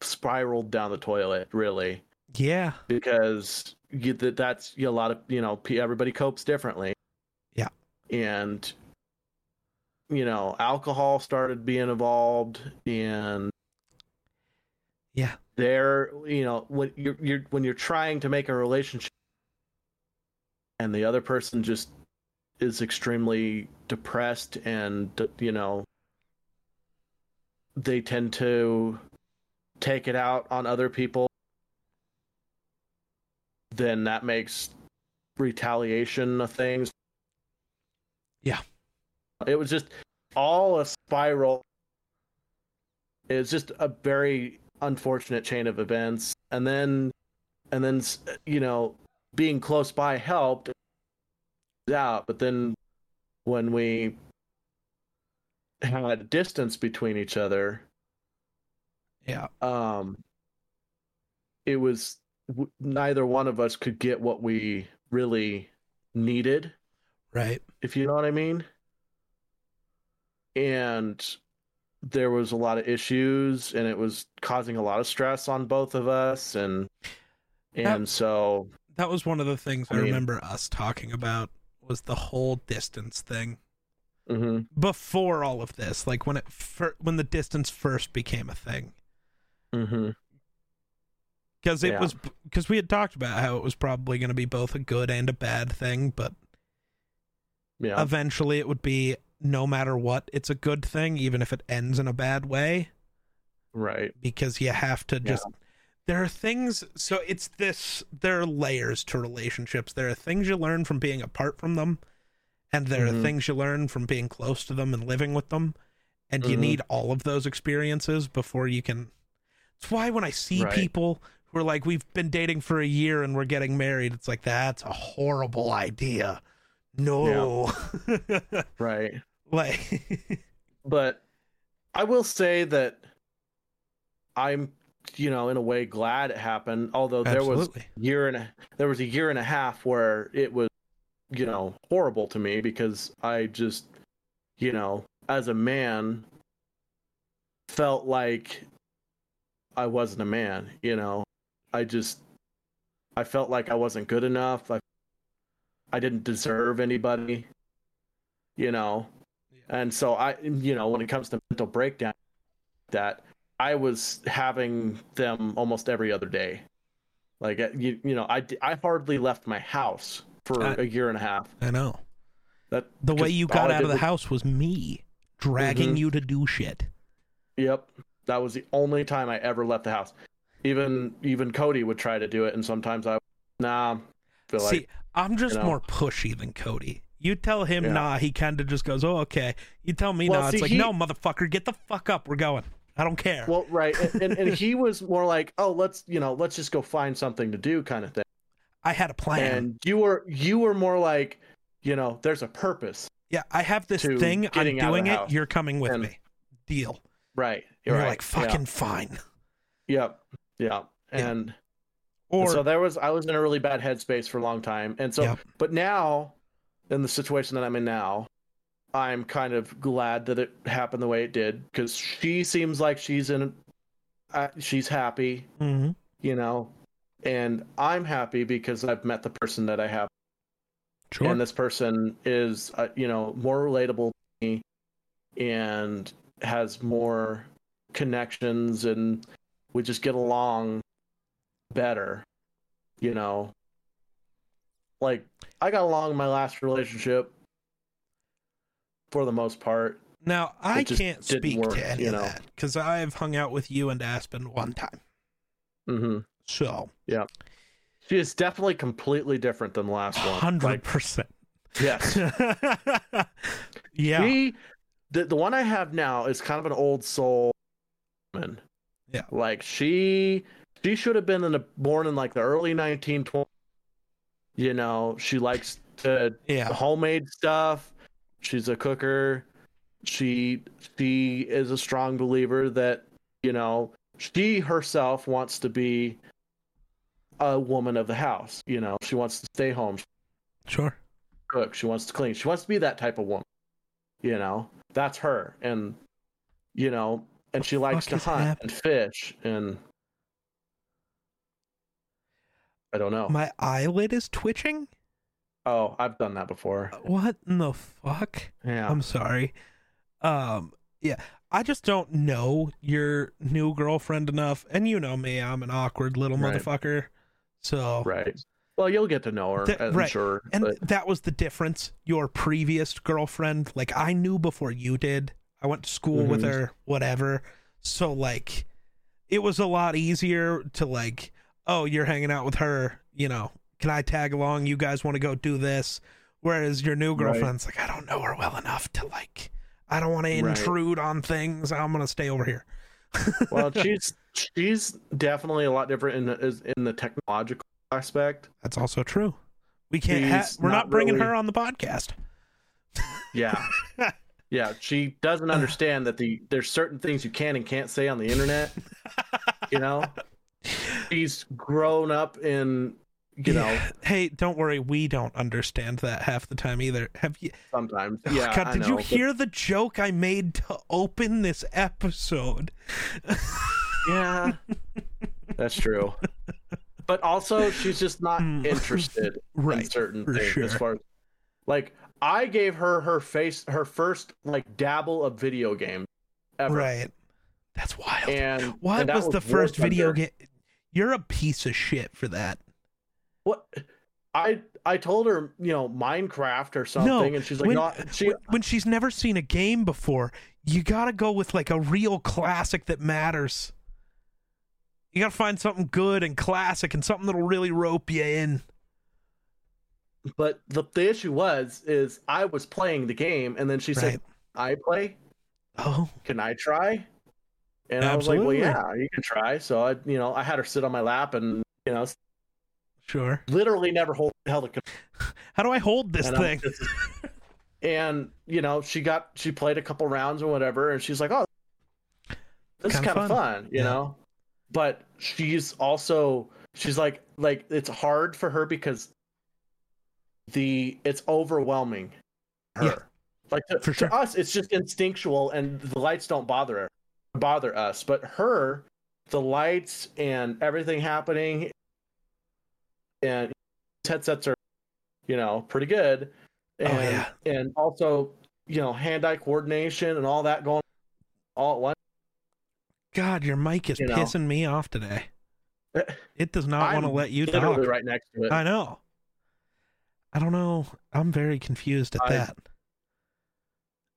Speaker 3: spiraled down the toilet really
Speaker 1: yeah.
Speaker 3: because you, that that's you know, a lot of you know everybody copes differently
Speaker 1: Yeah.
Speaker 3: and you know alcohol started being involved and
Speaker 1: Yeah.
Speaker 3: there you know when you're, you're when you're trying to make a relationship and the other person just is extremely depressed and you know they tend to take it out on other people then that makes retaliation of things.
Speaker 1: Yeah.
Speaker 3: it was just all a spiral. It's just a very unfortunate chain of events. And then and then you know being close by helped out but then when we had distance between each other
Speaker 1: Yeah.
Speaker 3: um it was w- neither one of us could get what we really needed
Speaker 1: Right.
Speaker 3: if you know what I mean. And there was a lot of issues and it was causing a lot of stress on both of us and and so
Speaker 1: that was one of the things I,
Speaker 3: I mean-
Speaker 1: remember us talking about was the whole distance thing.
Speaker 3: Mhm,
Speaker 1: before all of this like when it fir- when the distance first became a thing.
Speaker 3: Mhm,
Speaker 1: because it
Speaker 3: Yeah.
Speaker 1: was because we had talked about how it was probably going to be both a good and a bad thing but
Speaker 3: yeah.
Speaker 1: eventually it would be no matter what it's a good thing even if it ends in a bad way.
Speaker 3: Right.
Speaker 1: because you have to just there are things so it's this there are layers to relationships there are things you learn from being apart from them and there are
Speaker 3: Mhm.
Speaker 1: things you learn from being close to them and living with them and you
Speaker 3: Mhm.
Speaker 1: need all of those experiences before you can it's why when i see
Speaker 3: Right.
Speaker 1: people who are like we've been dating for a year and we're getting married it's like that's a horrible idea no
Speaker 3: Right.
Speaker 1: like
Speaker 3: But I will say that I'm, you know, in a way glad it happened. Although there was
Speaker 1: absolutely
Speaker 3: year and a, there was a year and a half where it was, you know, horrible to me because I just, you know, as a man, felt like I wasn't a man. You know, I just, I felt like I wasn't good enough. I, I didn't deserve anybody. You know, and so I, you know, when it comes to mental breakdown, that I was having them almost every other day. Like uh, you, you know, I hardly left my house for
Speaker 1: Uh,
Speaker 3: a year and a half.
Speaker 1: i know
Speaker 3: That
Speaker 1: the way you got out of the
Speaker 3: was-
Speaker 1: house was me dragging
Speaker 3: Mhm.
Speaker 1: you to do shit
Speaker 3: Yep, that was the only time I ever left the house. Even even Cody would try to do it, and sometimes I, nah, feel
Speaker 1: See,
Speaker 3: like
Speaker 1: I'm just
Speaker 3: you know.
Speaker 1: more pushy than Cody. You tell him
Speaker 3: Yeah.
Speaker 1: nah, he kind of just goes, "Oh, okay." You tell me
Speaker 3: Well,
Speaker 1: nah,
Speaker 3: see,
Speaker 1: it's like,
Speaker 3: he-
Speaker 1: "No, motherfucker, get the fuck up. We're going. I don't care."
Speaker 3: well, right, and, and, and he was more like, oh, let's you know, let's just go find something to do, kind of thing.
Speaker 1: I had a plan.
Speaker 3: And you were you were more like, you know, there's a purpose,
Speaker 1: yeah, I have this thing. I'm
Speaker 3: getting out of
Speaker 1: doing it. You're coming with
Speaker 3: And-
Speaker 1: me. Deal.
Speaker 3: right?
Speaker 1: And you're
Speaker 3: right.
Speaker 1: like, "Fucking fine."
Speaker 3: Yep. Yeah.
Speaker 1: Yeah.
Speaker 3: And, and
Speaker 1: Or
Speaker 3: so there was I was in a really bad headspace for a long time. And so but now in the situation that I'm in now, I'm kind of glad that it happened the way it did cuz she seems like she's in uh, she's happy,
Speaker 1: Mhm.
Speaker 3: you know. And I'm happy because I've met the person that I have
Speaker 1: sure.
Speaker 3: and this person is uh, you know more relatable to me and has more connections and we just get along better you know like i got along in my last relationship for the most part
Speaker 1: now I can't speak
Speaker 3: work,
Speaker 1: to any
Speaker 3: you
Speaker 1: of that because I've hung out with you and Aspen one time.
Speaker 3: hmm
Speaker 1: So yeah,
Speaker 3: she is definitely completely different than the last one
Speaker 1: hundred percent.
Speaker 3: yes
Speaker 1: yeah.
Speaker 3: She, the the one I have now is kind of an old soul woman.
Speaker 1: Yeah.
Speaker 3: Like she she should have been in born in like the early 1920s. You know, she likes to
Speaker 1: yeah.
Speaker 3: homemade stuff. She's a cooker. She she is a strong believer that, you know, she herself wants to be a woman of the house, you know. She wants to stay home
Speaker 1: Sure.
Speaker 3: cook. She wants to clean. She wants to be that type of woman. You know, that's her. And you know, and she likes to hunt
Speaker 1: happening?
Speaker 3: and fish and I don't know.
Speaker 1: My eyelid is twitching.
Speaker 3: Oh, I've done that before.
Speaker 1: What in the fuck?
Speaker 3: Yeah.
Speaker 1: I'm sorry. Um, yeah, I just don't know your new girlfriend enough, and you know me, I'm an awkward little
Speaker 3: Right.
Speaker 1: motherfucker. So,
Speaker 3: right. Well, you'll get to know her,
Speaker 1: Th-
Speaker 3: I'm
Speaker 1: right.
Speaker 3: sure.
Speaker 1: and
Speaker 3: but
Speaker 1: that was the difference. Your previous girlfriend, like I knew before you did. I went to school with
Speaker 3: Mhm.
Speaker 1: her, whatever. So like, it was a lot easier to like, oh, you're hanging out with her. You know, can I tag along? You guys want to go do this? Whereas your new
Speaker 3: Right.
Speaker 1: girlfriend's like, I don't know her well enough to like, I don't want to
Speaker 3: Right.
Speaker 1: intrude on things. I'm gonna stay over here.
Speaker 3: well, she's she's definitely a lot different in the in the technological aspect.
Speaker 1: That's also true. We can't. Ha- we're not,
Speaker 3: not
Speaker 1: bringing
Speaker 3: really-
Speaker 1: her on the podcast.
Speaker 3: Yeah. yeah, she doesn't understand that the there's certain things you can and can't say on the internet. you know? She's grown up in you know,
Speaker 1: Yeah. Hey, don't worry. We don't understand that half the time either. Have you?
Speaker 3: sometimes.
Speaker 1: Oh,
Speaker 3: Yeah.
Speaker 1: God,
Speaker 3: I
Speaker 1: did
Speaker 3: know,
Speaker 1: you
Speaker 3: but-
Speaker 1: hear the joke I made to open this episode?
Speaker 3: Yeah. That's true. But also she's just not
Speaker 1: Mm.
Speaker 3: interested in
Speaker 1: Right.
Speaker 3: certain
Speaker 1: for
Speaker 3: things
Speaker 1: sure.
Speaker 3: as far as like I gave her her face her first like dabble of video game ever.
Speaker 1: Right. That's wild.
Speaker 3: And
Speaker 1: what
Speaker 3: and that
Speaker 1: was the first video game? You're a piece of shit for that.
Speaker 3: What I I told her, you know, Minecraft or something,
Speaker 1: No,
Speaker 3: and she's like,
Speaker 1: when,
Speaker 3: no, she
Speaker 1: when- she's never seen a game before, you gotta go with like a real classic that matters. You gotta find something good and classic and something that'll really rope you in.
Speaker 3: But the the issue was is I was playing the game and then she
Speaker 1: Right.
Speaker 3: said, "I play.
Speaker 1: Oh,
Speaker 3: Can I try?" And I was like, "Well, yeah, you can try." So I, you know, I had her sit on my lap and you know,
Speaker 1: sure.
Speaker 3: literally never hold, held a control.
Speaker 1: How do I hold this
Speaker 3: And
Speaker 1: thing?
Speaker 3: just- and you know, she got she played a couple rounds or whatever, and she's like, "Oh, this is
Speaker 1: Kinda
Speaker 3: kind of
Speaker 1: fun."
Speaker 3: fun," you
Speaker 1: Yeah.
Speaker 3: know. But she's also she's like like it's hard for her because the it's overwhelming her.
Speaker 1: Yeah.
Speaker 3: Like to,
Speaker 1: For
Speaker 3: to us, it's just instinctual, and the lights don't bother her, bother us. But her, the lights and everything happening, and headsets are, you know, pretty good.
Speaker 1: Oh,
Speaker 3: And,
Speaker 1: yeah.
Speaker 3: and also, you know, hand-eye coordination and all that going all at once.
Speaker 1: God, your mic is
Speaker 3: You know.
Speaker 1: pissing me off today. It does not want to let you talk.
Speaker 3: right next to it.
Speaker 1: I know. I don't know. I'm very confused at
Speaker 3: I-
Speaker 1: that.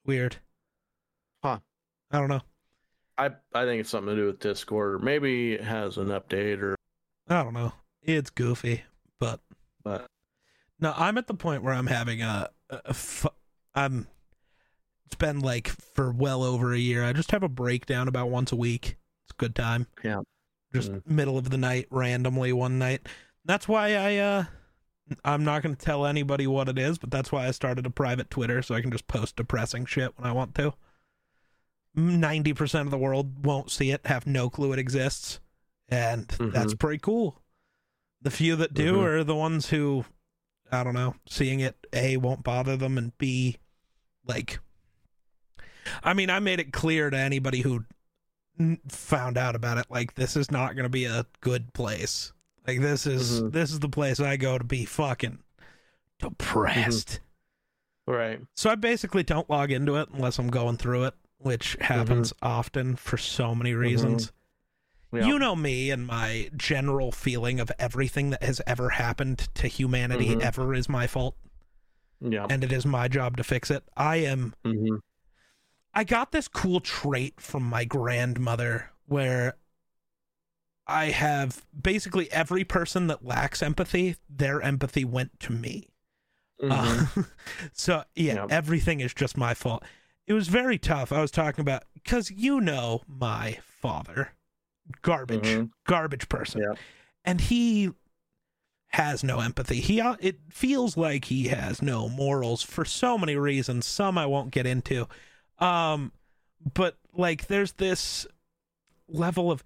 Speaker 1: Weird.
Speaker 3: Huh.
Speaker 1: I don't know.
Speaker 3: I I think it's something to do with Discord, or maybe it has an update, or
Speaker 1: I don't know. It's goofy, but
Speaker 3: but
Speaker 1: no, I'm at the point where I'm having a, a, a fu- I'm. It's been like for well over a year. I just have a breakdown about once a week. It's a good time.
Speaker 3: Yeah.
Speaker 1: Just
Speaker 3: Mm.
Speaker 1: middle of the night, randomly one night. That's why I uh, I'm not going to tell anybody what it is, but that's why I started a private Twitter so I can just post depressing shit when I want to. Ninety percent of the world won't see it, have no clue it exists, and that's pretty cool. The few that do
Speaker 3: Mhm.
Speaker 1: are the ones who, I don't know, seeing it a won't bother them, and b, like, I mean, I made it clear to anybody who found out about it, like, this is not going to be a good place. Like, this is
Speaker 3: Mhm.
Speaker 1: this is the place I go to be fucking depressed.
Speaker 3: right.
Speaker 1: So I basically don't log into it unless I'm going through it, which happens often for so many reasons.
Speaker 3: Yeah.
Speaker 1: You know me and my general feeling of everything that has ever happened to humanity
Speaker 3: Mhm.
Speaker 1: ever is my fault,
Speaker 3: yeah.
Speaker 1: and it is my job to fix it. I am.
Speaker 3: hmm
Speaker 1: I got this cool trait from my grandmother where I have basically every person that lacks empathy, their empathy went to me. Uh, so yeah,
Speaker 3: Yep.
Speaker 1: everything is just my fault. It was very tough. I was talking about because you know my father, garbage,
Speaker 3: Mhm.
Speaker 1: garbage person,
Speaker 3: Yep.
Speaker 1: and he has no empathy. He uh, it feels like he has no morals for so many reasons. Some I won't get into, um, but like there's this level of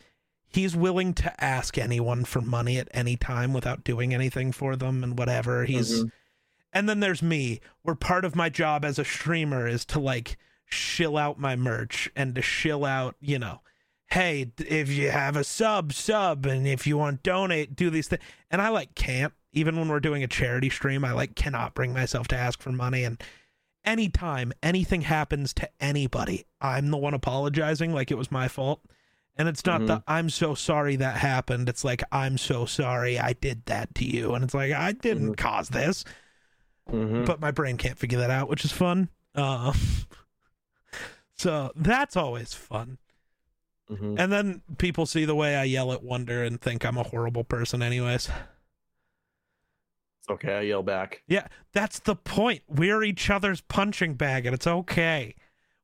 Speaker 1: he's willing to ask anyone for money at any time without doing anything for them and whatever. He's
Speaker 3: Mhm.
Speaker 1: and then there's me, where part of my job as a streamer is to like shill out my merch and to shill out, you know, hey, if you have a sub, sub, and if you want to donate, do these things. And I like can't, even when we're doing a charity stream, I like cannot bring myself to ask for money. And anytime anything happens to anybody, I'm the one apologizing like it was my fault. And it's not the I'm so sorry that happened. It's like I'm so sorry I did that to you. And it's like I didn't cause this
Speaker 3: Mhm.
Speaker 1: but my brain can't figure that out, which is fun. Um, so that's always fun.
Speaker 3: Mhm.
Speaker 1: And then people see the way I yell at Wonder and think I'm a horrible person, anyways.
Speaker 3: It's okay. I yell back.
Speaker 1: Yeah, that's the point. We're each other's punching bag, and it's okay.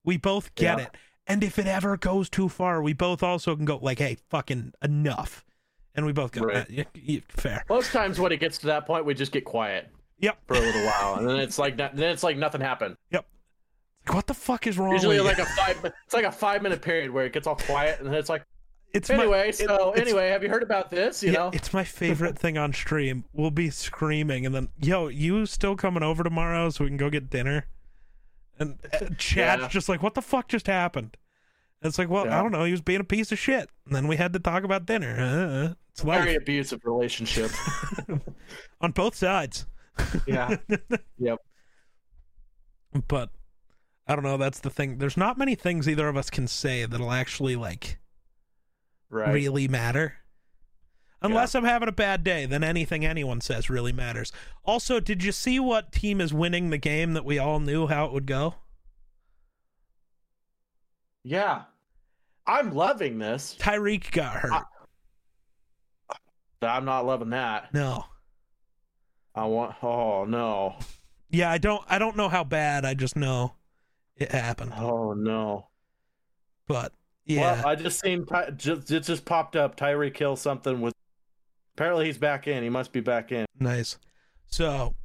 Speaker 1: We both get
Speaker 3: Yeah.
Speaker 1: it. And if it ever goes too far, we both also can go like, "Hey, fucking enough," and we both go,
Speaker 3: Right.
Speaker 1: "Uh, y- y- "Fair."
Speaker 3: Most times when it gets to that point, we just get quiet
Speaker 1: Yep.
Speaker 3: for a little while, and then it's like then it's like nothing happened.
Speaker 1: What the fuck is wrong?
Speaker 3: Usually,
Speaker 1: with
Speaker 3: like
Speaker 1: you?
Speaker 3: a five. It's like a five minute period where it gets all quiet, and then it's like,
Speaker 1: it's my-
Speaker 3: anyway.
Speaker 1: it-
Speaker 3: so anyway, have you heard about this? You
Speaker 1: yeah,
Speaker 3: know.
Speaker 1: it's my favorite thing on stream. We'll be screaming, and then, yo, you still coming over tomorrow so we can go get dinner? And uh, Chad's
Speaker 3: Yeah.
Speaker 1: just like, what the fuck just happened? And it's like, well, I don't know. He was being a piece of shit. And then we had to talk about dinner. Uh, it's
Speaker 3: Very abusive relationship.
Speaker 1: on both sides.
Speaker 3: yeah. Yep.
Speaker 1: But I don't know. That's the thing. There's not many things either of us can say that'll actually like
Speaker 3: Right.
Speaker 1: really matter. Unless I'm having a bad day, then anything anyone says really matters. Also, did you see what team is winning the game that we all knew how it would go?
Speaker 3: Yeah. I'm loving this.
Speaker 1: Tyreek got hurt.
Speaker 3: I- I'm not loving that.
Speaker 1: no.
Speaker 3: I want. Oh no.
Speaker 1: Yeah, I don't I don't know how bad. I just know it happened.
Speaker 3: Oh no.
Speaker 1: But yeah.
Speaker 3: Well, I just seen Ty- just it just popped up. Tyreek Hill something with. Apparently he's back in. He must be back in.
Speaker 1: nice. So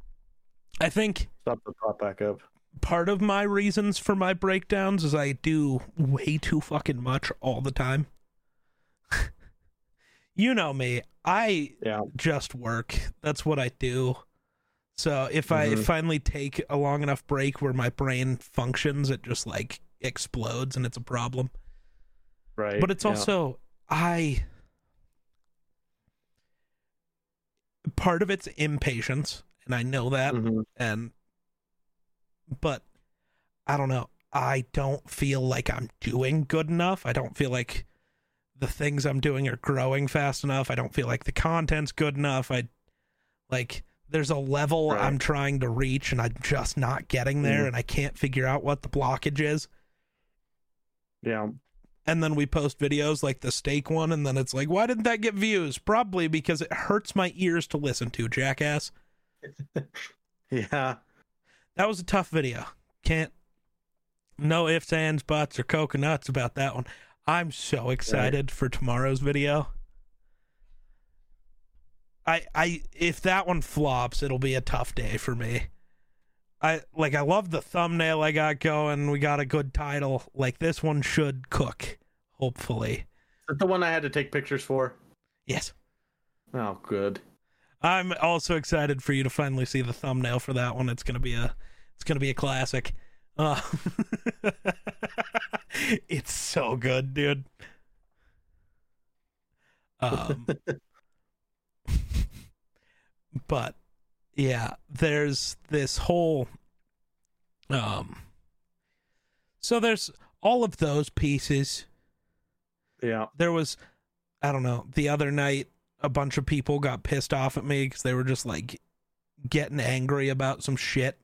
Speaker 1: I think
Speaker 3: Something popped back up.
Speaker 1: part of my reasons for my breakdowns is I do way too fucking much all the time. you know me. I
Speaker 3: Yeah.
Speaker 1: just work. That's what I do. So if I
Speaker 3: Mhm.
Speaker 1: finally take a long enough break where my brain functions, it just like explodes and it's a problem.
Speaker 3: Right.
Speaker 1: But it's
Speaker 3: yeah.
Speaker 1: also I part of it's impatience, and I know that
Speaker 3: Mhm.
Speaker 1: and but I don't know. I don't feel like I'm doing good enough. I don't feel like the things I'm doing are growing fast enough. I don't feel like the content's good enough. I like there's a level
Speaker 3: Right.
Speaker 1: I'm trying to reach and I'm just not getting there
Speaker 3: Mhm.
Speaker 1: and I can't figure out what the blockage is.
Speaker 3: Yeah.
Speaker 1: And then we post videos like the steak one and then it's like, why didn't that get views? Probably because it hurts my ears to listen to, jackass.
Speaker 3: Yeah.
Speaker 1: That was a tough video. Can't no ifs, ands, buts, or coconuts about that one. I'm so excited for tomorrow's video. I I if that one flops, it'll be a tough day for me. I like I love the thumbnail I got going. We got a good title. Like this one should cook, hopefully.
Speaker 3: Is that the one I had to take pictures for?
Speaker 1: Yes.
Speaker 3: Oh, good.
Speaker 1: I'm also excited for you to finally see the thumbnail for that one. It's gonna be a, it's gonna be a classic. Uh, it's so good, dude. Um, but yeah, there's this whole, um, so there's all of those pieces.
Speaker 3: Yeah.
Speaker 1: there was i don't know the other night a bunch of people got pissed off at me because they were just like getting angry about some shit.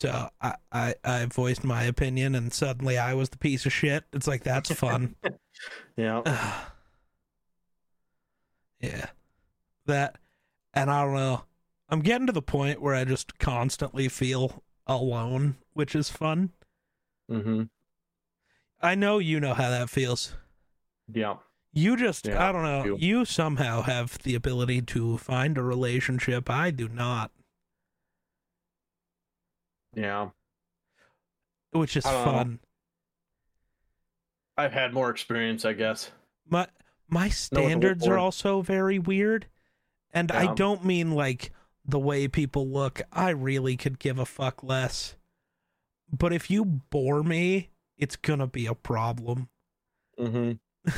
Speaker 1: So I, I i voiced my opinion and suddenly i was the piece of shit. It's like that's fun.
Speaker 3: Yeah.
Speaker 1: yeah. That and i don't know i'm getting to the point where i just constantly feel alone which is fun
Speaker 3: Mm-hmm.
Speaker 1: i know you know how that feels
Speaker 3: Yeah.
Speaker 1: You just,
Speaker 3: Yeah,
Speaker 1: I don't know,
Speaker 3: you.
Speaker 1: you somehow have the ability to find a relationship. I do not,
Speaker 3: Yeah.
Speaker 1: which is
Speaker 3: I don't know.
Speaker 1: fun.
Speaker 3: I've had more experience, I guess.
Speaker 1: My my standards are also very weird. And I don't mean like the way people look. I really could give a fuck less. But if you bore me, it's going to be a problem.
Speaker 3: Mm-hmm.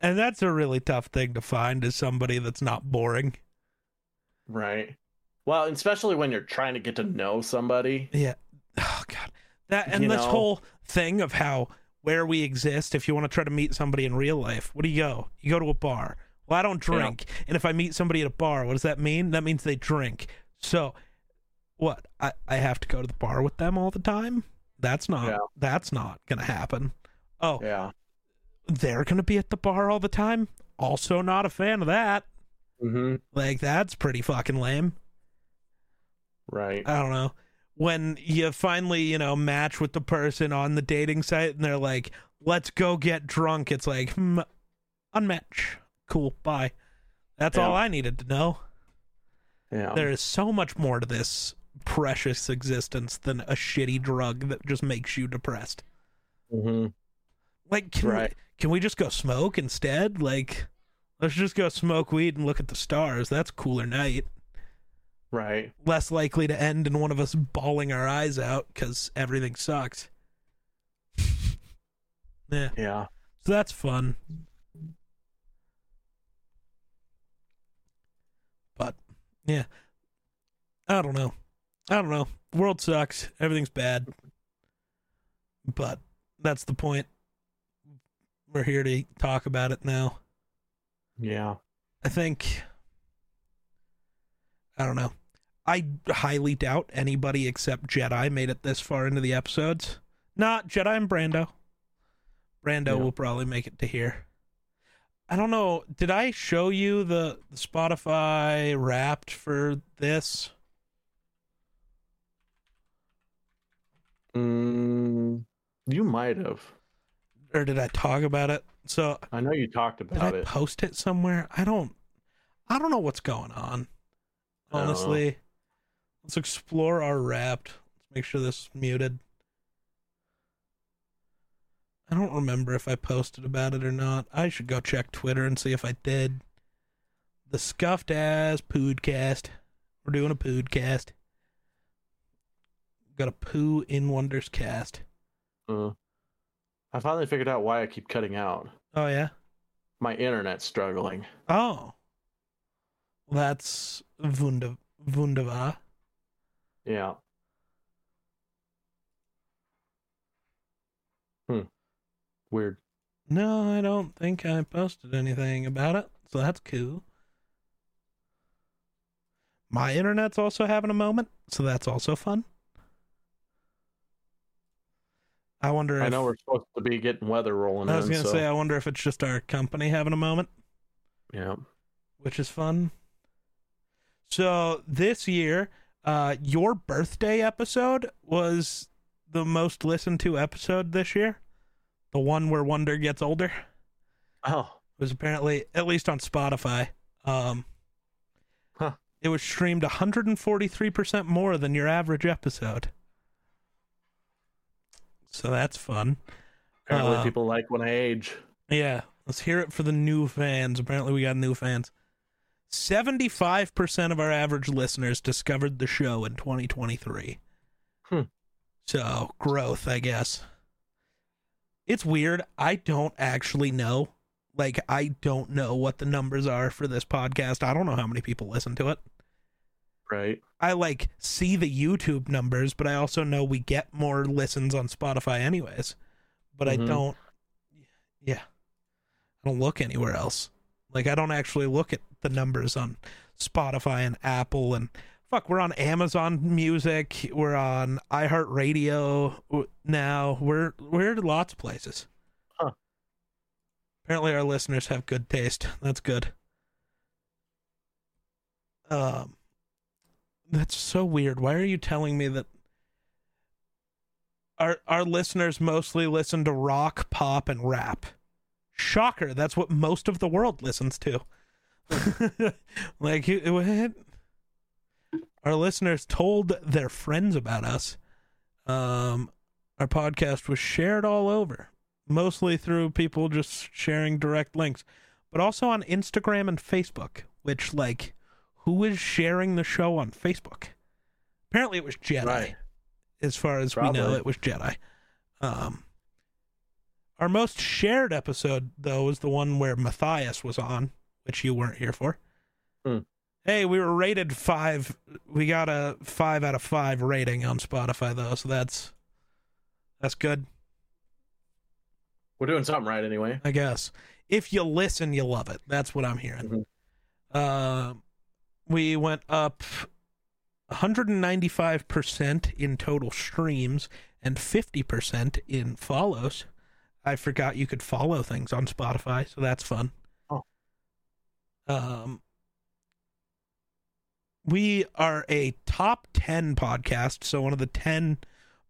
Speaker 1: And that's a really tough thing to find is somebody that's not boring.
Speaker 3: Right. Well, especially when you're trying to get to know somebody.
Speaker 1: Yeah. Oh god. That and
Speaker 3: You
Speaker 1: this
Speaker 3: know?
Speaker 1: whole thing of how where we exist, if you want to try to meet somebody in real life, what do you go? You go to a bar. Well, I don't
Speaker 3: Yeah.
Speaker 1: drink. And if I meet somebody at a bar, what does that mean? That means they drink. So what? I, I have to go to the bar with them all the time? That's not
Speaker 3: Yeah.
Speaker 1: that's not gonna happen. Oh,
Speaker 3: Yeah.
Speaker 1: they're gonna be at the bar all the time? Also not a fan of that.
Speaker 3: Mm-hmm.
Speaker 1: Like that's pretty fucking lame.
Speaker 3: Right.
Speaker 1: I don't know. When you finally, you know, match with the person on the dating site and they're like, let's go get drunk, it's like, hmm, unmatch. Cool, bye. That's
Speaker 3: Yeah.
Speaker 1: all I needed to know.
Speaker 3: Yeah.
Speaker 1: There is so much more to this precious existence than a shitty drug that just makes you depressed.
Speaker 3: Mm-hmm.
Speaker 1: Like, can,
Speaker 3: Right.
Speaker 1: we, can we just go smoke instead? Like, let's just go smoke weed and look at the stars. That's cooler night.
Speaker 3: Right.
Speaker 1: less likely to end in one of us bawling our eyes out because everything sucks. yeah,
Speaker 3: Yeah.
Speaker 1: so that's fun. But yeah, I don't know. I don't know. World sucks. Everything's bad. But that's the point. We're here to talk about it now.
Speaker 3: Yeah.
Speaker 1: I think I don't know. I highly doubt anybody except Jedi made it this far into the episodes. Not Jedi and Brando. Brando
Speaker 3: Yeah.
Speaker 1: will probably make it to here. I don't know. Did I show you the, the Spotify Wrapped for this?
Speaker 3: Mm, you might have.
Speaker 1: Or did I talk about it? So
Speaker 3: I know you talked about it.
Speaker 1: did
Speaker 3: about
Speaker 1: I
Speaker 3: it.
Speaker 1: post it somewhere? I don't I don't know what's going on. Honestly. Let's explore our Wrapped. Let's make sure this is muted. I don't remember if I posted about it or not. I should go check Twitter and see if I did. The scuffed ass podcast. We're doing a podcast. Got a poo in wonders cast.
Speaker 3: Uh, I finally figured out why I keep cutting out.
Speaker 1: Oh yeah.
Speaker 3: My internet's struggling.
Speaker 1: Oh. That's wunde- wunderbar.
Speaker 3: Yeah. Hmm. Weird.
Speaker 1: No, I don't think I posted anything about it, so that's cool. My internet's also having a moment, so that's also fun. I wonder if
Speaker 3: I know we're supposed to be getting weather rolling
Speaker 1: I was
Speaker 3: in.
Speaker 1: gonna
Speaker 3: so,
Speaker 1: say I wonder if it's just our company having a moment,
Speaker 3: yeah.
Speaker 1: which is fun. So this year, uh, your birthday episode was the most listened to episode this year. The one where Wonder gets older.
Speaker 3: Oh, it
Speaker 1: was apparently at least on Spotify. Um,
Speaker 3: Huh.
Speaker 1: It was streamed 143% more than your average episode. So that's fun.
Speaker 3: apparently
Speaker 1: Uh,
Speaker 3: people like when I age.
Speaker 1: Yeah, let's hear it for the new fans. Apparently, we got new fans. 75% of our average listeners discovered the show in 2023.
Speaker 3: Hmm.
Speaker 1: So, growth, I guess. It's weird. I don't actually know. Like, I don't know what the numbers are for this podcast. I don't know how many people listen to it.
Speaker 3: Right.
Speaker 1: I like see the YouTube numbers, but I also know we get more listens on Spotify anyways. But I
Speaker 3: Mhm.
Speaker 1: don't yeah. I don't look anywhere else. Like I don't actually look at the numbers on Spotify and Apple and fuck, we're on Amazon Music, we're on iHeartRadio now. We're we're at lots of places.
Speaker 3: Huh.
Speaker 1: Apparently our listeners have good taste. That's good. Um that's so weird. Why are you telling me that our our listeners mostly listen to rock, pop, and rap? Shocker, that's what most of the world listens to. like what? Our listeners told their friends about us. Um our podcast was shared all over, mostly through people just sharing direct links, but also on Instagram and Facebook, which like who is sharing the show on Facebook? Apparently it was Jedi.
Speaker 3: Right.
Speaker 1: As far as we know, it was Jedi. Um our most shared episode though was the one where Matthias was on, which you weren't here for.
Speaker 3: Hmm.
Speaker 1: Hey, we were rated five. We got a five out of five rating on Spotify though, so that's that's good.
Speaker 3: We're doing something right anyway.
Speaker 1: I guess. If you listen, you love it. That's what I'm hearing. Uh, we went up 195% in total streams and 50% in follows. I forgot you could follow things on Spotify, so that's fun.
Speaker 3: Oh.
Speaker 1: Um, we are a top 10 podcast, so one of the 10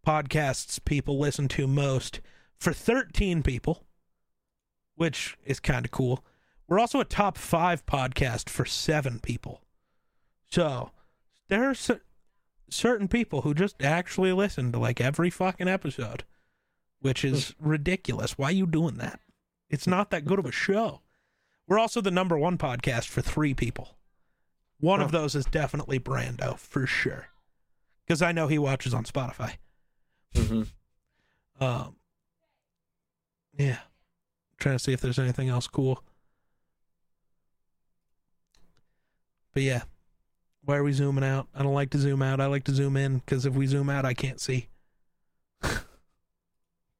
Speaker 1: podcasts people listen to most for 13 people, which is kind of cool. We're also a top five podcast for seven people. So there are cer- certain people who just actually listen to like every fucking episode, which is ridiculous. Why are you doing that? It's not that good of a show. We're also the number one podcast for three people. One of those is definitely Brando for sure, because I know he watches on Spotify.
Speaker 3: hmm
Speaker 1: Um, yeah, trying to see if there's anything else cool. But yeah, why are we zooming out? I don't like to zoom out. I like to zoom in because if we zoom out, I can't see.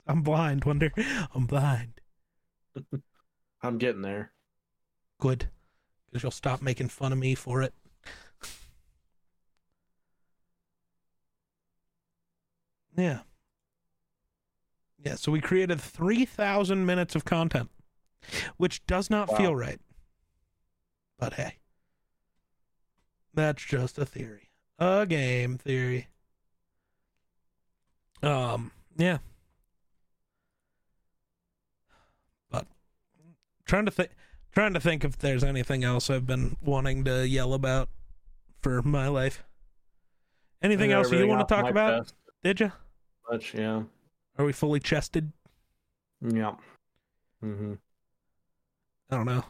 Speaker 1: I'm blind, Wonder. I'm blind.
Speaker 3: I'm getting there.
Speaker 1: Good, because you'll stop making fun of me for it. yeah. Yeah, so we created 3,000 minutes of content, which does not
Speaker 3: Wow.
Speaker 1: feel right. But hey, that's just a theory. A game theory. Um, yeah. But trying to think trying to think if there's anything else I've been wanting to yell about for my life. Anything else you want to talk about?
Speaker 3: chest,
Speaker 1: Did you?
Speaker 3: Much, yeah.
Speaker 1: Are we fully chested?
Speaker 3: Yeah. Mm-hmm.
Speaker 1: I don't know.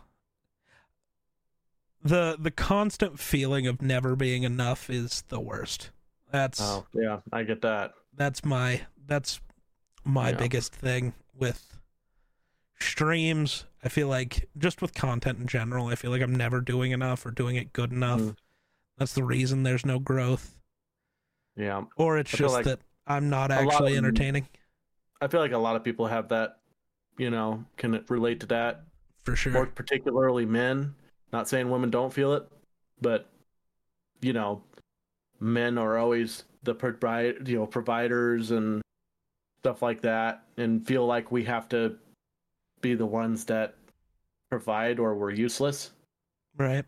Speaker 1: The the constant feeling of never being enough is the worst. That's
Speaker 3: Oh, yeah, I get that.
Speaker 1: that's my that's my
Speaker 3: Yeah.
Speaker 1: biggest thing with streams. I feel like just with content in general, I feel like I'm never doing enough or doing it good enough.
Speaker 3: Mhm.
Speaker 1: That's the reason there's no growth.
Speaker 3: Yeah.
Speaker 1: Or it's just
Speaker 3: like
Speaker 1: that I'm not actually
Speaker 3: of-
Speaker 1: entertaining
Speaker 3: I feel like a lot of people have that, you know, can relate to that.
Speaker 1: for sure.
Speaker 3: More particularly men. Not saying women don't feel it, but you know, men are always the provide, you know, providers and stuff like that, and feel like we have to be the ones that provide or we're useless.
Speaker 1: right.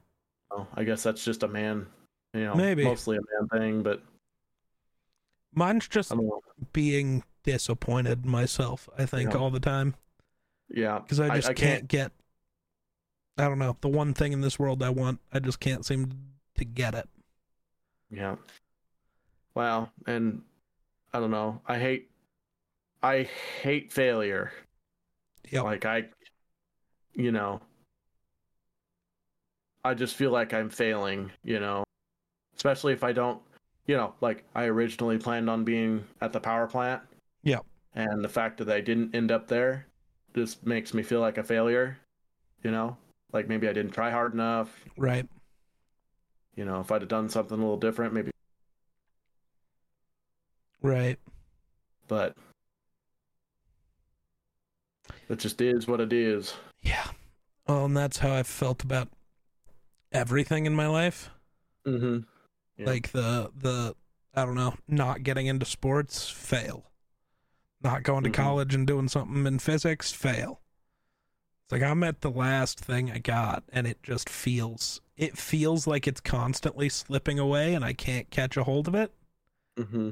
Speaker 3: Oh, I guess that's just a man, you know,
Speaker 1: Maybe.
Speaker 3: mostly a man thing, but
Speaker 1: Mine's just
Speaker 3: I
Speaker 1: being disappointed myself, I think,
Speaker 3: Yeah.
Speaker 1: all the time.
Speaker 3: Yeah,
Speaker 1: because I just
Speaker 3: I
Speaker 1: can't, get. I don't know the one thing in this world I want. I just can't seem to get it.
Speaker 3: Yeah. Wow. And I don't know. I hate I hate failure.
Speaker 1: Yep.
Speaker 3: Like I you know I just feel like I'm failing, you know. Especially if I don't you know, like I originally planned on being at the power plant.
Speaker 1: Yep.
Speaker 3: And the fact that I didn't end up there just makes me feel like a failure, you know? Like maybe I didn't try hard enough.
Speaker 1: Right.
Speaker 3: You know, if I'd have done something a little different, maybe
Speaker 1: Right.
Speaker 3: but it just is what it is.
Speaker 1: Yeah. Well, and that's how I've felt about everything in my life.
Speaker 3: Mm-hmm. Yeah.
Speaker 1: Like the the I don't know, not getting into sports, fail. Not going to
Speaker 3: Mhm.
Speaker 1: college and doing something in physics, fail. It's like I'm at the last thing I got and it just feels it feels like it's constantly slipping away and I can't catch a hold of it.
Speaker 3: Mm-hmm.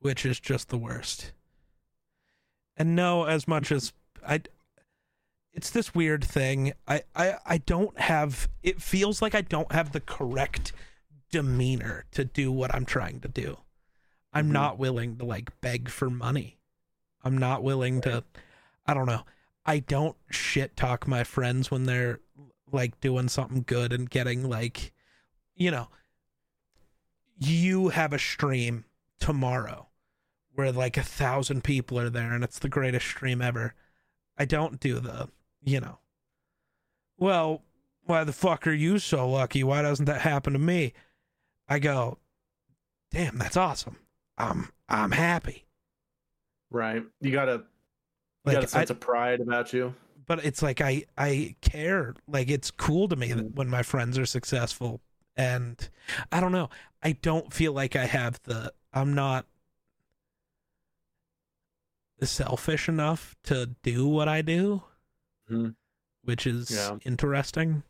Speaker 1: which is just the worst. And no, as much as I, it's this weird thing. I, I, I don't have. It feels like I don't have the correct demeanor to do what I'm trying to do. I'm
Speaker 3: Mhm.
Speaker 1: not willing to like beg for money. I'm not willing to. I don't know. I don't shit talk my friends when they're like doing something good and getting like, you know, you have a stream tomorrow where like a thousand people are there and it's the greatest stream ever. I don't do the, you know, well, why the fuck are you so lucky? Why doesn't that happen to me? I go, damn, that's awesome. I'm I'm happy.
Speaker 3: Right. You got a you
Speaker 1: Like
Speaker 3: got a
Speaker 1: I,
Speaker 3: sense of pride about you.
Speaker 1: but it's like I I care. Like it's cool to me that
Speaker 3: Mhm.
Speaker 1: when my friends are successful, and I don't know. I don't feel like I have the. I'm not selfish enough to do what I do,
Speaker 3: Mhm.
Speaker 1: which is
Speaker 3: Yeah.
Speaker 1: interesting,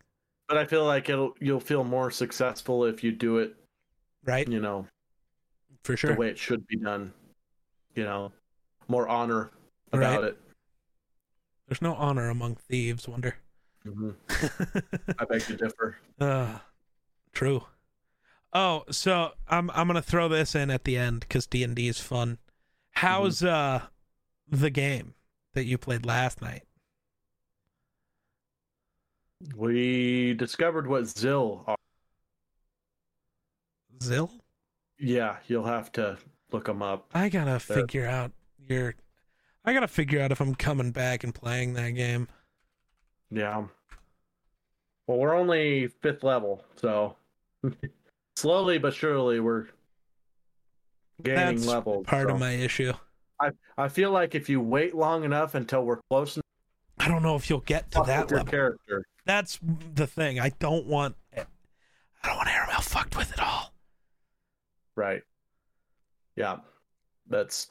Speaker 3: But I feel like it'll you'll feel more successful if you do it,
Speaker 1: right?
Speaker 3: you know,
Speaker 1: For sure.
Speaker 3: the way it should be done. You know, more honor
Speaker 1: Right.
Speaker 3: about it.
Speaker 1: There's no honor among thieves. Wonder.
Speaker 3: hmm I beg to differ.
Speaker 1: uh, true. Oh, so I'm I'm gonna throw this in at the end because D and D is fun. How's uh the game that you played last night?
Speaker 3: We discovered what Xill are.
Speaker 1: Xill?
Speaker 3: Yeah, you'll have to look them up.
Speaker 1: I gotta
Speaker 3: There.
Speaker 1: figure out your. I gotta figure out if I'm coming back and playing that game.
Speaker 3: Yeah. Well, we're only fifth level, so slowly but surely we're gaining
Speaker 1: That's
Speaker 3: levels.
Speaker 1: Part
Speaker 3: so
Speaker 1: of my issue.
Speaker 3: I I feel like if you wait long enough until we're close enough
Speaker 1: I don't know if you'll get to that level.
Speaker 3: character,
Speaker 1: That's the thing. I don't want. I don't want Aramel fucked with at all.
Speaker 3: right? Yeah, that's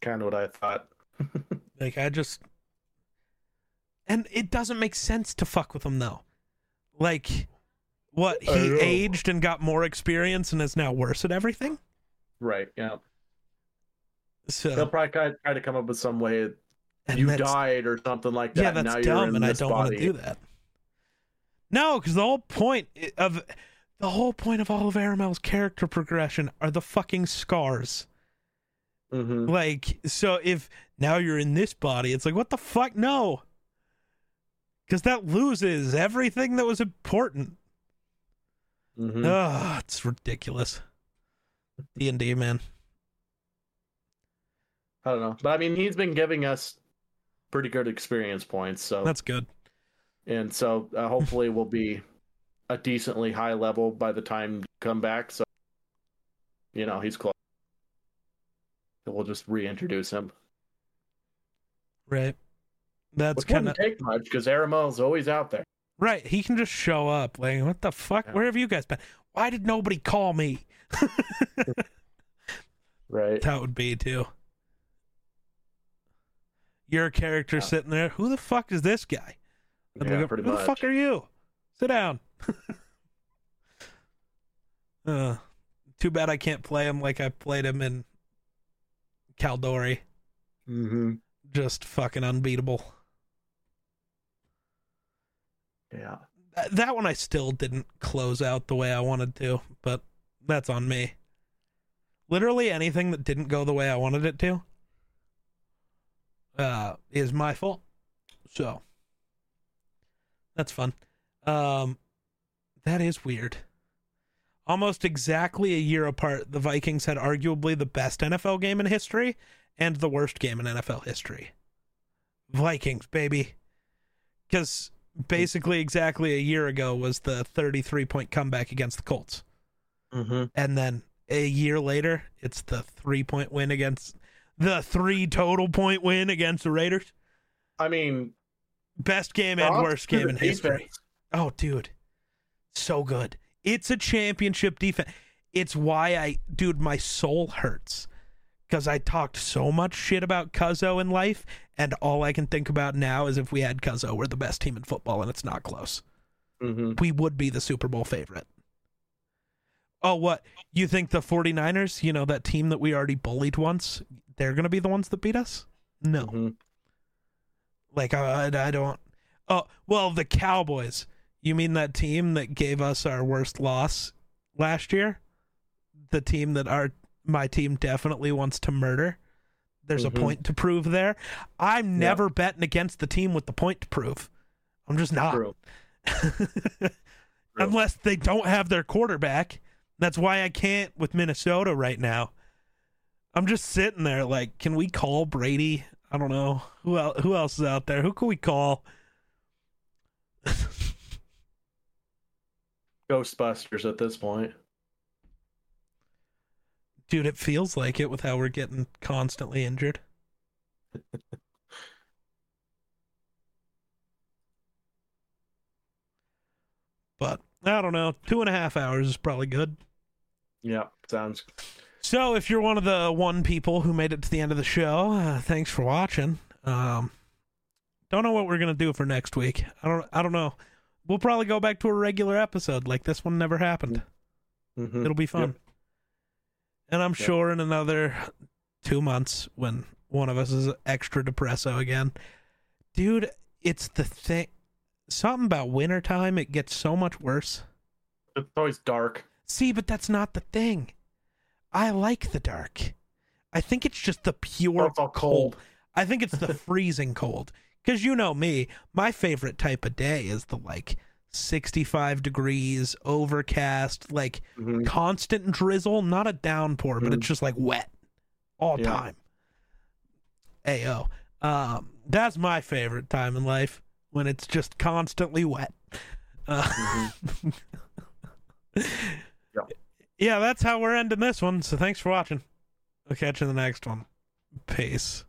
Speaker 3: kind of what I thought.
Speaker 1: like I just and it doesn't make sense to fuck with him though. Like what he aged and got more experience and is now worse at everything.
Speaker 3: Right. Yeah.
Speaker 1: So
Speaker 3: They'll probably try, to come up with some way you died or something like that.
Speaker 1: Yeah,
Speaker 3: and
Speaker 1: that's
Speaker 3: now
Speaker 1: dumb, and I don't want to do that. No, because the whole point of the whole point of all of Aramel's character progression are the fucking scars.
Speaker 3: Mhm.
Speaker 1: Like, so if now you're in this body, it's like, what the fuck? No, because that loses everything that was important.
Speaker 3: Mhm.
Speaker 1: Ugh, it's ridiculous. D and D, man.
Speaker 3: I don't know, but I mean, he's been giving us pretty good experience points. So
Speaker 1: That's good.
Speaker 3: and so uh, hopefully we'll be a decently high level by the time you come back. So you know he's close. We'll just reintroduce him.
Speaker 1: Right. That's kind of
Speaker 3: take much because Aramel's always out there.
Speaker 1: right. He can just show up. Like, what the fuck?
Speaker 3: Yeah.
Speaker 1: Where have you guys been? Why did nobody call me?
Speaker 3: Right.
Speaker 1: That would be too. Your character
Speaker 3: Yeah.
Speaker 1: sitting there. Who the fuck is this guy? And
Speaker 3: Yeah,
Speaker 1: go,
Speaker 3: pretty
Speaker 1: Who
Speaker 3: much.
Speaker 1: the fuck are you? Sit down. uh, too bad I can't play him like I played him in Caldori.
Speaker 3: Mm-hmm.
Speaker 1: Just fucking unbeatable.
Speaker 3: Yeah.
Speaker 1: Th- That one I still didn't close out the way I wanted to, but that's on me. Literally anything that didn't go the way I wanted it to uh is my fault. So that's fun. Um that is weird. Almost exactly a year apart, the Vikings had arguably the best NFL game in history and the worst game in NFL history. Vikings, baby. Cuz basically exactly a year ago was the 33 point comeback against the Colts.
Speaker 3: Mm-hmm.
Speaker 1: And then a year later, it's the three point win against the three total point win against the Raiders.
Speaker 3: I mean,
Speaker 1: Best game and worst game in history.
Speaker 3: defense.
Speaker 1: Oh, dude. So good. It's a championship defense. It's why I, dude, my soul hurts. Because I talked so much shit about Cuzzo in life, and all I can think about now is if we had Cuzzo, we're the best team in football, and it's not close.
Speaker 3: Mhm.
Speaker 1: we would be the Super Bowl favorite. Oh, what? You think the 49ers, you know, that team that we already bullied once, they're going to be the ones that beat us? No.
Speaker 3: Mhm.
Speaker 1: Like, I, I, I don't. Oh, well, the Cowboys. You mean that team that gave us our worst loss last year? The team that our my team definitely wants to murder? There's
Speaker 3: Mhm.
Speaker 1: a point to prove there. I'm never betting against the team with the point to prove. I'm just not. Unless they don't have their quarterback. That's why I can't with Minnesota right now. I'm just sitting there like, can we call Brady? I don't know who else. Who else is out there? Who can we call?
Speaker 3: Ghostbusters at this point.
Speaker 1: Dude, it feels like it with how we're getting constantly injured. but I don't know. Two and a half hours is probably good.
Speaker 3: Yeah, sounds.
Speaker 1: So, if you're one of the one people who made it to the end of the show, uh, thanks for watching. Um, don't know what we're gonna do for next week. I don't. I don't know. We'll probably go back to a regular episode, like this one never happened.
Speaker 3: Mhm.
Speaker 1: It'll be fun.
Speaker 3: Yep.
Speaker 1: And I'm
Speaker 3: Yep.
Speaker 1: sure in another two months, when one of us is extra depresso again, dude, it's the thing. Something about wintertime, it gets so much worse.
Speaker 3: It's always dark.
Speaker 1: See, but that's not the thing. I like the dark. I think it's just the pure
Speaker 3: all cold.
Speaker 1: I think it's the freezing cold. Because you know me, my favorite type of day is the like 65 degrees, overcast, like
Speaker 3: Mhm.
Speaker 1: constant drizzle, not a downpour, but
Speaker 3: Mhm.
Speaker 1: it's just like wet all
Speaker 3: Yeah.
Speaker 1: time. Ayo. Um, that's my favorite time in life when it's just constantly wet. Uh,
Speaker 3: Mhm.
Speaker 1: Yeah, that's how we're ending this one. So thanks for watching. We'll catch you in the next one. Peace.